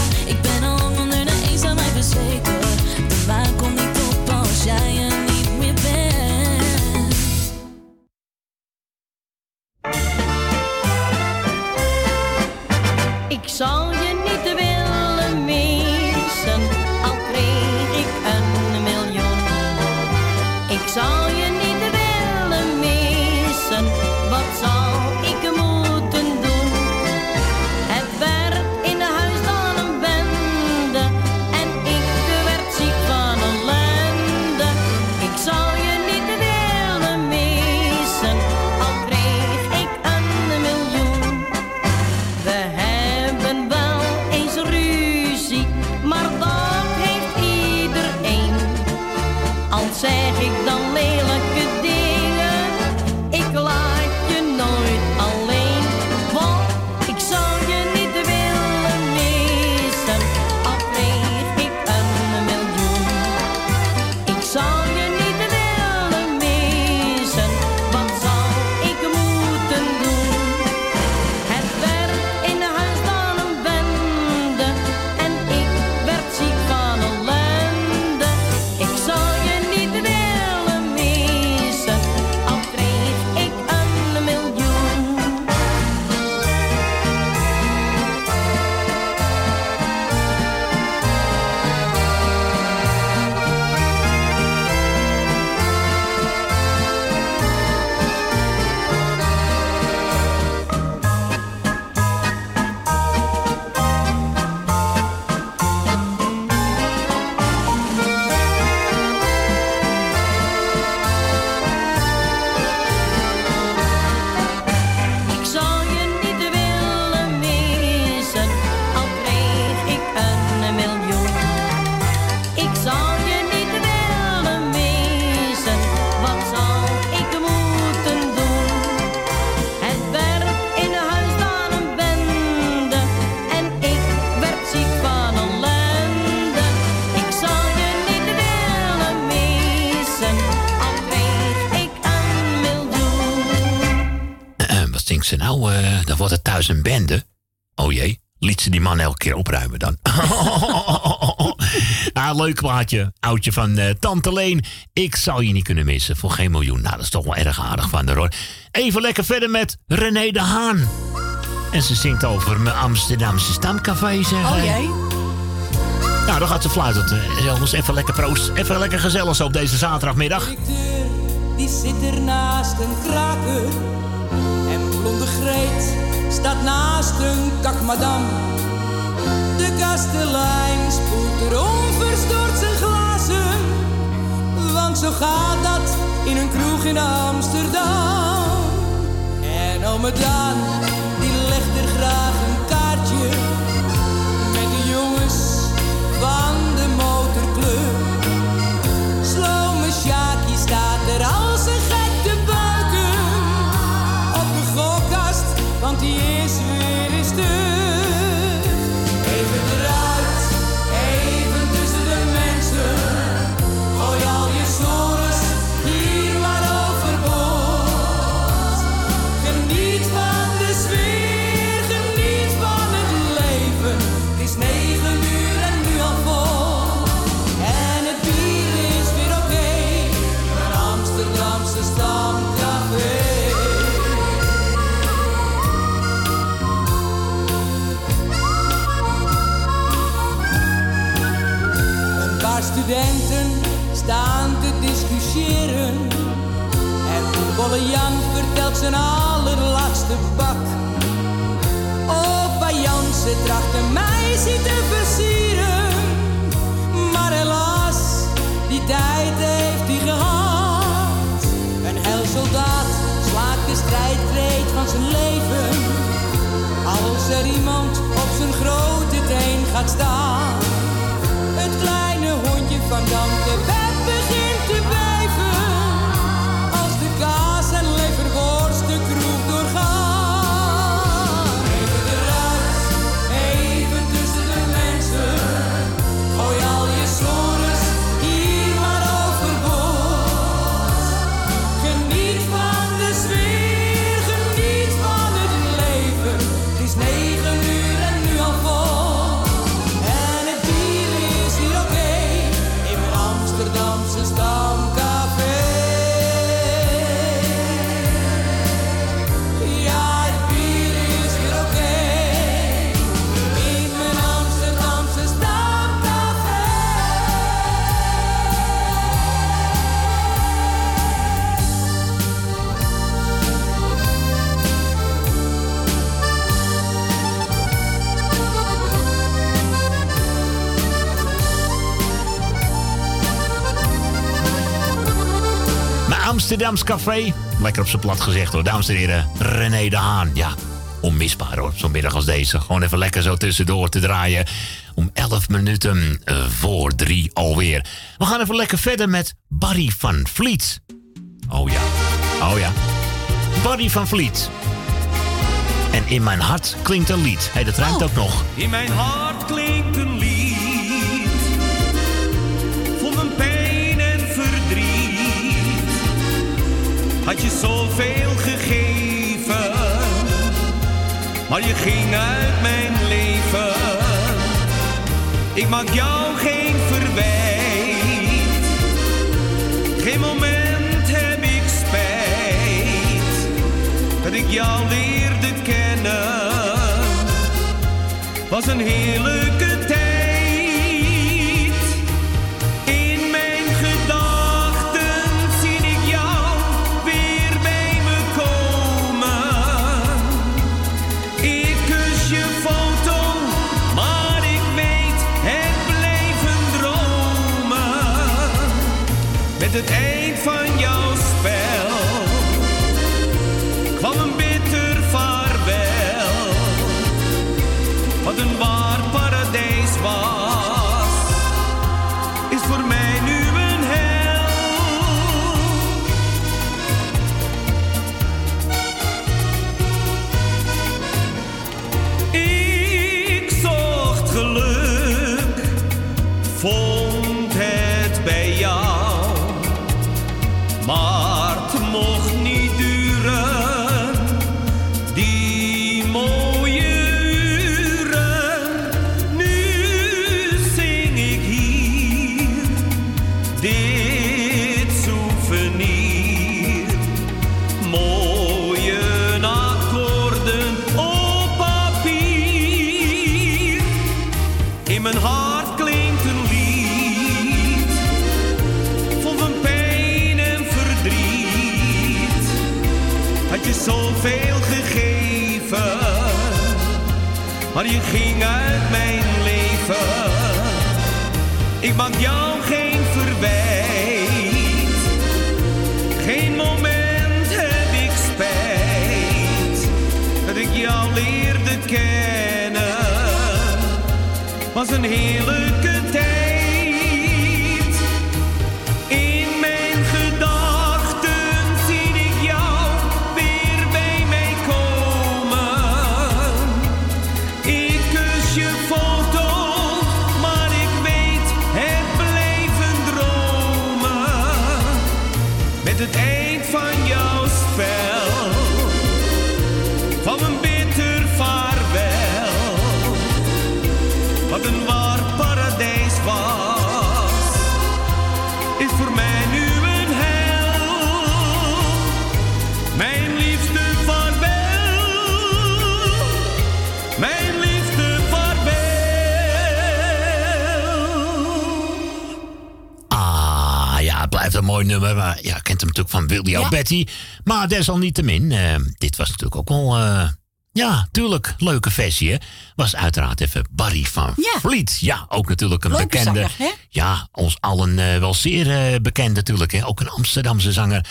leuk plaatje. Oudje van eh, Tante Leen. Ik zou je niet kunnen missen voor geen miljoen. Nou, dat is toch wel erg aardig van de hoor. Even lekker verder met René de Haan. En ze zingt over mijn Amsterdamse stamcafé, zeg Oh, jij? Nou, dan gaat ze fluiten. Eh, jongens, even lekker proost. Even lekker gezellig zo op deze zaterdagmiddag. De die zit er naast een kraker. En blonde Greet staat naast een kakmadam. De kastelein spoelt erop zo gaat dat in een kroeg in Amsterdam. En om het dan. En Bolle Jan vertelt zijn allerlaatste bak. Opa Jansen tracht een meisje te versieren. Maar helaas, die tijd heeft hij gehad. Een soldaat slaakt de strijdkreet van zijn leven. Als er iemand op zijn grote teen gaat staan. Het kleine hondje van Dante Amsterdams café. Lekker op zijn plat gezegd hoor. Dames en heren, René de Haan. Ja, onmisbaar hoor. Zo'n middag als deze. Gewoon even lekker zo tussendoor te draaien. Om 11 minuten eh, voor drie alweer. We gaan even lekker verder met Barry van Vliet. Oh ja, oh ja. Barry van Vliet. En in mijn hart klinkt een lied. Hé, dat ruimt ook nog. In mijn hart Had je zoveel gegeven Maar je ging uit mijn leven. Ik maak jou geen verwijt. Geen moment heb ik spijt Dat ik jou leerde kennen. Was een heerlijke je ging uit mijn leven. Ik maak jou geen verwijt, geen moment heb ik spijt dat ik jou leerde kennen. Was een heerlijke mooi nummer. Maar ja, kent hem natuurlijk van Willy Ja. Alberti. Maar desalniettemin, eh, dit was natuurlijk ook wel... eh, ja, tuurlijk, leuke versie. hè. Was uiteraard even Barry van Ja. Vliet. Ja, ook natuurlijk een Leuke bekende... zanger, hè? Ja, ons allen eh, wel zeer bekend natuurlijk. Hè? Ook een Amsterdamse zanger.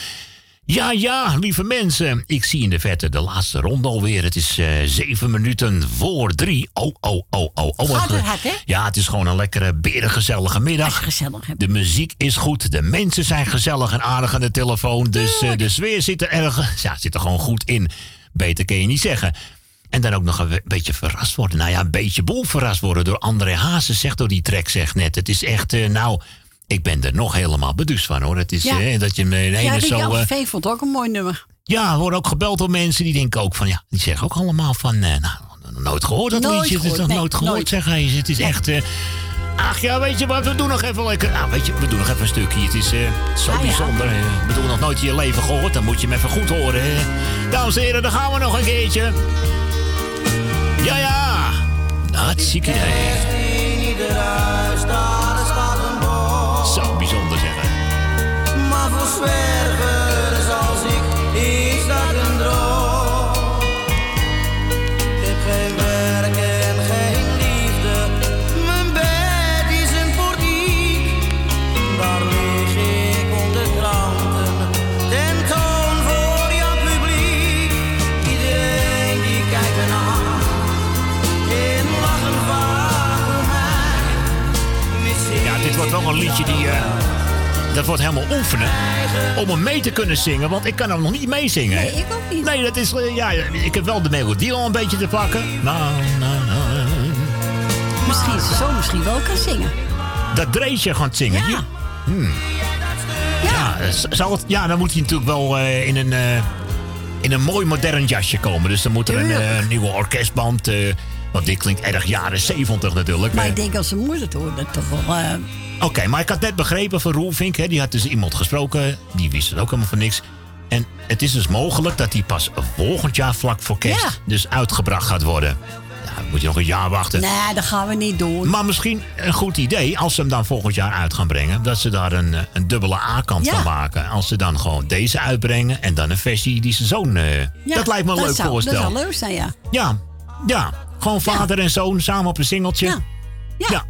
Ja, ja, lieve mensen. Ik zie in de verte de laatste ronde alweer. Het is eh, zeven minuten voor drie. Oh, oh, oh, oh. oh wat hè? Ja, het is gewoon een lekkere, berengezellige middag. Gezellig? De muziek is goed. De mensen zijn gezellig en aardig aan de telefoon. Dus eh, de sfeer zit er erg... Ja, zit er gewoon goed in. Beter kun je niet zeggen. En dan ook nog een beetje verrast worden. Nou ja, een beetje boel verrast worden door André Hazes, zegt door die track, zegt net. Het is echt, eh, nou, ik ben er nog helemaal beduust van hoor. Het is Ja. eh, dat je me Ja, ene die zo... Eh, V vond het ook een mooi nummer. ja, we worden ook gebeld door mensen die denken ook van, ja, die zeggen ook allemaal van, eh, nou, nog nooit gehoord dat Nooit liedje. Het is nog nee, nooit gehoord, nooit. zeg hij. Het is echt, eh, ach ja, weet je wat, we doen nog even lekker, nou weet je, we doen nog even een stukje. Het is eh, zo Ah, ja. bijzonder. Ik bedoel, nog nooit in je leven gehoord, dan moet je hem even goed horen. hè. Dames en heren, dan gaan we nog een keertje. Ja, ja. Hartstikke Voor zwervers als ik is dat een droom. Ik heb geen werk en geen liefde. Mijn bed is een portiek. Daar lig ik onder kranten. Ten toon voor jouw publiek. Iedereen die kijkt me aan. En lachen vaak mij. Ja, dit wordt wel een liedje die... eh, dat wordt helemaal oefenen om hem mee te kunnen zingen. Want ik kan hem nog niet meezingen. Nee, ik ook niet. Nee, dat is... eh, ja, ik heb wel de melodie al een beetje te pakken. Nou, nou, nou. Misschien ze zo misschien wel kan zingen. Dat Dreesje gaat zingen. Ja. Ja. Hmm. Ja, eh, het, ja, dan moet hij natuurlijk wel eh, in, een, in een mooi modern jasje komen. Dus dan moet er een nieuwe orkestband... want dit klinkt erg jaren 70 natuurlijk. Maar ik denk als ze moeder het hoort, dat toch wel... Oké, maar ik had net begrepen van Roelvink, hè, die had dus iemand gesproken, die wist het ook helemaal van niks. En het is dus mogelijk dat die pas volgend jaar vlak voor kerst Ja. dus uitgebracht gaat worden. Dan moet je nog een jaar wachten. nee, dat gaan we niet doen. Maar misschien een goed idee als ze hem dan volgend jaar uit gaan brengen. Dat ze daar een, eh, een dubbele A-kant Ja. van maken. Als ze dan gewoon deze uitbrengen en dan een versie die zijn zoon. eh, Ja, dat lijkt me een leuk zou, voorstel. Dat zou leuk zijn, ja. Ja, ja. Gewoon vader en zoon samen op een singeltje. Ja.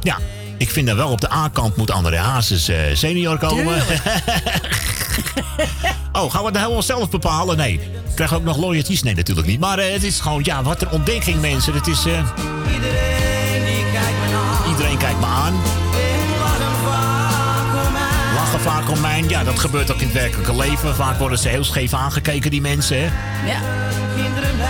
Ja. Ik vind dat wel op de A-kant moet André Hazes eh, senior komen. oh, gaan we het helemaal zelf bepalen? Nee. Krijgen we ook nog loyalties? Nee, natuurlijk niet. Maar eh, het is gewoon, ja, wat een ontdekking, mensen. Het is... eh, Iedereen kijkt me aan. Lachen vaak om mij. Ja, dat gebeurt ook in het werkelijke leven. Vaak worden ze heel scheef aangekeken, die mensen. Hè? Ja.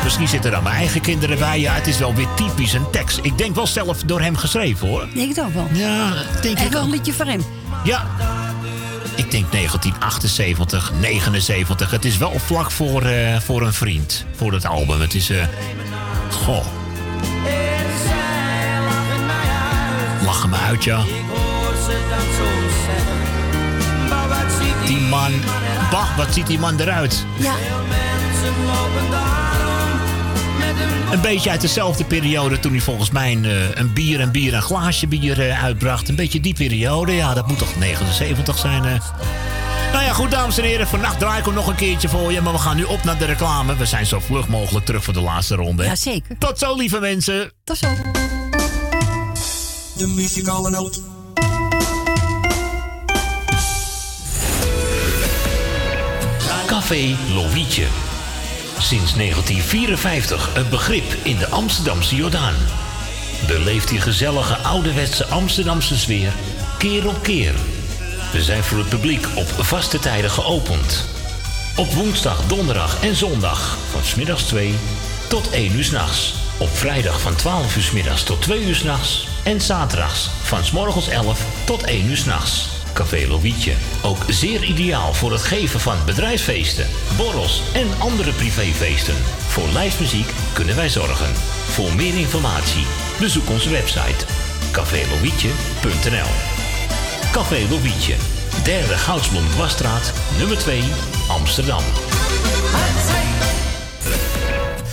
Misschien zitten er dan mijn eigen kinderen bij. Ja, het is wel weer typisch een tekst. Ik denk wel zelf door hem geschreven, hoor. Denk ik toch wel. Ja, denk Echt ik wel ook. een liedje voor hem. Ja. Ik denk 1978, 79. Het is wel vlak voor, eh, voor een vriend. Voor het album. Het is... eh goh. Lachen me uit, ja. Die man... Bah, wat ziet die man eruit? Ja. Een beetje uit dezelfde periode toen hij volgens mij een, eh, een bier en bier, een glaasje bier eh, uitbracht. Een beetje die periode. Ja, dat moet toch 79 zijn. eh. Nou ja, goed, dames en heren. Vannacht draai ik hem nog een keertje voor je. Maar we gaan nu op naar de reclame. We zijn zo vlug mogelijk terug voor de laatste ronde. Jazeker. Tot zo, lieve mensen. Tot zo. De muzikale noot. Café Lovietje. Sinds 1954 een begrip in de Amsterdamse Jordaan. Beleeft die gezellige ouderwetse Amsterdamse sfeer keer op keer. We zijn voor het publiek op vaste tijden geopend. Op woensdag, donderdag en zondag van smiddags 2 tot 1 uur s'nachts. Op vrijdag van 12 uur 's middags tot 2 uur s'nachts. En zaterdags van 's morgens 11 tot 1 uur s'nachts. Café Lovietje. Ook zeer ideaal voor het geven van bedrijfsfeesten, borrels en andere privéfeesten. Voor live muziek kunnen wij zorgen. Voor meer informatie bezoek onze website cafélovietje.nl Café Lovietje, derde Goudsblom Dwarsstraat, nummer 2, Amsterdam.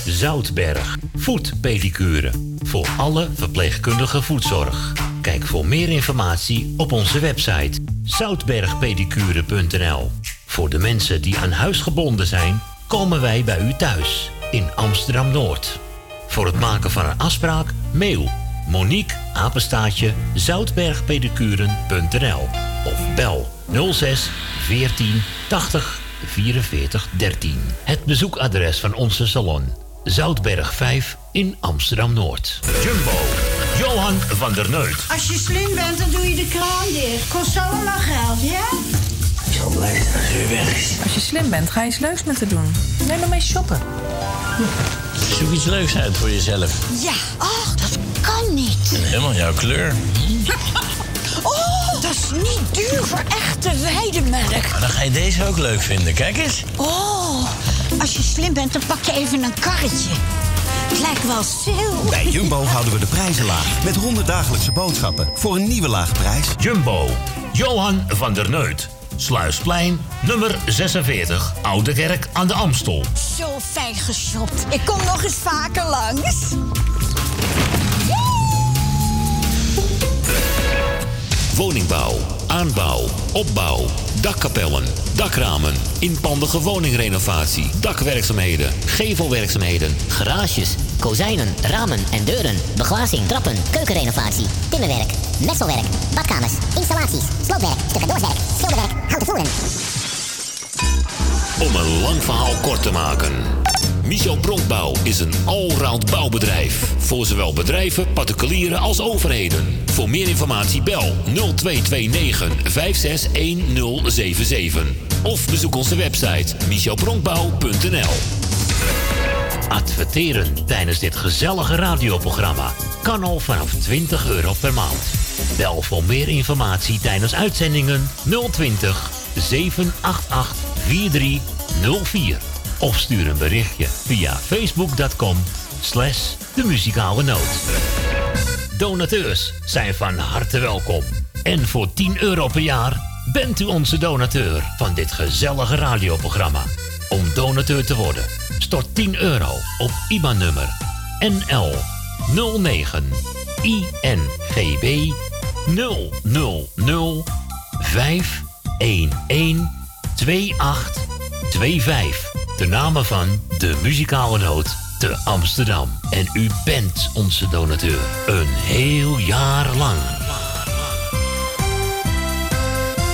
Zoutberg, voetpedicure. Voor alle verpleegkundige voetzorg. Kijk voor meer informatie op onze website zoutbergpedicure.nl. Voor de mensen die aan huis gebonden zijn, komen wij bij u thuis in Amsterdam Noord. Voor het maken van een afspraak, mail Monique apenstaatje zoutbergpedicuren.nl of bel 06 14 80 44 13. Het bezoekadres van onze salon Zoutberg 5 in Amsterdam Noord. Jumbo, Johan van der Neut. Als je slim bent, dan doe je de kraan dicht. Kost allemaal geld, ja? Ik zal blij zijn als u weg is. Als je slim bent, ga je iets leuks met haar doen. Neem maar mee shoppen. Zoek iets leuks uit voor jezelf. Ja, oh, dat kan niet. En helemaal jouw kleur. Oh, dat is niet duur voor echte weidemelk. Maar dan ga je deze ook leuk vinden. Kijk eens. Oh, als je slim bent, dan pak je even een karretje. Het lijkt wel zil. Bij Jumbo houden we de prijzen laag. Met 100 dagelijkse boodschappen voor een nieuwe lage prijs. Jumbo, Johan van der Neut. Sluisplein, nummer 46, Oude Kerk aan de Amstel. Zo fijn geshopt. Ik kom nog eens vaker langs. Woningbouw, aanbouw, opbouw, dakkapellen, dakramen, inpandige woningrenovatie, dakwerkzaamheden, gevelwerkzaamheden, Garages, kozijnen, ramen en deuren, beglazing, trappen, keukenrenovatie, timmerwerk, messelwerk, badkamers, installaties, sloopwerk, stucadoorswerk, schilderwerk, houten voeren. Om een lang verhaal kort te maken. Michel Bronkbouw is een allround bouwbedrijf. Voor zowel bedrijven, particulieren als overheden. Voor meer informatie bel 0229 561077. Of bezoek onze website michelbronkbouw.nl Adverteren tijdens dit gezellige radioprogramma kan al vanaf 20 euro per maand. Bel voor meer informatie tijdens uitzendingen 020 788 4304. Of stuur een berichtje via facebook.com slash de muzikale noot. Donateurs zijn van harte welkom. En voor 10 euro per jaar bent u onze donateur van dit gezellige radioprogramma. Om donateur te worden, stort 10 euro op IBAN-nummer NL 09 INGB 000 511 2825. De namen van de muzikale noot te Amsterdam. En u bent onze donateur. Een heel jaar lang.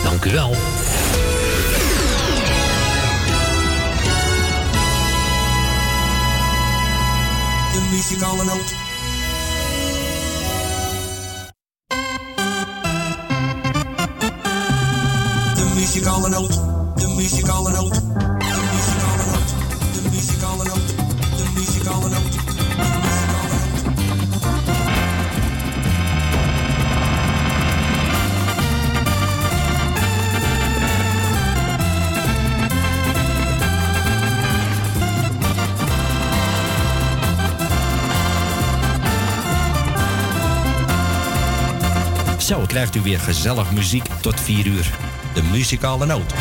Dank u wel. De muzikale noot. De muzikale noot. De muzikale noot. Zo krijgt u weer gezellig muziek tot 4 uur. De muzikale noot.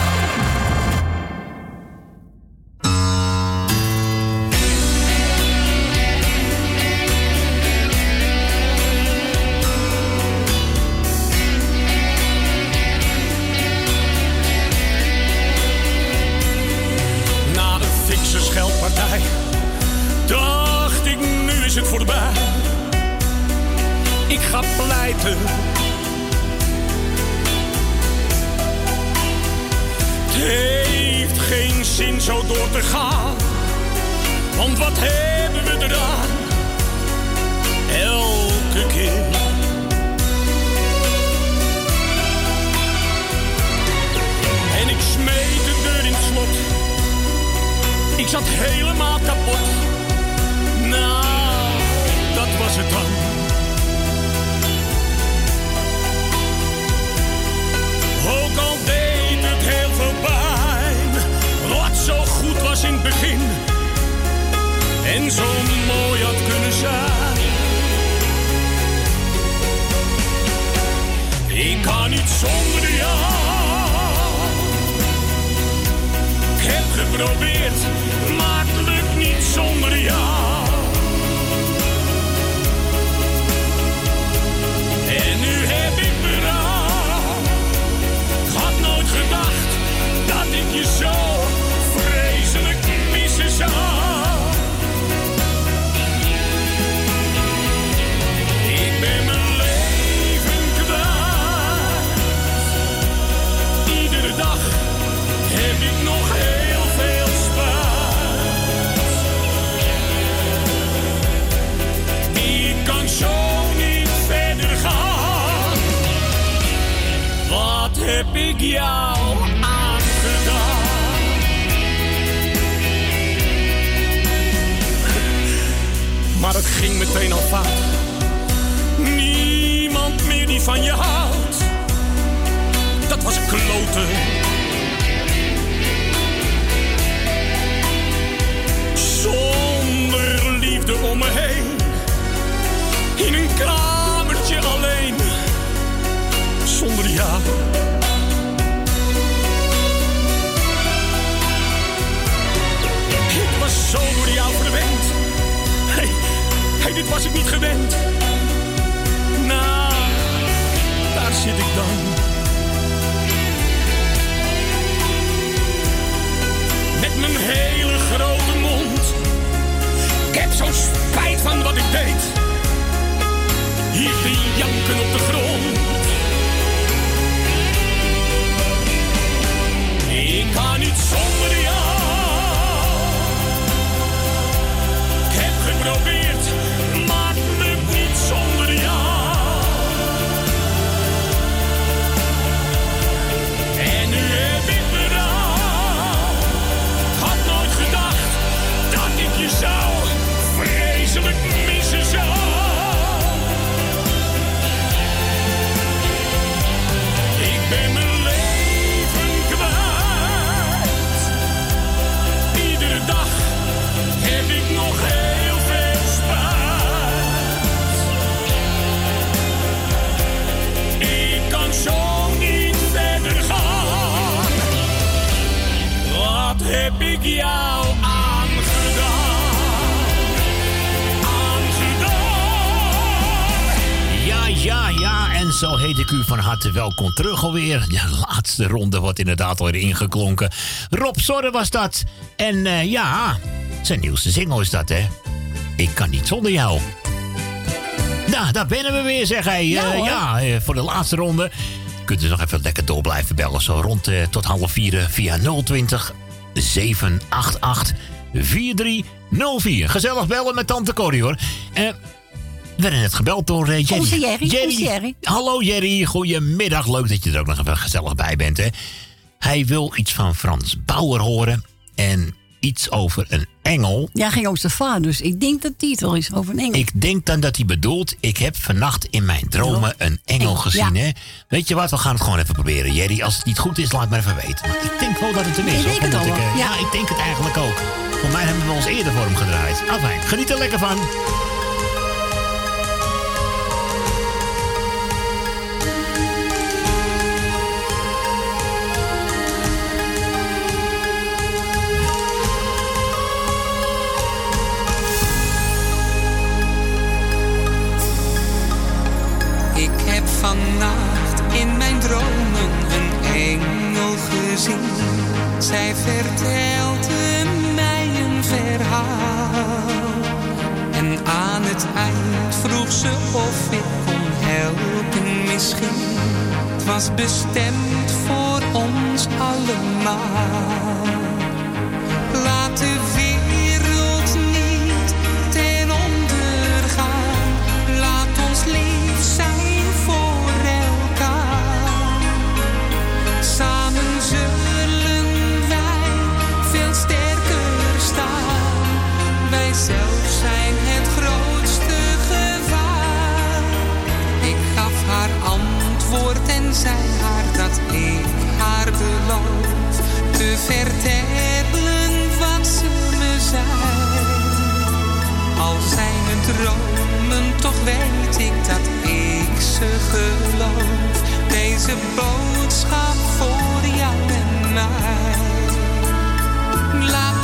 Welkom terug alweer. De laatste ronde wordt inderdaad alweer ingeklonken. Rob Zorre was dat. En eh, ja, zijn nieuwste single is dat, hè? Ik kan niet zonder jou. Nou, daar bennen we weer, zeg hij. Ja, Eh, ja eh, voor de laatste ronde. Kunt u nog even lekker door blijven bellen. Zo rond tot half vier via 020 788 4304. Gezellig bellen met Tante Corrie, hoor. We werden net gebeld door eh, Jerry. Onze Jerry, onze Jerry. Hallo Jerry, goedemiddag. Leuk dat je er ook nog even gezellig bij bent. Hè? Hij wil iets van Frans Bauer horen. En iets over een engel. Ja, ging over zijn vader, dus ik denk dat die het wel is over een engel. Ik denk dan dat hij bedoelt... ik heb vannacht in mijn dromen een engel Engel, gezien. ja. Hè? Weet je wat, we gaan het gewoon even proberen. Jerry, als het niet goed is, laat maar even weten. Maar ik denk wel dat het hem is. Ik hoor, denk het omdat al wel, eh, ja. ja, ik denk het eigenlijk ook. Voor mij hebben we ons eerder voor hem gedraaid. Afijn, geniet er lekker van. Gezien. Zij vertelde mij een verhaal. En aan het eind vroeg ze of ik kon helpen misschien. Het was bestemd voor ons allemaal. Laat wereld te vertellen wat ze me zei. Al zijn het dromen, toch weet ik dat ik ze geloof. Deze boodschap voor jou en mij. Laat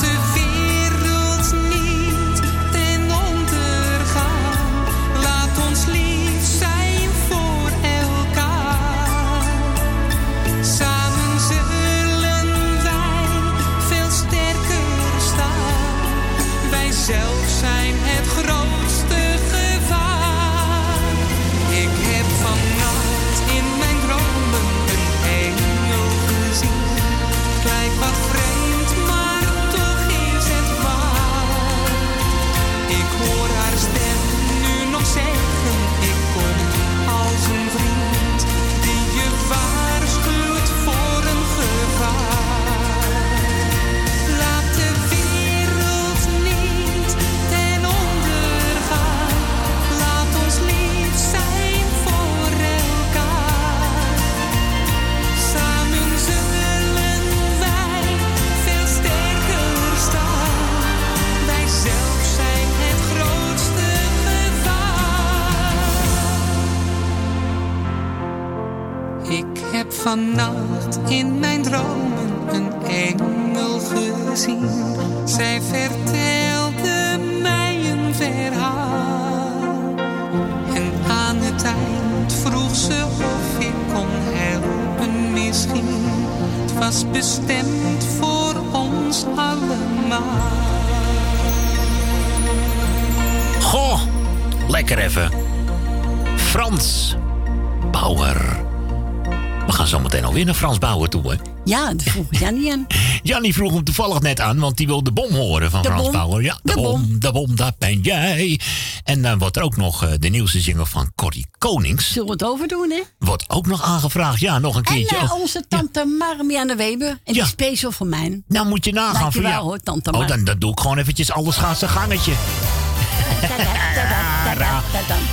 gaan alweer naar Frans Bauer toe, hè? Ja, dat vroeg Jannie aan. Jannie vroeg hem toevallig net aan, want die wil de bom horen van De Frans bom. Bauer. Ja, de, De bom, bom. de bom, dat ben jij. En dan wordt er ook nog eh, de nieuwste zinger van Corrie Konings. Zullen we het overdoen, hè? Wordt ook nog aangevraagd. Ja, nog een En keertje. eh, onze tante Marmiane Weber. En die special voor mij. Nou moet je nagaan. Van, ja. hoor, tante Oh, dan, dan doe ik gewoon eventjes alles gaat zijn gangetje.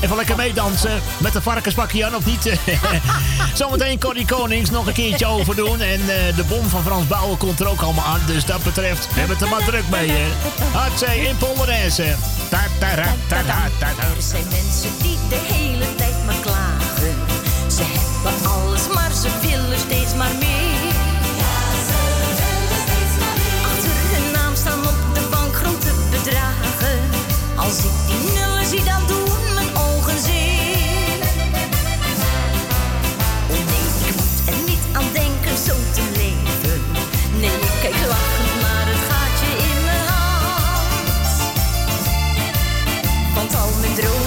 Even lekker meedansen met de varkensbakje aan of niet? Zometeen Corrie Konings nog een keertje overdoen. En eh, de bom van Frans Bauer komt er ook allemaal aan. Dus dat betreft, we hebben het er maar druk mee. hè. Hartzee in Polonaise. Ta ta ra, ta ta ta ta. Er zijn mensen die de hele tijd maar klagen. Ze hebben alles, maar ze willen steeds Als ik die nullen zie, dan doen mijn ogen nee, ik moet er niet aan denken zo te leven. Nee, ik kijk lachend naar het gaatje in mijn hand. Want al mijn dromen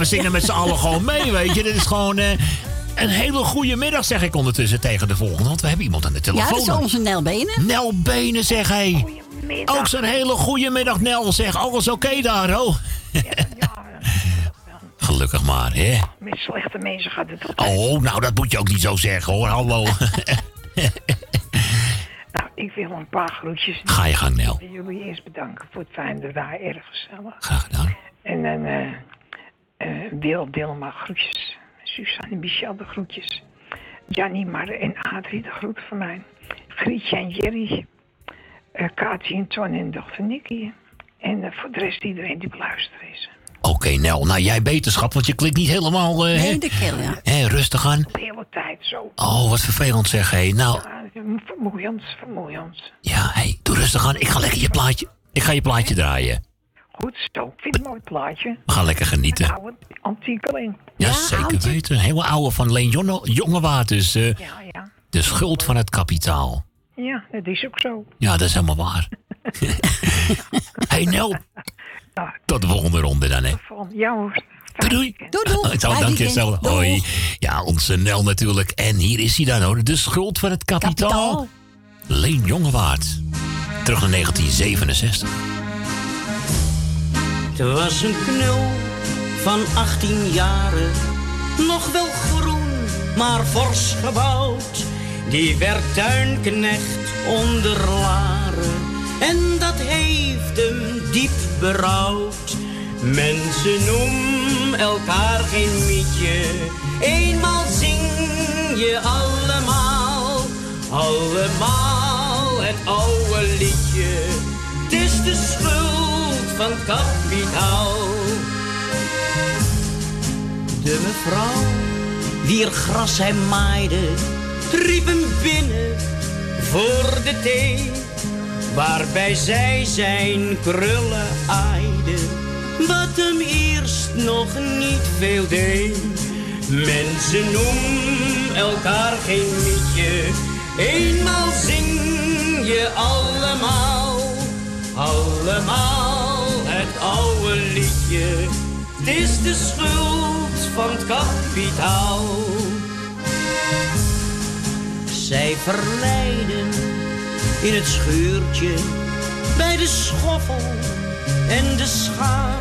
we zingen met z'n allen gewoon mee, weet je. Dit is gewoon eh, een hele goede middag, zeg ik ondertussen tegen de volgende. Want we hebben iemand aan de Ja, telefoon. dat is onze Nel Benen. Nel Benen, zeg hij. Ook zo'n hele goede middag, Nel. Zeg, alles oké daar, ho? Gelukkig maar, hè? Met slechte mensen gaat het Oh, nou, dat moet je ook niet zo zeggen, hoor. Hallo. Nou, ik wil een paar groetjes. Ga je gang, Nel. Ik wil jullie eerst bedanken voor het fijne daar erg gezellig. Graag gedaan. En dan eh eh Wil Dilma groetjes. Suzanne Michel de groetjes. Jannie Mar en Adrie de groet van mij. Grietje en Jerry. eh Katie en Ton en dochter Nicky. En eh, voor de rest iedereen die beluisteren is. Oké, Nel. Nou, jij beterschap, want je klinkt niet helemaal... eh, hè? Nee, de keel, ja. Hè, rustig aan. De hele tijd zo. Oh, wat vervelend zeg, hé. Nou, Ja, vermoeiend, vermoeiend. ja, hé, doe rustig aan. Ik ga lekker je plaatje... Ik ga je plaatje draaien. Goed zo. Vind het een mooi plaatje. We gaan lekker genieten. Oude antiekeling. Ja, zeker weten. Een hele oude van Leen Jonge- Jongewaard. Dus eh, Ja, ja. de schuld van het kapitaal. Ja, dat is ook zo. Ja, dat is helemaal waar. hey Nel. Tot de volgende ronde dan, hè. Ja hoor. Doei. Doei, doei. Zo, dank je wel. Hoi. Ja, onze Nel natuurlijk. En hier is hij dan hoor. De schuld van het kapitaal. Leen Jongewaard. Terug naar 1967. Het was een knul van 18 jaren, nog wel groen, maar fors gebouwd. Die werd tuinknecht onder Laren en dat heeft hem diep berouwd. Mensen noem elkaar geen mietje, eenmaal zing je allemaal, allemaal het oude liedje. Het is de van kapitaal. De mevrouw, wier gras hij maaide, riep hem binnen voor de thee. Waarbij zij zijn krullen aaide, wat hem eerst nog niet veel deed. Mensen noem elkaar geen liedje, eenmaal zing je allemaal, allemaal het oude liedje. Het is de schuld van het kapitaal. Zij verleiden in het schuurtje bij de schoffel en de schaar.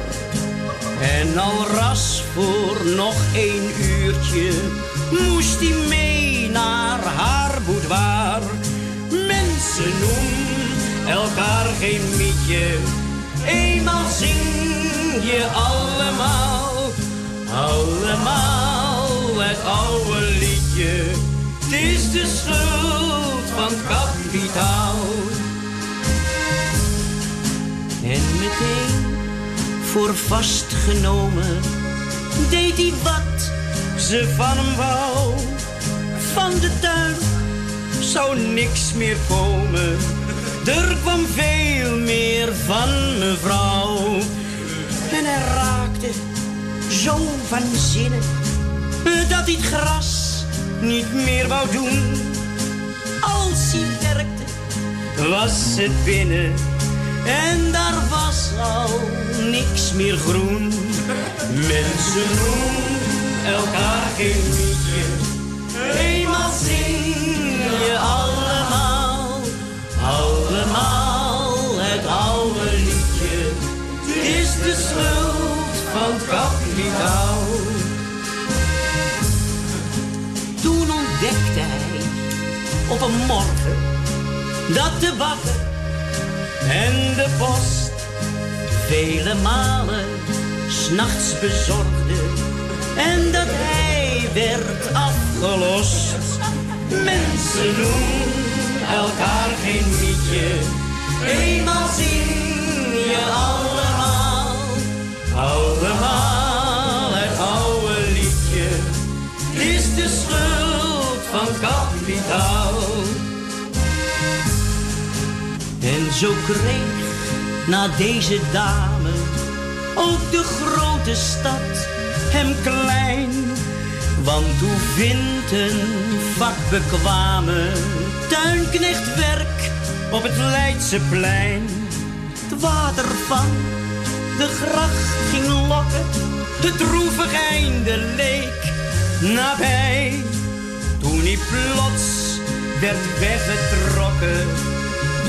En al ras voor nog één uurtje moest hij mee naar haar boudoir. Mensen noem elkaar geen mietje, eenmaal zing je allemaal, allemaal het oude liedje. Het is de schuld van kapitaal. En meteen voor vastgenomen deed hij wat ze van hem wou. Van de tuin zou niks meer komen. Er kwam veel meer van mevrouw. En hij raakte zo van zinnen dat hij het gras niet meer wou doen. Als hij werkte, was het binnen en daar was al niks meer groen. Mensen noemen elkaar geen liedje, eenmaal zing je allemaal van kapitaal. Toen ontdekte hij op een morgen dat de bakker en de post vele malen s'nachts bezorgde en dat hij werd afgelost. Mensen doen elkaar geen liedje, eenmaal zing je allemaal, allemaal het oude liedje. Is de schuld van kapitaal. En zo kreeg na deze dame ook de grote stad hem klein. Want hoe vindt een vakbekwame tuinknecht werk op het Leidseplein? Het water van de gracht ging lokken, het droevig einde leek nabij. Toen hij plots werd weggetrokken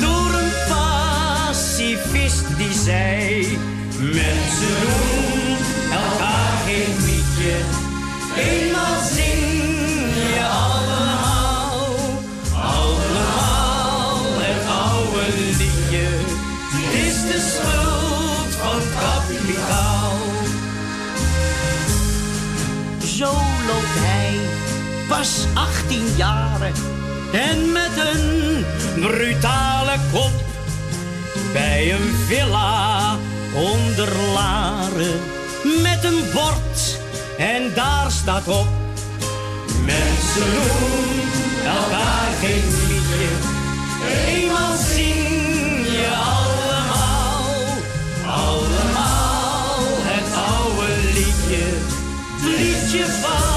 door een pacifist die zei: Mensen doen elkaar geen liedje, eenmaal zing Zo loopt hij, pas 18 jaren. En met een brutale kop bij een villa onder Laren. Met een bord en daar staat op mensen doen elkaar geen liedje. Eenmaal zing je allemaal allemaal het liedje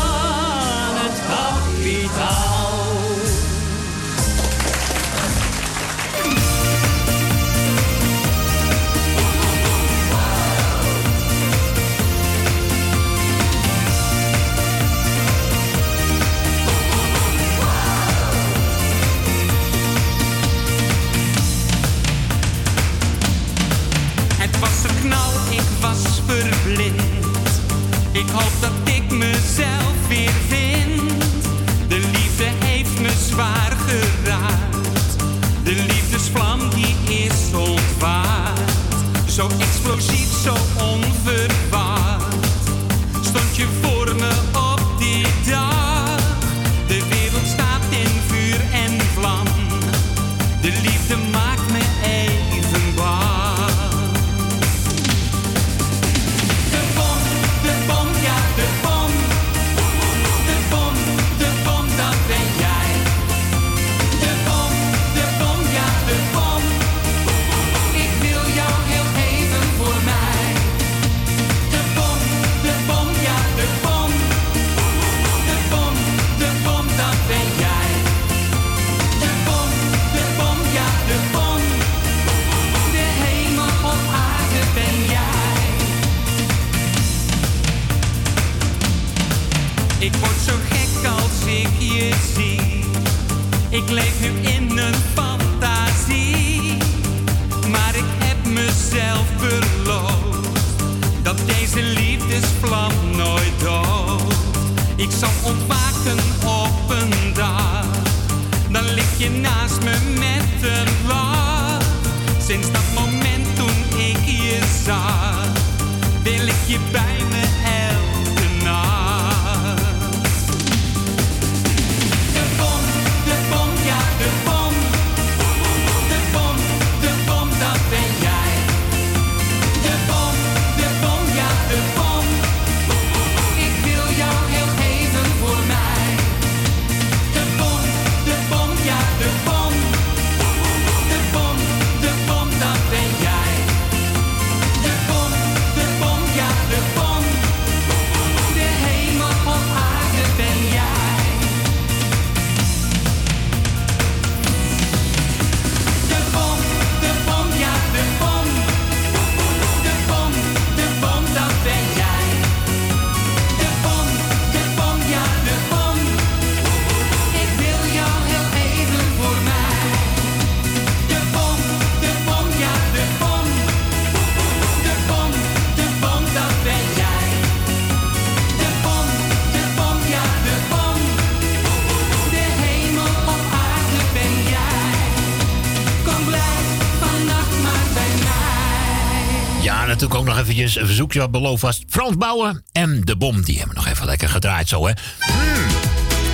eventjes een verzoekje wat beloofd was. Frans Bouwen en De Bom, die hebben nog even lekker gedraaid zo, hè. Mm.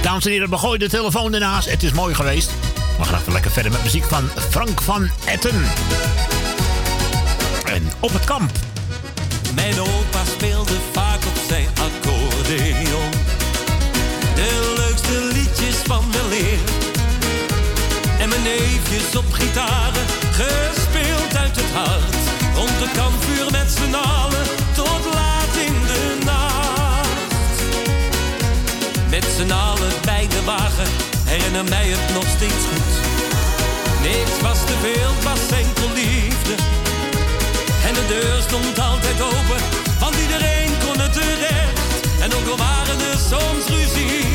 Dames en heren, gooien de telefoon ernaast. Het is mooi geweest. We gaan even lekker verder met muziek van Frank van Etten. En op het kamp. Mijn opa speelde vaak op zijn accordeon. De leukste liedjes van de leer. En mijn neefjes op mij het nog steeds goed. Niks was te veel, was enkel liefde. En de deur stond altijd open, want iedereen kon het terecht. En ook al waren er soms ruzie.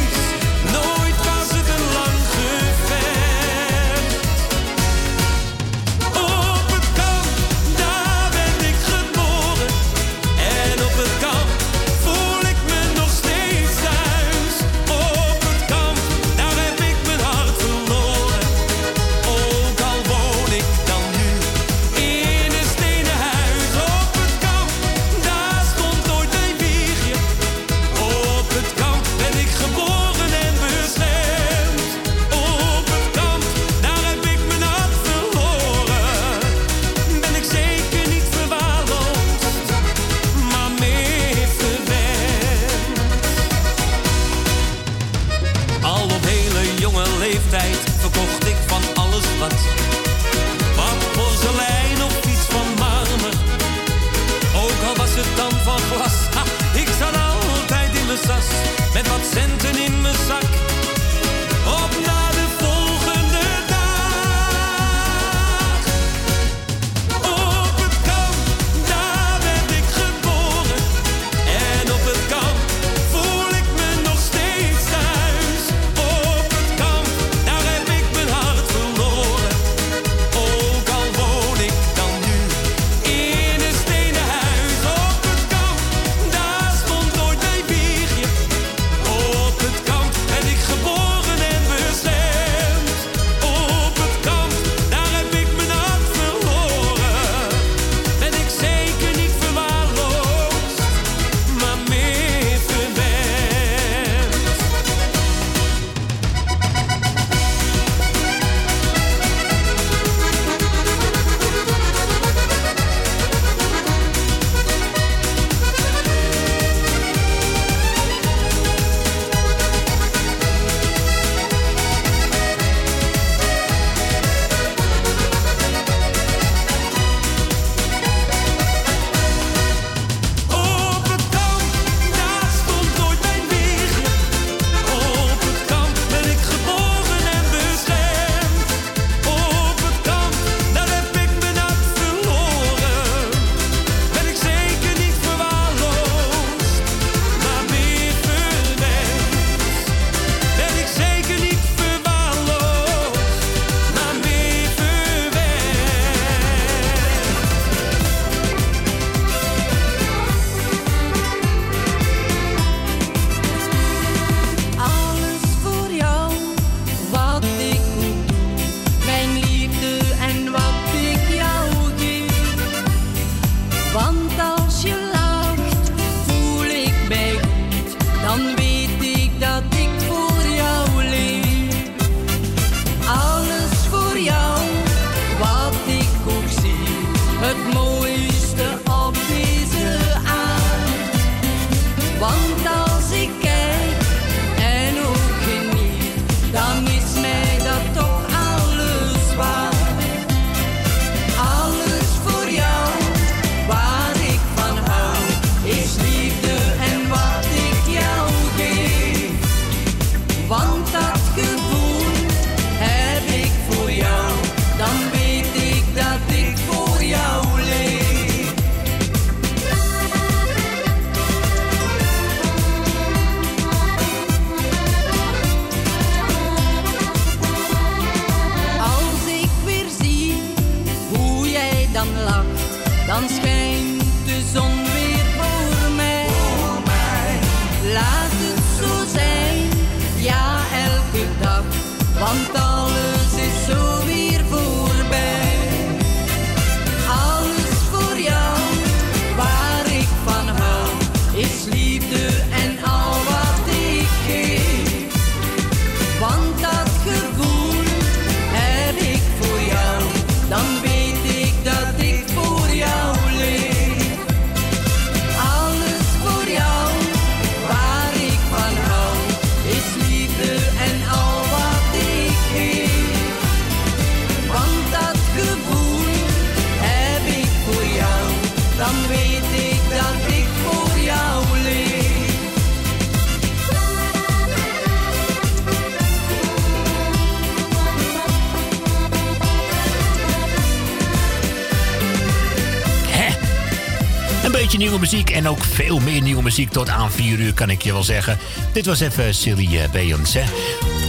Muziek tot aan 4 uur, kan ik je wel zeggen. Dit was even Silly eh, Beyoncé.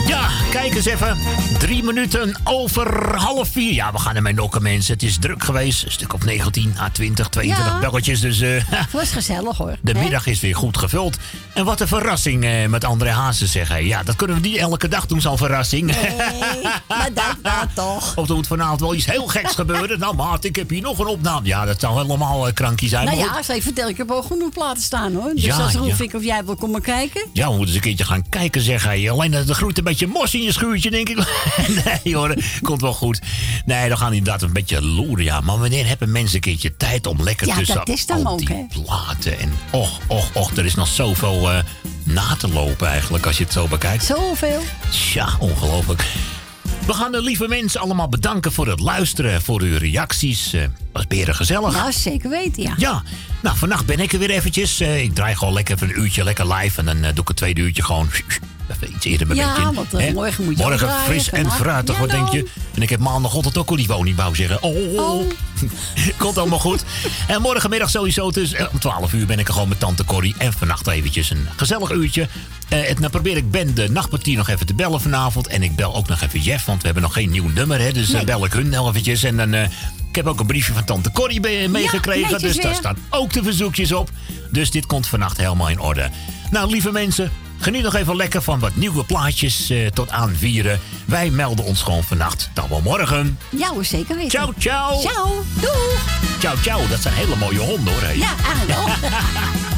Ja, kijk eens even. Drie minuten over half vier. Ja, we gaan ermee nokken, mensen. Het is druk geweest. Een stuk op 19, A 20, 22 Ja. belletjes. Dus eh, Het was gezellig hoor. de middag is weer goed gevuld. En wat een verrassing eh, met André Hazes zeggen. Ja, dat kunnen we niet elke dag doen, zo'n verrassing. maar dat nou toch. Of er moet vanavond wel iets heel geks gebeuren. Nou, maat, ik heb hier nog een opname. Ja, dat zou helemaal uh, krankie zijn. Nou ja, ik vertel, ik heb ook genoeg platen staan hoor. Dus Ja, er ja. ik of jij wil komen kijken. Ja, we moeten eens een keertje gaan kijken, zeg hij. Alleen dat er groeit een beetje mos in je schuurtje, denk ik. nee hoor, komt wel goed. Nee, dan gaan die inderdaad een beetje loeren, ja. Maar wanneer hebben mensen een keertje tijd om lekker Ja, tussen dat is dan al ook, die hè? platen en... Och, och, och, er is nog zoveel eh, na te lopen eigenlijk, als je het zo bekijkt. Zoveel. Tja, ongelooflijk. We gaan de lieve mensen allemaal bedanken voor het luisteren, voor uw reacties. Eh was beren gezellig. Nou, zeker weten, ja. Ja, nou, vannacht ben ik er weer eventjes. Eh, ik draai gewoon lekker even een uurtje lekker live. En dan eh, doe ik het tweede uurtje gewoon even iets eerder mijn Ja, want, morgen moet je Morgen draaien, fris en fruitig, Ja, wat denk je? En ik heb maandagochtend ook olie wou zeggen. Oh, komt allemaal goed. En morgenmiddag sowieso tussen eh, om 12 uur ben ik er gewoon met tante Corrie. En vannacht eventjes een gezellig uurtje. Het, dan probeer ik Ben de nachtpartier nog even te bellen vanavond. En ik bel ook nog even Jeff, want we hebben nog geen nieuw nummer. Hè, dus eh, bel ik hun nog eventjes. En dan... eh, ik heb ook een briefje van tante Corrie meegekregen. dus daar staan ook de verzoekjes op. Dus dit komt vannacht helemaal in orde. Nou, lieve mensen, geniet nog even lekker van wat nieuwe plaatjes eh, tot aan vieren. Wij melden ons gewoon vannacht. Dan wel morgen. Ja hoor, zeker weten. Ciao, ciao. Ciao, doeg. Ciao, ciao. Dat zijn hele mooie honden hoor. hè. Ja, eigenlijk wel.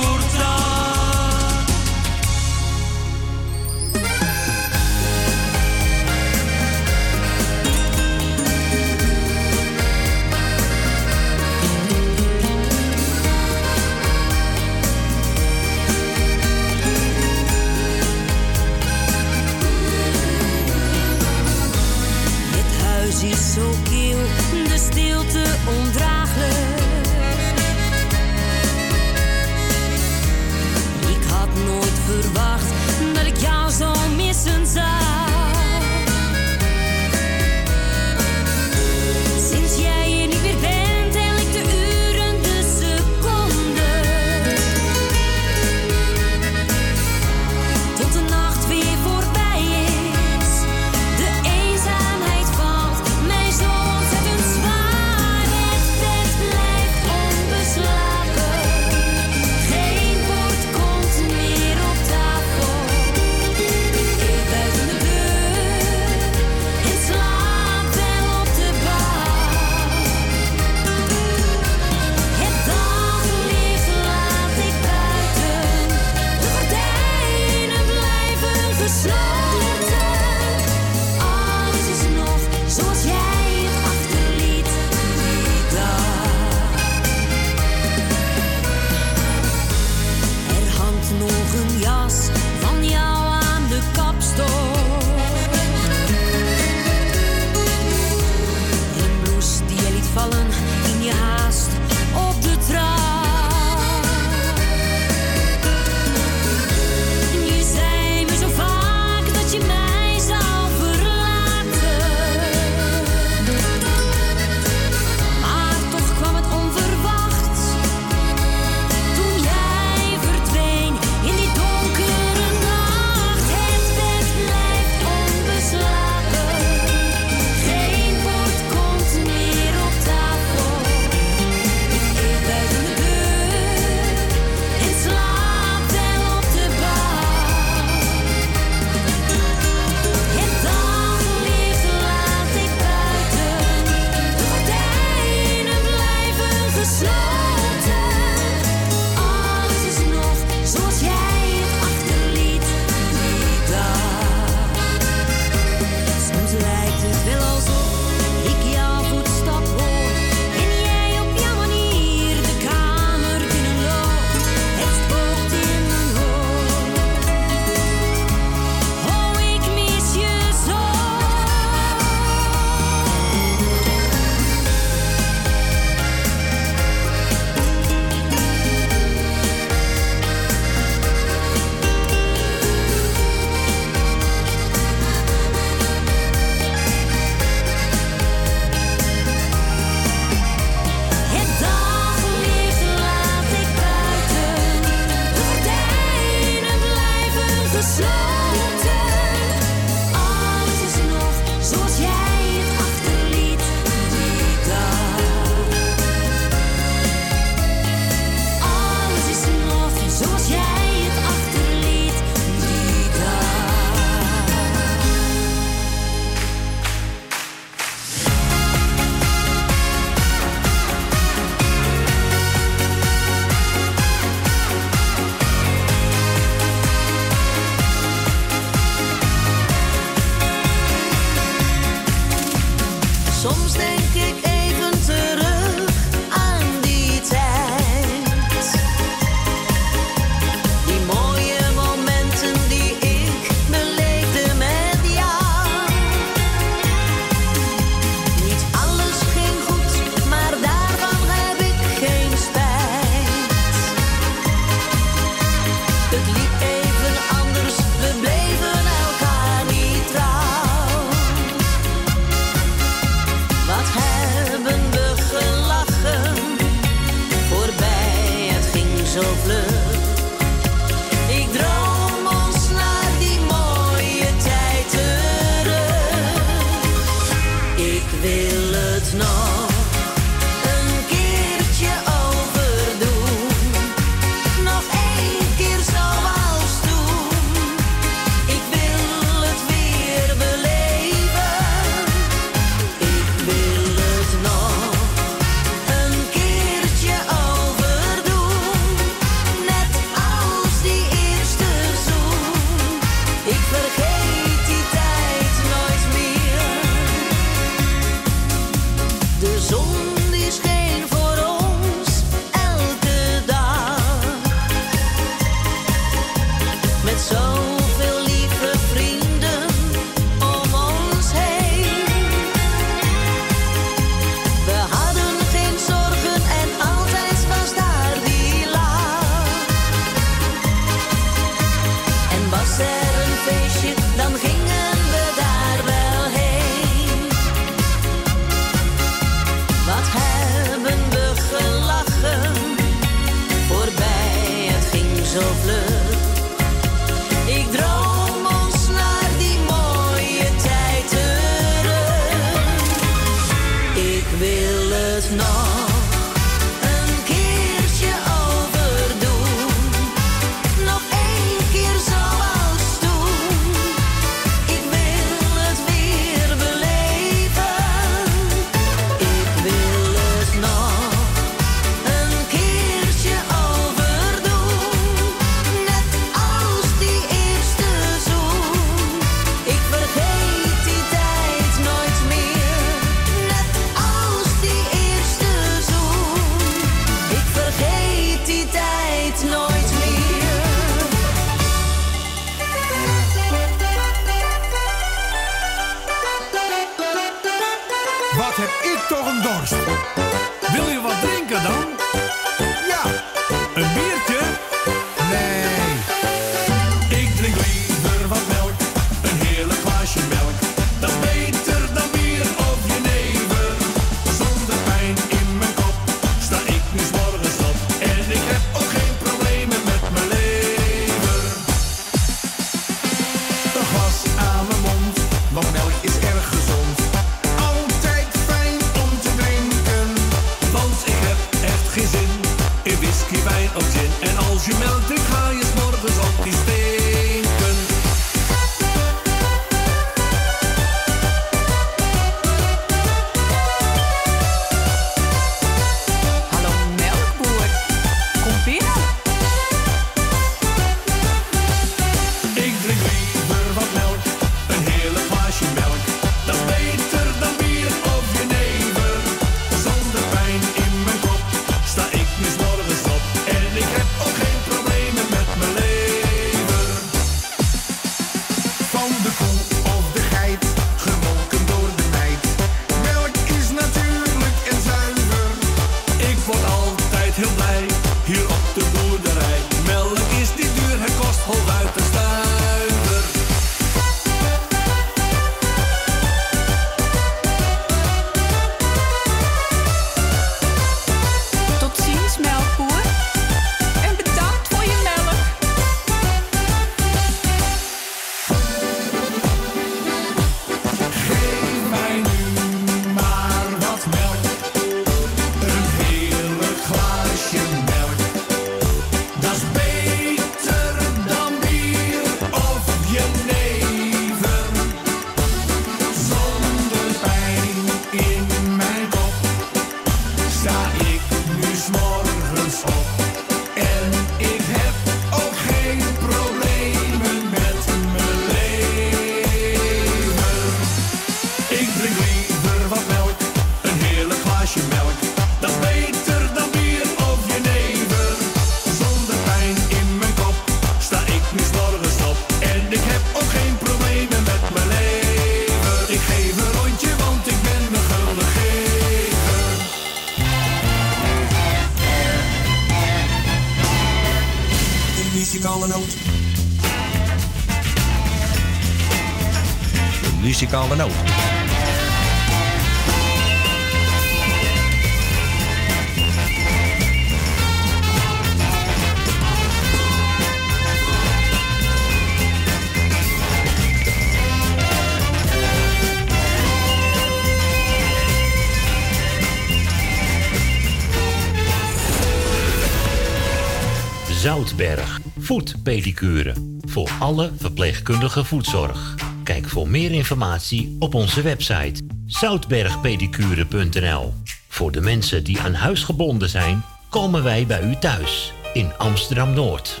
Zoutberg. Voetpedicure. Voor alle verpleegkundige voetzorg. Kijk voor meer informatie op onze website zoutbergpedicure.nl. Voor de mensen die aan huis gebonden zijn, komen wij bij u thuis in Amsterdam Noord.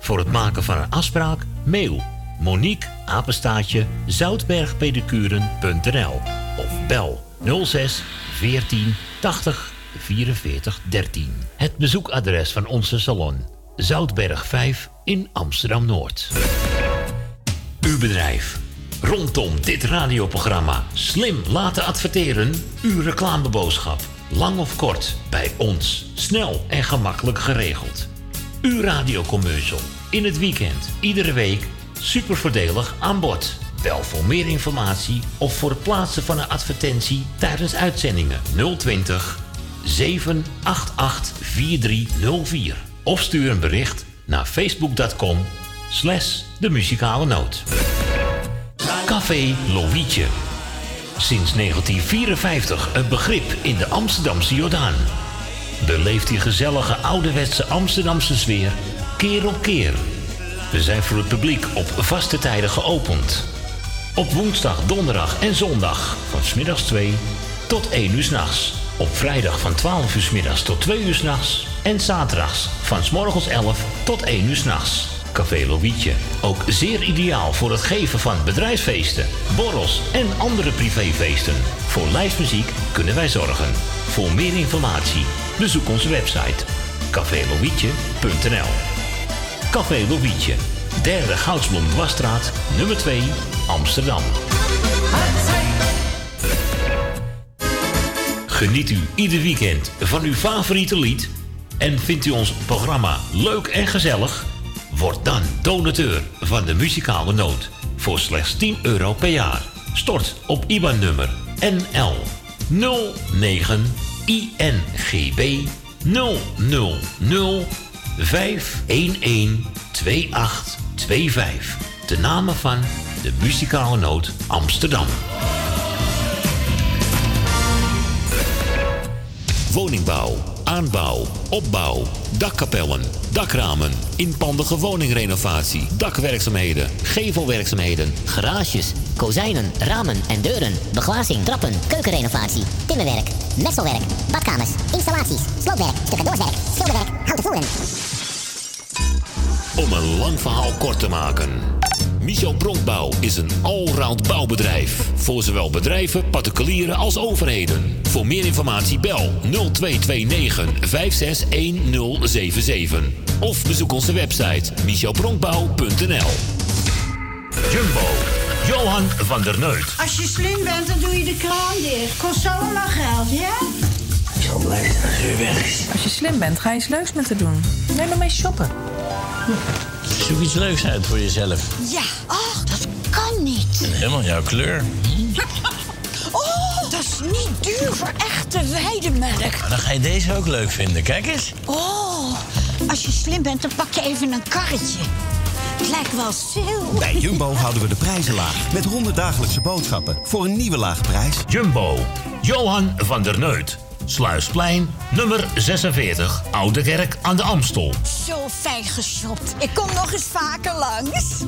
Voor het maken van een afspraak, mail Monique Apenstaatje zoutbergpedicuren.nl of bel 06 14 80 44 13. Het bezoekadres van onze salon Zoutberg 5 in Amsterdam Noord. Uw bedrijf. Rondom dit radioprogramma slim laten adverteren. Uw reclameboodschap. Lang of kort, bij ons. Snel en gemakkelijk geregeld. Uw radiocommercial. In het weekend, iedere week. Super voordelig aan bod. Bel voor meer informatie of voor het plaatsen van een advertentie tijdens uitzendingen 020 788 4304. Of stuur een bericht naar facebook.com slash de muzikale noot. Café Lovietje. Sinds 1954 een begrip in de Amsterdamse Jordaan. Beleeft die gezellige ouderwetse Amsterdamse sfeer keer op keer. We zijn voor het publiek op vaste tijden geopend. Op woensdag, donderdag en zondag van smiddags 2 tot 1 uur s'nachts. Op vrijdag van 12 uur s middags tot 2 uur s'nachts. En zaterdags van s morgens 11 tot 1 uur s'nachts. Café Lovietje. Ook zeer ideaal voor het geven van bedrijfsfeesten, borrels en andere privéfeesten. Voor lijstmuziek kunnen wij zorgen. Voor meer informatie bezoek onze website cafélovietje.nl Café Lovietje, derde Goudsblom Dwarsstraat, nummer 2, Amsterdam. Geniet u ieder weekend van uw favoriete lied en vindt u ons programma leuk en gezellig? Word dan donateur van de muzikale noot voor slechts 10 euro per jaar. Stort op IBAN-nummer NL 09 INGB 000 511 2825. De namen van de muzikale noot Amsterdam. Woningbouw, aanbouw, opbouw, dakkapellen, dakramen, inpandige woningrenovatie, dakwerkzaamheden, gevelwerkzaamheden, Garages, kozijnen, ramen en deuren, beglazing, trappen, keukenrenovatie, timmerwerk, messelwerk, badkamers, installaties, sloopwerk, tussendoorwerk, schilderwerk, houten voeren. Om een lang verhaal kort te maken. Michel Bronkbouw is een allround bouwbedrijf. Voor zowel bedrijven, particulieren als overheden. Voor meer informatie bel 0229 561077. Of bezoek onze website michelbronkbouw.nl Jumbo, Johan van der Neut. Als je slim bent, dan doe je de kraan dicht. Kost zo allemaal geld, ja? Ik zal blij zijn als weer weg is. Als je slim bent, ga je iets leuks met haar doen. Neem maar mee shoppen. Zoek iets leuks uit voor jezelf. Ja, ach, dat kan niet. En helemaal jouw kleur. Oh, dat is niet duur voor echte weidemelk. Maar dan ga je deze ook leuk vinden. Kijk eens. Oh, als je slim bent, dan pak je even een karretje. Het lijkt wel stil. Bij Jumbo houden we de prijzen laag. Met 100 dagelijkse boodschappen voor een nieuwe lage prijs. Jumbo, Johan van der Neut. Sluisplein, nummer 46, Oude Kerk aan de Amstel. Zo fijn geshopt. Ik kom nog eens vaker langs.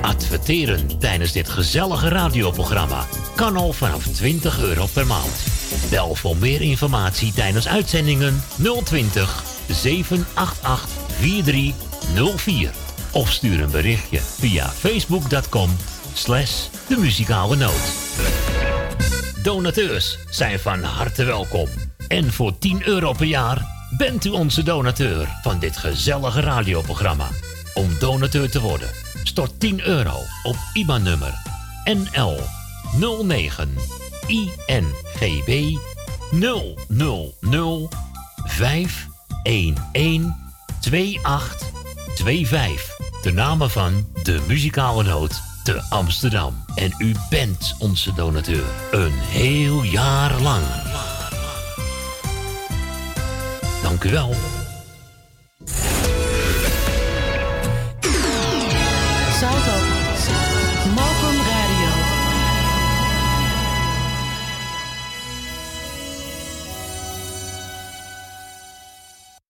Adverteren tijdens dit gezellige radioprogramma kan al vanaf 20 euro per maand. Bel voor meer informatie tijdens uitzendingen 020 788 4304. Of stuur een berichtje via facebook.com slash de muzikale noot. Donateurs zijn van harte welkom. En voor 10 euro per jaar bent u onze donateur van dit gezellige radioprogramma. Om donateur te worden, stort 10 euro op IBAN-nummer NL 09 INGB 000 511 2825. De namen van de muzikale noot te Amsterdam. En u bent onze donateur. Een heel jaar lang. Dank u wel.